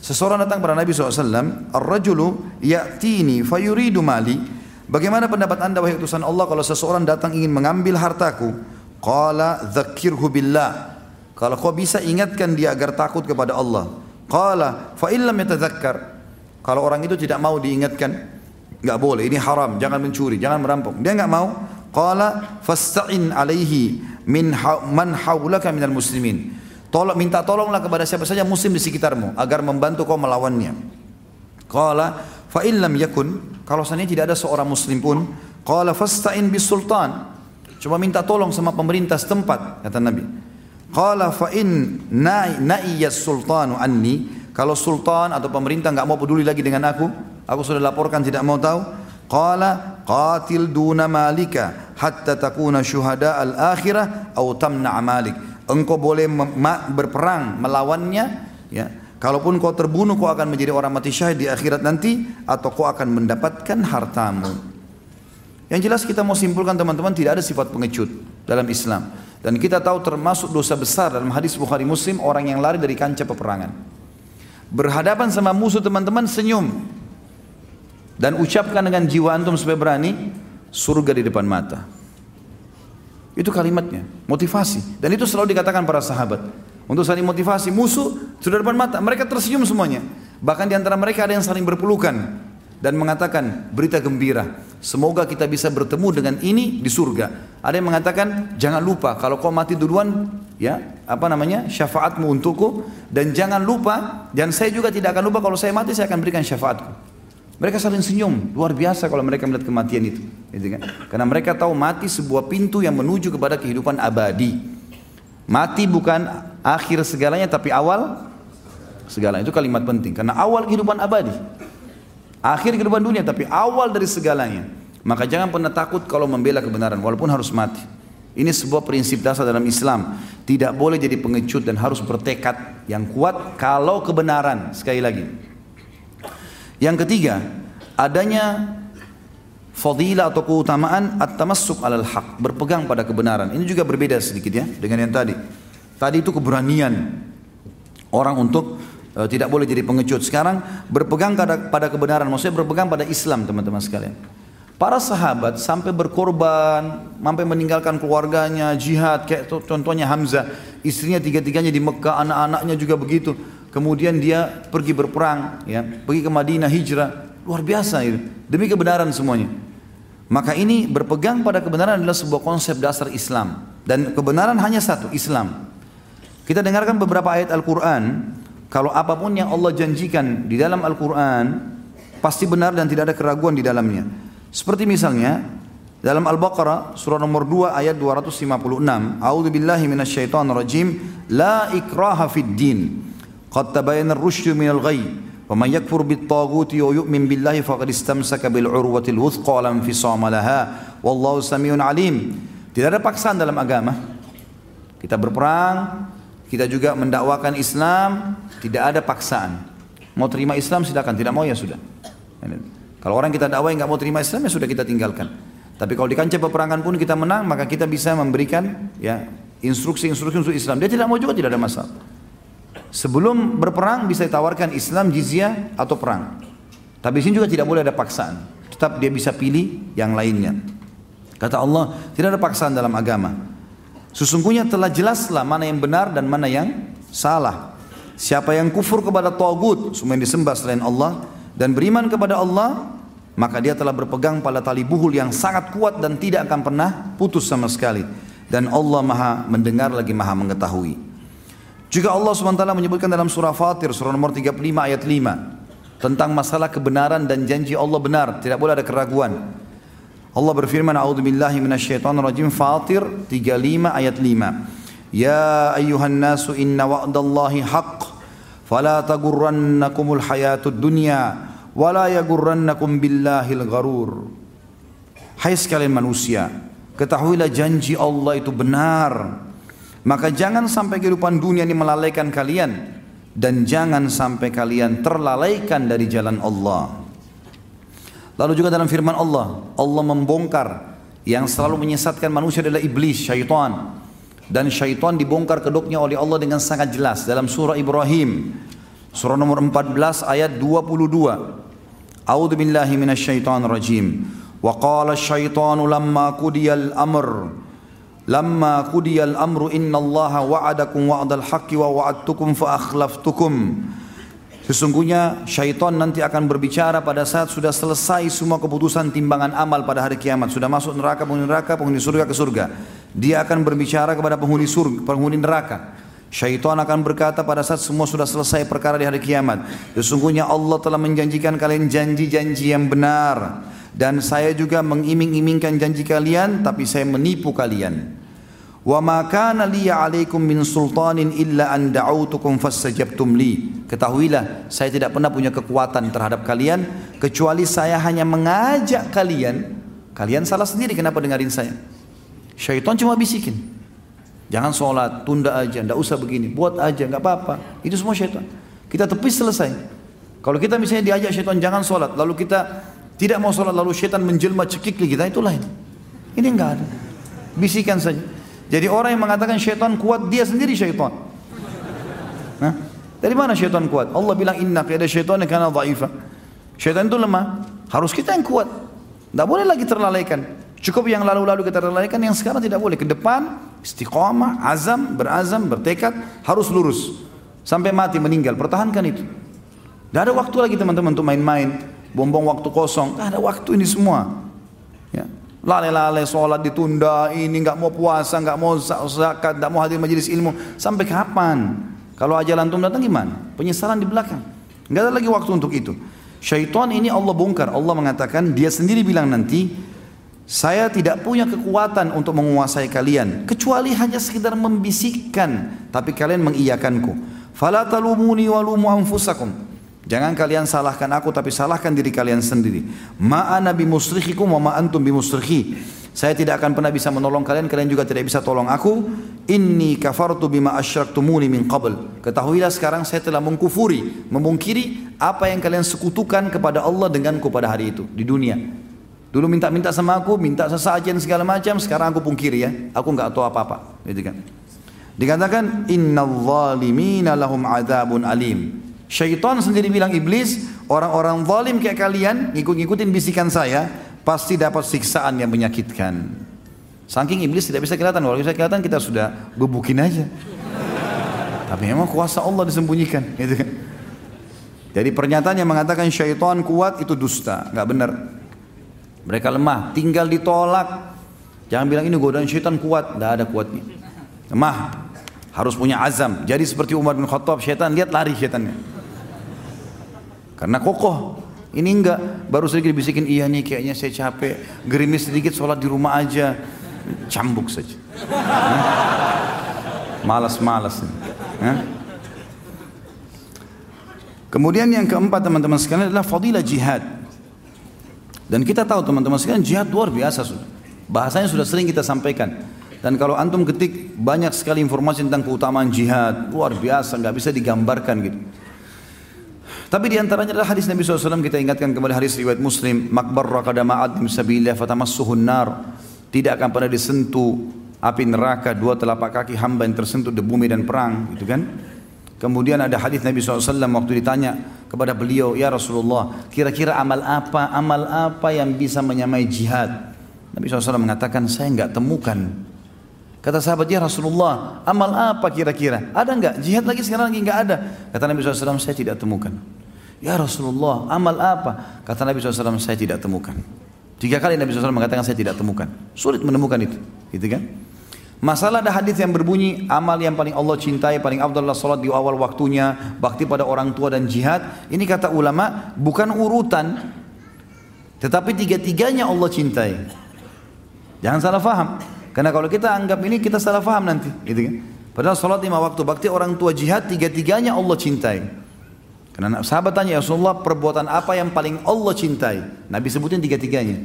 seseorang datang kepada Nabi SAW, Ar-rajulu ya'tini fayuridu mali, bagaimana pendapat anda wahai utusan Allah kalau seseorang datang ingin mengambil hartaku? Qala dzakirhu billah. Kalau kau bisa ingatkan dia agar takut kepada Allah. Qala fa illam yatadhakkar. Kalau orang itu tidak mau diingatkan, enggak boleh, ini haram, jangan mencuri, jangan merampok. Dia enggak mau. Qala fasta'in alaihi min man haulaka minal muslimin. Tolong minta tolonglah kepada siapa saja muslim di sekitarmu agar membantu kau melawannya. Qala fa illam yakun kalau seandainya tidak ada seorang muslim pun qala fasta'in bis sultan. Cuma minta tolong sama pemerintah setempat kata Nabi. Qala fa in na'iya sultanu anni kalau sultan atau pemerintah enggak mau peduli lagi dengan aku, aku sudah laporkan tidak mau tahu. Qala qatil duna malika hatta takuna syuhada al akhirah atau tamna malik. Engkau boleh berperang melawannya ya Kalaupun kau terbunuh, kau akan menjadi orang mati syahid di akhirat nanti, atau kau akan mendapatkan hartamu. Yang jelas kita mau simpulkan teman-teman tidak ada sifat pengecut dalam Islam. Dan kita tahu termasuk dosa besar dalam hadis Bukhari Muslim orang yang lari dari kancah peperangan. Berhadapan sama musuh teman-teman senyum. Dan ucapkan dengan jiwa antum supaya berani, surga di depan mata. Itu kalimatnya, motivasi. Dan itu selalu dikatakan para sahabat. Untuk saling motivasi, musuh sudah depan mata, mereka tersenyum semuanya. Bahkan di antara mereka ada yang saling berpelukan dan mengatakan berita gembira. Semoga kita bisa bertemu dengan ini di surga. Ada yang mengatakan jangan lupa kalau kau mati duluan ya apa namanya syafaatmu untukku dan jangan lupa dan saya juga tidak akan lupa kalau saya mati saya akan berikan syafaatku. Mereka saling senyum, luar biasa kalau mereka melihat kematian itu. Gitu kan? Karena mereka tahu mati sebuah pintu yang menuju kepada kehidupan abadi. Mati bukan akhir segalanya tapi awal segalanya. Itu kalimat penting karena awal kehidupan abadi. Akhir kehidupan dunia tapi awal dari segalanya. Maka jangan pernah takut kalau membela kebenaran walaupun harus mati. Ini sebuah prinsip dasar dalam Islam. Tidak boleh jadi pengecut dan harus bertekad yang kuat kalau kebenaran. Sekali lagi. Yang ketiga, adanya fadilah atau keutamaan at-tamassuk alal haq, berpegang pada kebenaran. Ini juga berbeda sedikit ya dengan yang tadi. Tadi itu keberanian orang untuk uh, tidak boleh jadi pengecut. Sekarang berpegang pada, pada kebenaran, maksudnya berpegang pada Islam teman-teman sekalian. Para sahabat sampai berkorban, sampai meninggalkan keluarganya, jihad, kayak contohnya Hamzah, istrinya tiga-tiganya di Mekah, anak-anaknya juga begitu. Kemudian dia pergi berperang, ya, pergi ke Madinah hijrah, luar biasa itu. Demi kebenaran semuanya. Maka ini berpegang pada kebenaran adalah sebuah konsep dasar Islam. Dan kebenaran hanya satu, Islam. Kita dengarkan beberapa ayat Al-Quran. Kalau apapun yang Allah janjikan di dalam Al-Quran, pasti benar dan tidak ada keraguan di dalamnya. Seperti misalnya, dalam Al-Baqarah surah nomor 2 ayat 256, A'udzu billahi minasyaitonir rajim, la ikraha fid din. Qad tabayyana ar-rusydu minal ghayy. ومن يكفر بالطاغوت ويؤمن بالله فقد استمسك بالعروة الوثقى لا انفصام لها والله سميع عليم tidak ada paksaan dalam agama kita berperang kita juga mendakwakan Islam tidak ada paksaan mau terima Islam silakan tidak mau ya sudah kalau orang kita dakwai nggak mau terima Islam ya sudah kita tinggalkan tapi kalau di kancah peperangan pun kita menang maka kita bisa memberikan ya instruksi-instruksi untuk Islam dia tidak mau juga tidak ada masalah Sebelum berperang bisa ditawarkan Islam, jizyah atau perang. Tapi di sini juga tidak boleh ada paksaan. Tetap dia bisa pilih yang lainnya. Kata Allah, tidak ada paksaan dalam agama. Sesungguhnya telah jelaslah mana yang benar dan mana yang salah. Siapa yang kufur kepada Tagut, semua yang disembah selain Allah, dan beriman kepada Allah, maka dia telah berpegang pada tali buhul yang sangat kuat dan tidak akan pernah putus sama sekali. Dan Allah maha mendengar lagi maha mengetahui. Juga Allah SWT menyebutkan dalam surah Fatir, surah nomor 35 ayat 5. Tentang masalah kebenaran dan janji Allah benar. Tidak boleh ada keraguan. Allah berfirman, A'udhu billahi minasyaitan rajim. Fatir 35 ayat 5. Ya ayuhan nasu inna wa'dallahi haqq. Fala tagurrannakumul hayatud dunya. Wala yagurrannakum billahil gharur. Hai sekalian manusia. Ketahuilah janji Allah itu benar maka jangan sampai kehidupan dunia ini melalaikan kalian dan jangan sampai kalian terlalaikan dari jalan Allah. Lalu juga dalam firman Allah, Allah membongkar yang selalu menyesatkan manusia adalah iblis, syaitan. Dan syaitan dibongkar kedoknya oleh Allah dengan sangat jelas dalam surah Ibrahim. Surah nomor 14 ayat 22. A'udzu billahi minasyaitonir rajim. Wa qala asyaitanu lamma qudiyal amr Lamma qudiyal amru innallaha wa'adakum wa'dal haqqi wa wa'adtukum fa akhlaftukum. Sesungguhnya syaitan nanti akan berbicara pada saat sudah selesai semua keputusan timbangan amal pada hari kiamat. Sudah masuk neraka, penghuni neraka, penghuni surga ke surga. Dia akan berbicara kepada penghuni surga, penghuni neraka. Syaitan akan berkata pada saat semua sudah selesai perkara di hari kiamat. Sesungguhnya Allah telah menjanjikan kalian janji-janji yang benar. Dan saya juga mengiming-imingkan janji kalian, tapi saya menipu kalian. Wa ma kana li 'alaikum min sultanin illa an da'autukum fastajabtum li. Ketahuilah, saya tidak pernah punya kekuatan terhadap kalian kecuali saya hanya mengajak kalian. Kalian salah sendiri kenapa dengarin saya? Syaitan cuma bisikin. Jangan sholat, tunda aja, ndak usah begini, buat aja, nggak apa-apa. Itu semua syaitan. Kita tepis selesai. Kalau kita misalnya diajak syaitan jangan sholat, lalu kita tidak mau sholat, lalu syaitan menjelma cekik kita, itu lain. Ini enggak ada. Bisikan saja. Jadi orang yang mengatakan syaitan kuat, dia sendiri syaitan. Nah, dari mana syaitan kuat? Allah bilang inna qiyada syaitan karena dha'ifa. Syaitan itu lemah, harus kita yang kuat. Tidak boleh lagi terlalaikan. Cukup yang lalu-lalu kita terlalaikan, yang sekarang tidak boleh. Ke depan, istiqamah, azam, berazam, bertekad, harus lurus. Sampai mati meninggal, pertahankan itu. Tidak ada waktu lagi teman-teman untuk main-main, bombong waktu kosong. Tidak ada waktu ini semua. Lale-lale sholat ditunda, ini nggak mau puasa, nggak mau zakat, nggak mau hadir majelis ilmu. Sampai kapan? Kalau ajal antum datang gimana? Penyesalan di belakang. Nggak ada lagi waktu untuk itu. Syaitan ini Allah bongkar. Allah mengatakan dia sendiri bilang nanti saya tidak punya kekuatan untuk menguasai kalian kecuali hanya sekedar membisikkan tapi kalian mengiyakanku. Fala talumuni walumu anfusakum. Jangan kalian salahkan aku tapi salahkan diri kalian sendiri. Ma ana bimusrikhikum wa ma antum bimusrikhi. Saya tidak akan pernah bisa menolong kalian, kalian juga tidak bisa tolong aku. Inni kafartu bima asyraktumuni min qabl. Ketahuilah sekarang saya telah mengkufuri, memungkiri apa yang kalian sekutukan kepada Allah denganku pada hari itu di dunia. Dulu minta-minta sama aku, minta sesajen segala macam, sekarang aku pungkiri ya. Aku enggak tahu apa-apa, gitu kan. Dikatakan innal zalimina lahum adzabun alim. Syaitan sendiri bilang iblis, orang-orang zalim kayak kalian ngikut-ngikutin bisikan saya, pasti dapat siksaan yang menyakitkan. Saking iblis tidak bisa kelihatan, kalau bisa kelihatan kita sudah gebukin aja. Tapi memang kuasa Allah disembunyikan, gitu kan. Jadi pernyataan yang mengatakan syaitan kuat itu dusta, nggak benar. Mereka lemah, tinggal ditolak. Jangan bilang ini godaan syaitan kuat, tidak ada kuatnya. Lemah, harus punya azam. Jadi seperti Umar bin Khattab, syaitan lihat lari syaitannya. Karena kokoh, ini enggak, baru sedikit bisikin, iya nih kayaknya saya capek, gerimis sedikit sholat di rumah aja, cambuk saja. Malas-malas. Kemudian yang keempat teman-teman sekalian adalah fadilah jihad. Dan kita tahu teman-teman sekalian jihad luar biasa sudah. Bahasanya sudah sering kita sampaikan. Dan kalau antum ketik banyak sekali informasi tentang keutamaan jihad, luar biasa, nggak bisa digambarkan gitu. Tapi di antaranya adalah hadis Nabi SAW kita ingatkan kembali hadis riwayat Muslim, makbar rakada ma'ad sabilillah fatamassuhun nar. Tidak akan pernah disentuh api neraka dua telapak kaki hamba yang tersentuh di bumi dan perang, gitu kan? Kemudian ada hadis Nabi SAW waktu ditanya kepada beliau, Ya Rasulullah, kira-kira amal apa, amal apa yang bisa menyamai jihad? Nabi SAW mengatakan, saya enggak temukan. Kata sahabat, Ya Rasulullah, amal apa kira-kira? Ada enggak? Jihad lagi sekarang lagi enggak ada. Kata Nabi SAW, saya tidak temukan. Ya Rasulullah, amal apa? Kata Nabi SAW, saya tidak temukan. Tiga kali Nabi SAW mengatakan saya tidak temukan. Sulit menemukan itu. Gitu kan? Masalah ada hadis yang berbunyi amal yang paling Allah cintai, paling Abdullah salat di awal waktunya, bakti pada orang tua dan jihad. Ini kata ulama bukan urutan, tetapi tiga-tiganya Allah cintai. Jangan salah faham. Karena kalau kita anggap ini kita salah faham nanti, gitu kan? Padahal salat lima waktu, bakti orang tua jihad, tiga-tiganya Allah cintai. Karena sahabat tanya, ya Rasulullah perbuatan apa yang paling Allah cintai? Nabi sebutin tiga-tiganya.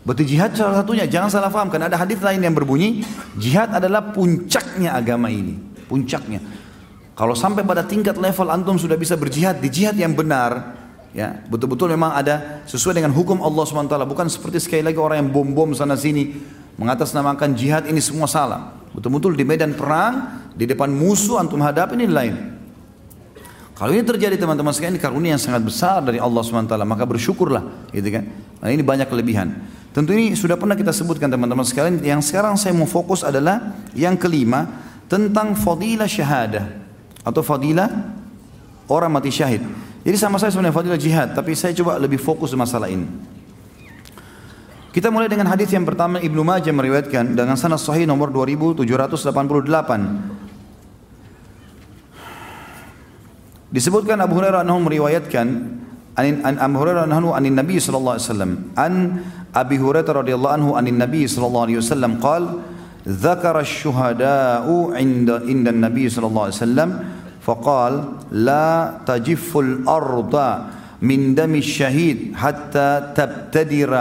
Berarti jihad salah satunya, jangan salah faham. Karena ada hadis lain yang berbunyi, jihad adalah puncaknya agama ini. Puncaknya. Kalau sampai pada tingkat level antum sudah bisa berjihad, di jihad yang benar, ya betul-betul memang ada sesuai dengan hukum Allah SWT. Bukan seperti sekali lagi orang yang bom-bom sana sini, mengatasnamakan jihad ini semua salah. Betul-betul di medan perang, di depan musuh antum hadap ini lain. Kalau ini terjadi teman-teman sekalian ini karunia yang sangat besar dari Allah SWT maka bersyukurlah gitu kan. Nah, ini banyak kelebihan. Tentu ini sudah pernah kita sebutkan teman-teman sekalian. Yang sekarang saya mau fokus adalah yang kelima tentang fadilah syahadah atau fadilah orang mati syahid. Jadi sama saya sebenarnya fadilah jihad, tapi saya coba lebih fokus di masalah ini. Kita mulai dengan hadis yang pertama Ibnu Majah meriwayatkan dengan sanad sahih nomor 2788 Disebutkan Abu Hurairah anhu meriwayatkan an, an Abu Hurairah anhu anin Nabi sallallahu alaihi wasallam an Abi Hurairah radhiyallahu anhu anin Nabi sallallahu alaihi wasallam qala ذكر الشهداء عند عند النبي صلى الله عليه وسلم فقال لا تجف الأرض من دم الشهيد حتى تبتدر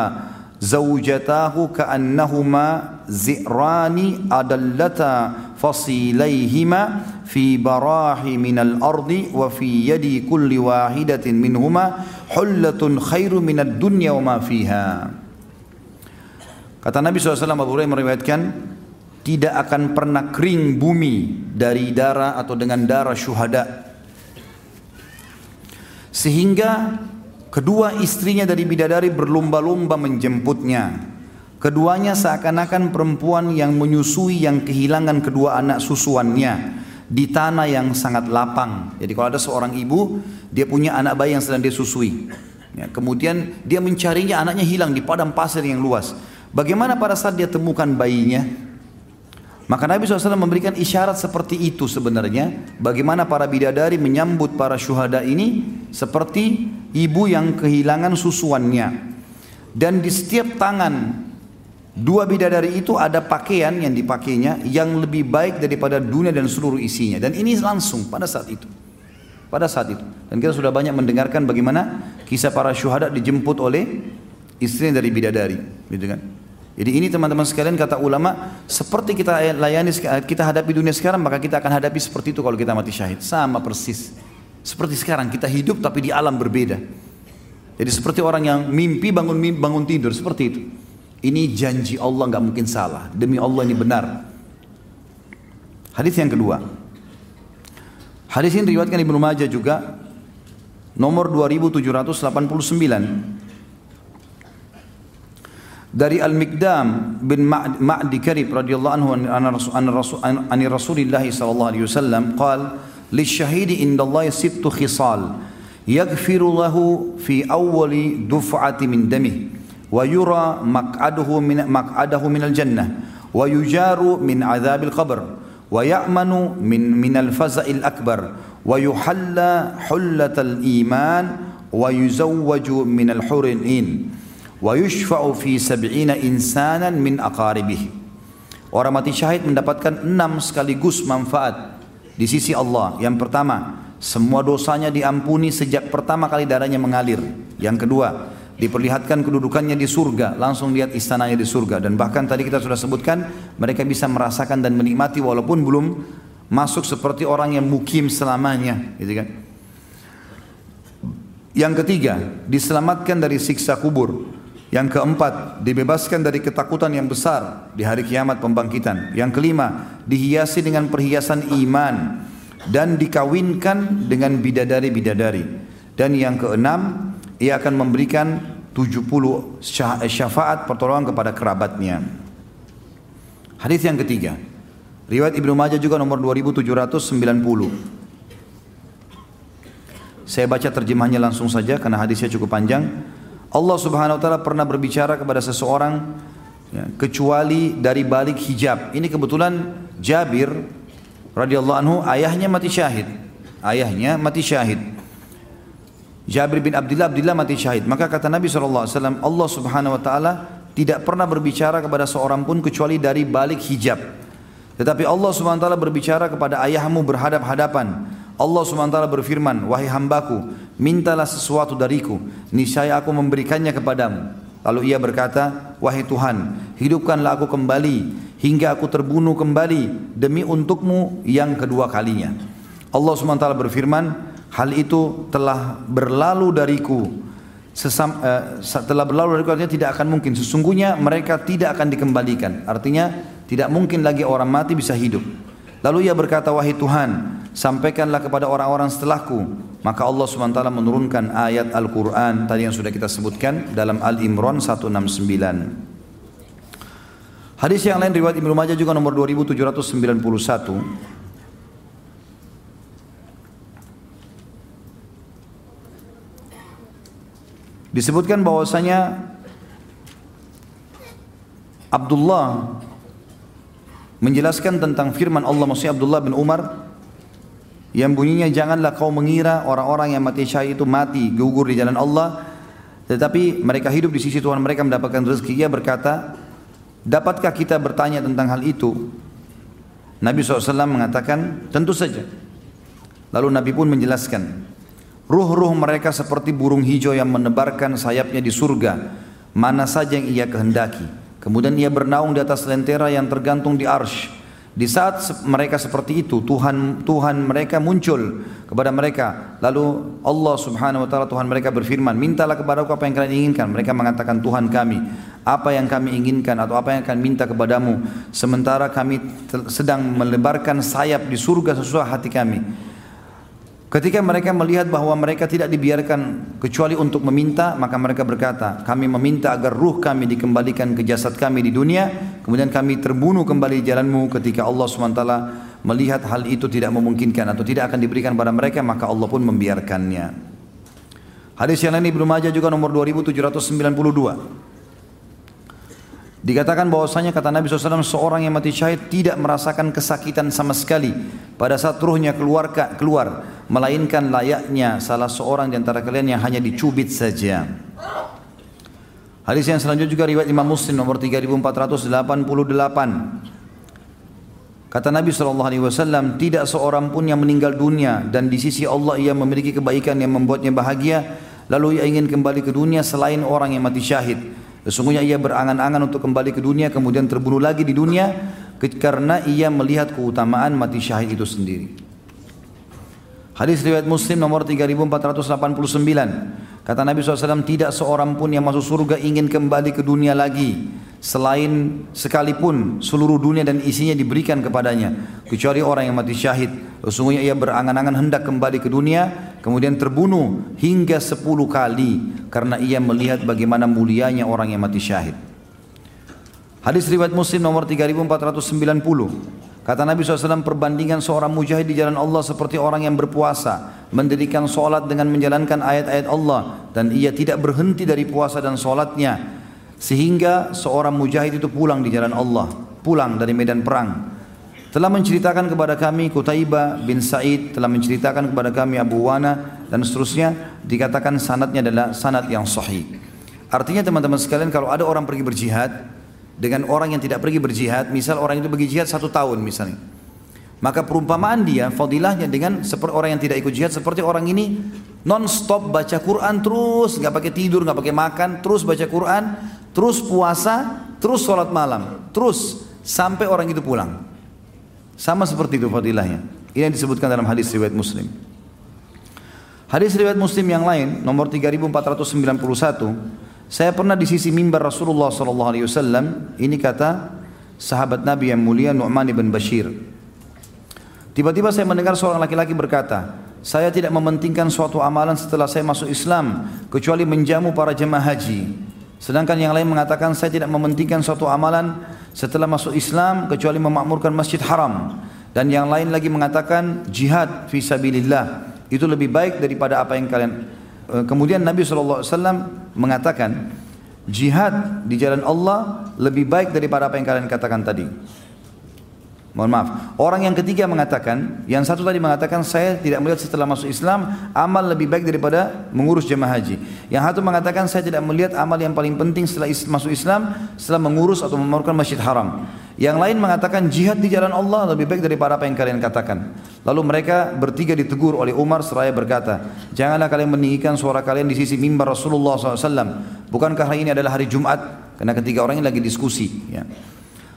زوجتاه كأنهما زئران أدلتا فصيليهما fi barahi minal ardi wa fi yadi kulli wahidatin minhuma hullatun khairu minad dunya wa ma fiha. Kata Nabi SAW Abu Hurairah meriwayatkan tidak akan pernah kering bumi dari darah atau dengan darah syuhada sehingga kedua istrinya dari bidadari berlomba-lomba menjemputnya Keduanya seakan-akan perempuan yang menyusui yang kehilangan kedua anak susuannya di tanah yang sangat lapang. Jadi kalau ada seorang ibu, dia punya anak bayi yang sedang dia susui. Ya, kemudian dia mencarinya, anaknya hilang di padang pasir yang luas. Bagaimana pada saat dia temukan bayinya? Maka Nabi SAW memberikan isyarat seperti itu sebenarnya. Bagaimana para bidadari menyambut para syuhada ini seperti ibu yang kehilangan susuannya. Dan di setiap tangan Dua bidadari itu ada pakaian yang dipakainya yang lebih baik daripada dunia dan seluruh isinya. Dan ini langsung pada saat itu. Pada saat itu. Dan kita sudah banyak mendengarkan bagaimana kisah para syuhada dijemput oleh istri dari bidadari. Gitu kan? Jadi ini teman-teman sekalian kata ulama seperti kita layani kita hadapi dunia sekarang maka kita akan hadapi seperti itu kalau kita mati syahid sama persis seperti sekarang kita hidup tapi di alam berbeda jadi seperti orang yang mimpi bangun bangun tidur seperti itu ini janji Allah nggak mungkin salah. Demi Allah ini benar. Hadis yang kedua. Hadis ini riwayatkan Ibnu Majah juga nomor 2789 dari Al-Miqdam bin Ma'di Karib radhiyallahu anhu an Rasul an Rasulillah sallallahu alaihi wasallam qala lisyahidi indallahi sittu khisal yaghfiru lahu fi awwali duf'ati min damihi wa yura maq'aduhu min maq'adahu minal jannah. Wa yujaru min adzabil qabr. Wa ya'manu min minal faza'il akbar. Wa yuhalla hullatal iman. Wa yuzawwaju minal huril in. Wa yushfa'u fi sab'ina Orang mati syahid mendapatkan enam sekaligus manfaat di sisi Allah. Yang pertama, semua dosanya diampuni sejak pertama kali darahnya mengalir. Yang kedua, diperlihatkan kedudukannya di surga, langsung lihat istananya di surga dan bahkan tadi kita sudah sebutkan mereka bisa merasakan dan menikmati walaupun belum masuk seperti orang yang mukim selamanya, gitu kan. Yang ketiga, diselamatkan dari siksa kubur. Yang keempat, dibebaskan dari ketakutan yang besar di hari kiamat pembangkitan. Yang kelima, dihiasi dengan perhiasan iman dan dikawinkan dengan bidadari-bidadari. Dan yang keenam, ia akan memberikan 70 syafaat pertolongan kepada kerabatnya. Hadis yang ketiga. Riwayat Ibnu Majah juga nomor 2790. Saya baca terjemahnya langsung saja karena hadisnya cukup panjang. Allah Subhanahu wa taala pernah berbicara kepada seseorang ya, kecuali dari balik hijab. Ini kebetulan Jabir radhiyallahu anhu ayahnya mati syahid. Ayahnya mati syahid. Jabir bin Abdullah Abdullah mati syahid. Maka kata Nabi SAW, Allah Subhanahu Wa Taala tidak pernah berbicara kepada seorang pun kecuali dari balik hijab. Tetapi Allah Subhanahu Wa Taala berbicara kepada ayahmu berhadap-hadapan. Allah Subhanahu Wa Taala berfirman, wahai hambaku, mintalah sesuatu dariku, niscaya aku memberikannya kepadamu. Lalu ia berkata, wahai Tuhan, hidupkanlah aku kembali hingga aku terbunuh kembali demi untukmu yang kedua kalinya. Allah Subhanahu Wa Taala berfirman, hal itu telah berlalu dariku. Sesam, uh, telah berlalu dariku artinya tidak akan mungkin. Sesungguhnya mereka tidak akan dikembalikan. Artinya tidak mungkin lagi orang mati bisa hidup. Lalu ia berkata wahai Tuhan sampaikanlah kepada orang-orang setelahku. Maka Allah SWT menurunkan ayat Al-Quran tadi yang sudah kita sebutkan dalam Al-Imran 169 hadis yang lain riwayat Ibnu Majah juga nomor 2791 Disebutkan bahwasanya Abdullah menjelaskan tentang firman Allah maksudnya Abdullah bin Umar yang bunyinya janganlah kau mengira orang-orang yang mati syahid itu mati gugur di jalan Allah tetapi mereka hidup di sisi Tuhan mereka mendapatkan rezeki. Ia berkata dapatkah kita bertanya tentang hal itu? Nabi SAW mengatakan tentu saja. Lalu Nabi pun menjelaskan Ruh-ruh mereka seperti burung hijau yang menebarkan sayapnya di surga, mana saja yang ia kehendaki. Kemudian ia bernaung di atas lentera yang tergantung di arsh. Di saat mereka seperti itu, Tuhan Tuhan mereka muncul kepada mereka. Lalu Allah Subhanahu wa taala Tuhan mereka berfirman, "Mintalah kepada aku apa yang kalian inginkan." Mereka mengatakan, "Tuhan kami, apa yang kami inginkan atau apa yang akan minta kepadamu sementara kami sedang melebarkan sayap di surga sesuai hati kami." Ketika mereka melihat bahwa mereka tidak dibiarkan kecuali untuk meminta, maka mereka berkata, kami meminta agar ruh kami dikembalikan ke jasad kami di dunia, kemudian kami terbunuh kembali di jalanmu ketika Allah SWT melihat hal itu tidak memungkinkan atau tidak akan diberikan pada mereka, maka Allah pun membiarkannya. Hadis yang lain Ibnu Majah juga nomor 2792. Dikatakan bahwasanya kata Nabi SAW seorang yang mati syahid tidak merasakan kesakitan sama sekali pada saat ruhnya keluar keluar melainkan layaknya salah seorang di antara kalian yang hanya dicubit saja. Hadis yang selanjutnya juga riwayat Imam Muslim nomor 3488. Kata Nabi SAW, tidak seorang pun yang meninggal dunia dan di sisi Allah ia memiliki kebaikan yang membuatnya bahagia, lalu ia ingin kembali ke dunia selain orang yang mati syahid. Sesungguhnya ia berangan-angan untuk kembali ke dunia kemudian terbunuh lagi di dunia karena ia melihat keutamaan mati syahid itu sendiri. Hadis riwayat Muslim nomor 3489. Kata Nabi SAW, tidak seorang pun yang masuk surga ingin kembali ke dunia lagi. Selain sekalipun seluruh dunia dan isinya diberikan kepadanya. Kecuali orang yang mati syahid. Sesungguhnya ia berangan-angan hendak kembali ke dunia. Kemudian terbunuh hingga sepuluh kali. Karena ia melihat bagaimana mulianya orang yang mati syahid. Hadis riwayat Muslim nomor 3490. Kata Nabi SAW perbandingan seorang mujahid di jalan Allah seperti orang yang berpuasa. Mendirikan solat dengan menjalankan ayat-ayat Allah. Dan ia tidak berhenti dari puasa dan solatnya. Sehingga seorang mujahid itu pulang di jalan Allah. Pulang dari medan perang. Telah menceritakan kepada kami Kutaiba bin Sa'id. Telah menceritakan kepada kami Abu Wana. Dan seterusnya dikatakan sanatnya adalah sanat yang sahih. Artinya teman-teman sekalian kalau ada orang pergi berjihad dengan orang yang tidak pergi berjihad, misal orang itu pergi jihad satu tahun misalnya. Maka perumpamaan dia, fadilahnya dengan seperti orang yang tidak ikut jihad, seperti orang ini non-stop baca Quran terus, nggak pakai tidur, nggak pakai makan, terus baca Quran, terus puasa, terus sholat malam, terus sampai orang itu pulang. Sama seperti itu fadilahnya. Ini yang disebutkan dalam hadis riwayat Muslim. Hadis riwayat Muslim yang lain nomor 3491 saya pernah di sisi mimbar Rasulullah sallallahu alaihi wasallam, ini kata sahabat Nabi yang mulia Nu'man bin Bashir. Tiba-tiba saya mendengar seorang laki-laki berkata, saya tidak mementingkan suatu amalan setelah saya masuk Islam kecuali menjamu para jemaah haji. Sedangkan yang lain mengatakan saya tidak mementingkan suatu amalan setelah masuk Islam kecuali memakmurkan masjid haram. Dan yang lain lagi mengatakan jihad fi sabilillah itu lebih baik daripada apa yang kalian kemudian Nabi SAW mengatakan jihad di jalan Allah lebih baik daripada apa yang kalian katakan tadi. Mohon maaf. Orang yang ketiga mengatakan, yang satu tadi mengatakan saya tidak melihat setelah masuk Islam amal lebih baik daripada mengurus jemaah haji. Yang satu mengatakan saya tidak melihat amal yang paling penting setelah masuk Islam setelah mengurus atau memerukan masjid haram. Yang lain mengatakan jihad di jalan Allah lebih baik daripada apa yang kalian katakan. Lalu mereka bertiga ditegur oleh Umar seraya berkata, janganlah kalian meninggikan suara kalian di sisi mimbar Rasulullah SAW. Bukankah hari ini adalah hari Jumat? Karena ketiga orang ini lagi diskusi. Ya.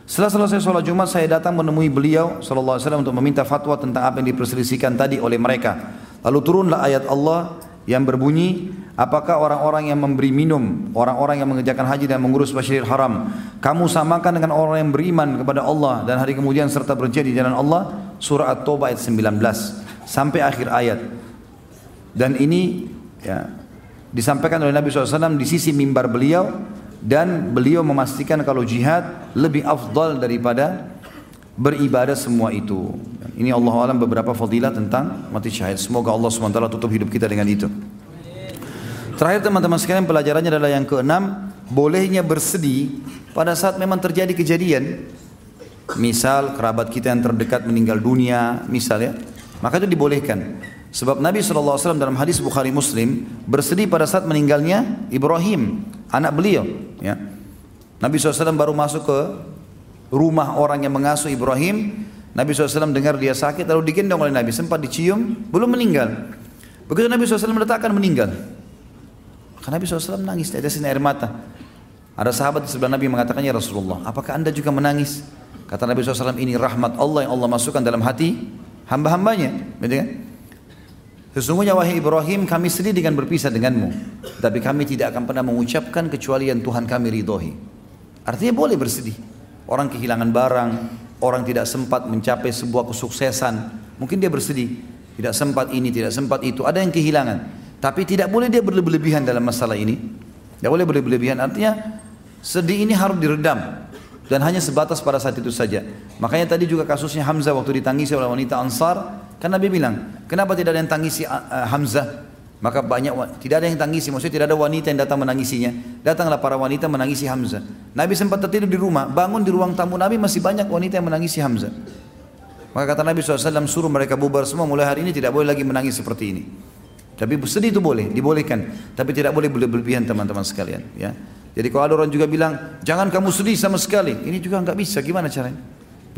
Setelah selesai sholat Jumat saya datang menemui beliau wasallam untuk meminta fatwa tentang apa yang diperselisihkan tadi oleh mereka. Lalu turunlah ayat Allah yang berbunyi, apakah orang-orang yang memberi minum, orang-orang yang mengerjakan haji dan mengurus Masjidil Haram, kamu samakan dengan orang yang beriman kepada Allah dan hari kemudian serta berjaya di jalan Allah? Surah At-Taubah ayat 19 sampai akhir ayat. Dan ini ya, disampaikan oleh Nabi SAW di sisi mimbar beliau dan beliau memastikan kalau jihad lebih afdal daripada beribadah semua itu. Ini Allah alam beberapa fadilah tentang mati syahid. Semoga Allah SWT tutup hidup kita dengan itu. Terakhir teman-teman sekalian pelajarannya adalah yang keenam, bolehnya bersedih pada saat memang terjadi kejadian. Misal kerabat kita yang terdekat meninggal dunia, misalnya, maka itu dibolehkan. Sebab Nabi SAW dalam hadis Bukhari Muslim bersedih pada saat meninggalnya Ibrahim, anak beliau. Ya. Nabi SAW baru masuk ke rumah orang yang mengasuh Ibrahim. Nabi SAW dengar dia sakit lalu digendong oleh Nabi. Sempat dicium, belum meninggal. Begitu Nabi SAW meletakkan meninggal. Maka Nabi SAW nangis, tetesin air mata. Ada sahabat di sebelah Nabi mengatakannya Rasulullah, apakah anda juga menangis? Kata Nabi SAW ini rahmat Allah yang Allah masukkan dalam hati hamba-hambanya. Gitu kan? Sesungguhnya wahai Ibrahim kami sedih dengan berpisah denganmu. Tapi kami tidak akan pernah mengucapkan kecuali yang Tuhan kami ridhoi. Artinya boleh bersedih. Orang kehilangan barang, orang tidak sempat mencapai sebuah kesuksesan. Mungkin dia bersedih. Tidak sempat ini, tidak sempat itu. Ada yang kehilangan. Tapi tidak boleh dia berlebihan dalam masalah ini. Tidak boleh berlebihan. Artinya sedih ini harus diredam dan hanya sebatas pada saat itu saja. Makanya tadi juga kasusnya Hamzah waktu ditangisi oleh wanita Ansar, kan Nabi bilang, kenapa tidak ada yang tangisi uh, uh, Hamzah? Maka banyak tidak ada yang tangisi, maksudnya tidak ada wanita yang datang menangisinya. Datanglah para wanita menangisi Hamzah. Nabi sempat tertidur di rumah, bangun di ruang tamu Nabi masih banyak wanita yang menangisi Hamzah. Maka kata Nabi SAW suruh mereka bubar semua mulai hari ini tidak boleh lagi menangis seperti ini. Tapi sedih itu boleh, dibolehkan. Tapi tidak boleh berlebihan teman-teman sekalian. Ya. Jadi kalau ada orang juga bilang, jangan kamu sedih sama sekali. Ini juga nggak bisa, gimana caranya?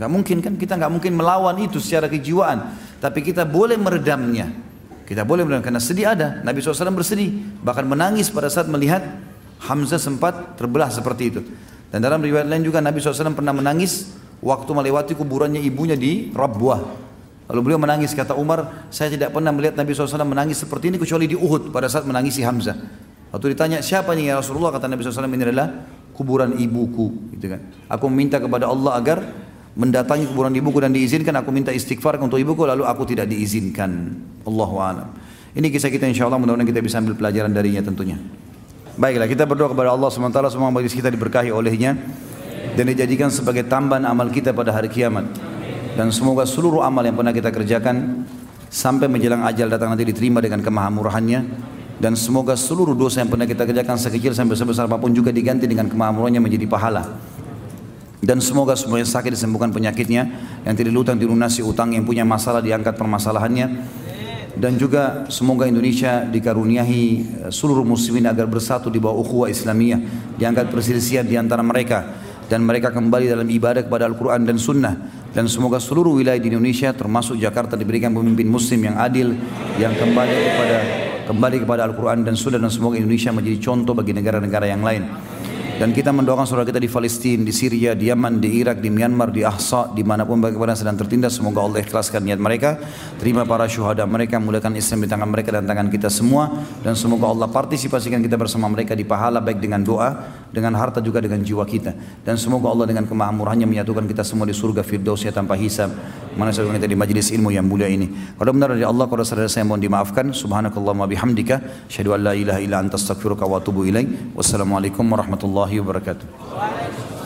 Nggak mungkin kan, kita nggak mungkin melawan itu secara kejiwaan. Tapi kita boleh meredamnya. Kita boleh meredam, karena sedih ada. Nabi SAW bersedih, bahkan menangis pada saat melihat Hamzah sempat terbelah seperti itu. Dan dalam riwayat lain juga Nabi SAW pernah menangis waktu melewati kuburannya ibunya di Rabwah. Lalu beliau menangis, kata Umar, saya tidak pernah melihat Nabi SAW menangis seperti ini kecuali di Uhud pada saat menangisi Hamzah. Waktu ditanya siapa nih ya Rasulullah kata Nabi SAW ini adalah kuburan ibuku gitu kan. Aku meminta kepada Allah agar mendatangi kuburan ibuku dan diizinkan aku minta istighfar untuk ibuku lalu aku tidak diizinkan. Allahu a'lam. Ini kisah kita insya Allah mudah-mudahan kita bisa ambil pelajaran darinya tentunya. Baiklah kita berdoa kepada Allah SWT semua majlis kita diberkahi olehnya dan dijadikan sebagai tambahan amal kita pada hari kiamat. Dan semoga seluruh amal yang pernah kita kerjakan sampai menjelang ajal datang nanti diterima dengan kemahamurahannya dan semoga seluruh dosa yang pernah kita kerjakan sekecil sampai sebesar apa pun juga diganti dengan kemampuannya menjadi pahala dan semoga semuanya sakit disembuhkan penyakitnya. Yang tidak utang dilunasi utang yang punya masalah diangkat permasalahannya. Dan juga semoga Indonesia dikaruniahi eh, seluruh muslimin agar bersatu di bawah ukhuwah Islamiyah diangkat perselisihan di antara mereka. Dan mereka kembali dalam ibadah kepada Al-Quran dan Sunnah. Dan semoga seluruh wilayah di Indonesia termasuk Jakarta diberikan pemimpin muslim yang adil yang kembali kepada kembali kepada Al-Quran dan Sunnah. Dan semoga Indonesia menjadi contoh bagi negara-negara yang lain. Dan kita mendoakan saudara kita di Palestina, di Syria, di Yaman, di Irak, di Myanmar, di Ahsa, di mana pun bagaimana sedang tertindas. Semoga Allah ikhlaskan niat mereka. Terima para syuhada mereka, mulakan Islam di tangan mereka dan tangan kita semua. Dan semoga Allah partisipasikan kita bersama mereka di pahala baik dengan doa, dengan harta juga dengan jiwa kita. Dan semoga Allah dengan kemakmurannya menyatukan kita semua di surga Firdausnya tanpa hisab. Mana saya kita di majlis ilmu yang mulia ini. Kalau benar dari Allah, kalau saudara saya mohon dimaafkan. Subhanakallahumma bihamdika. Syahadu an la ilaha illa anta wa atubu ilaih. Wassalamualaikum warahmatullahi wabarakatuh.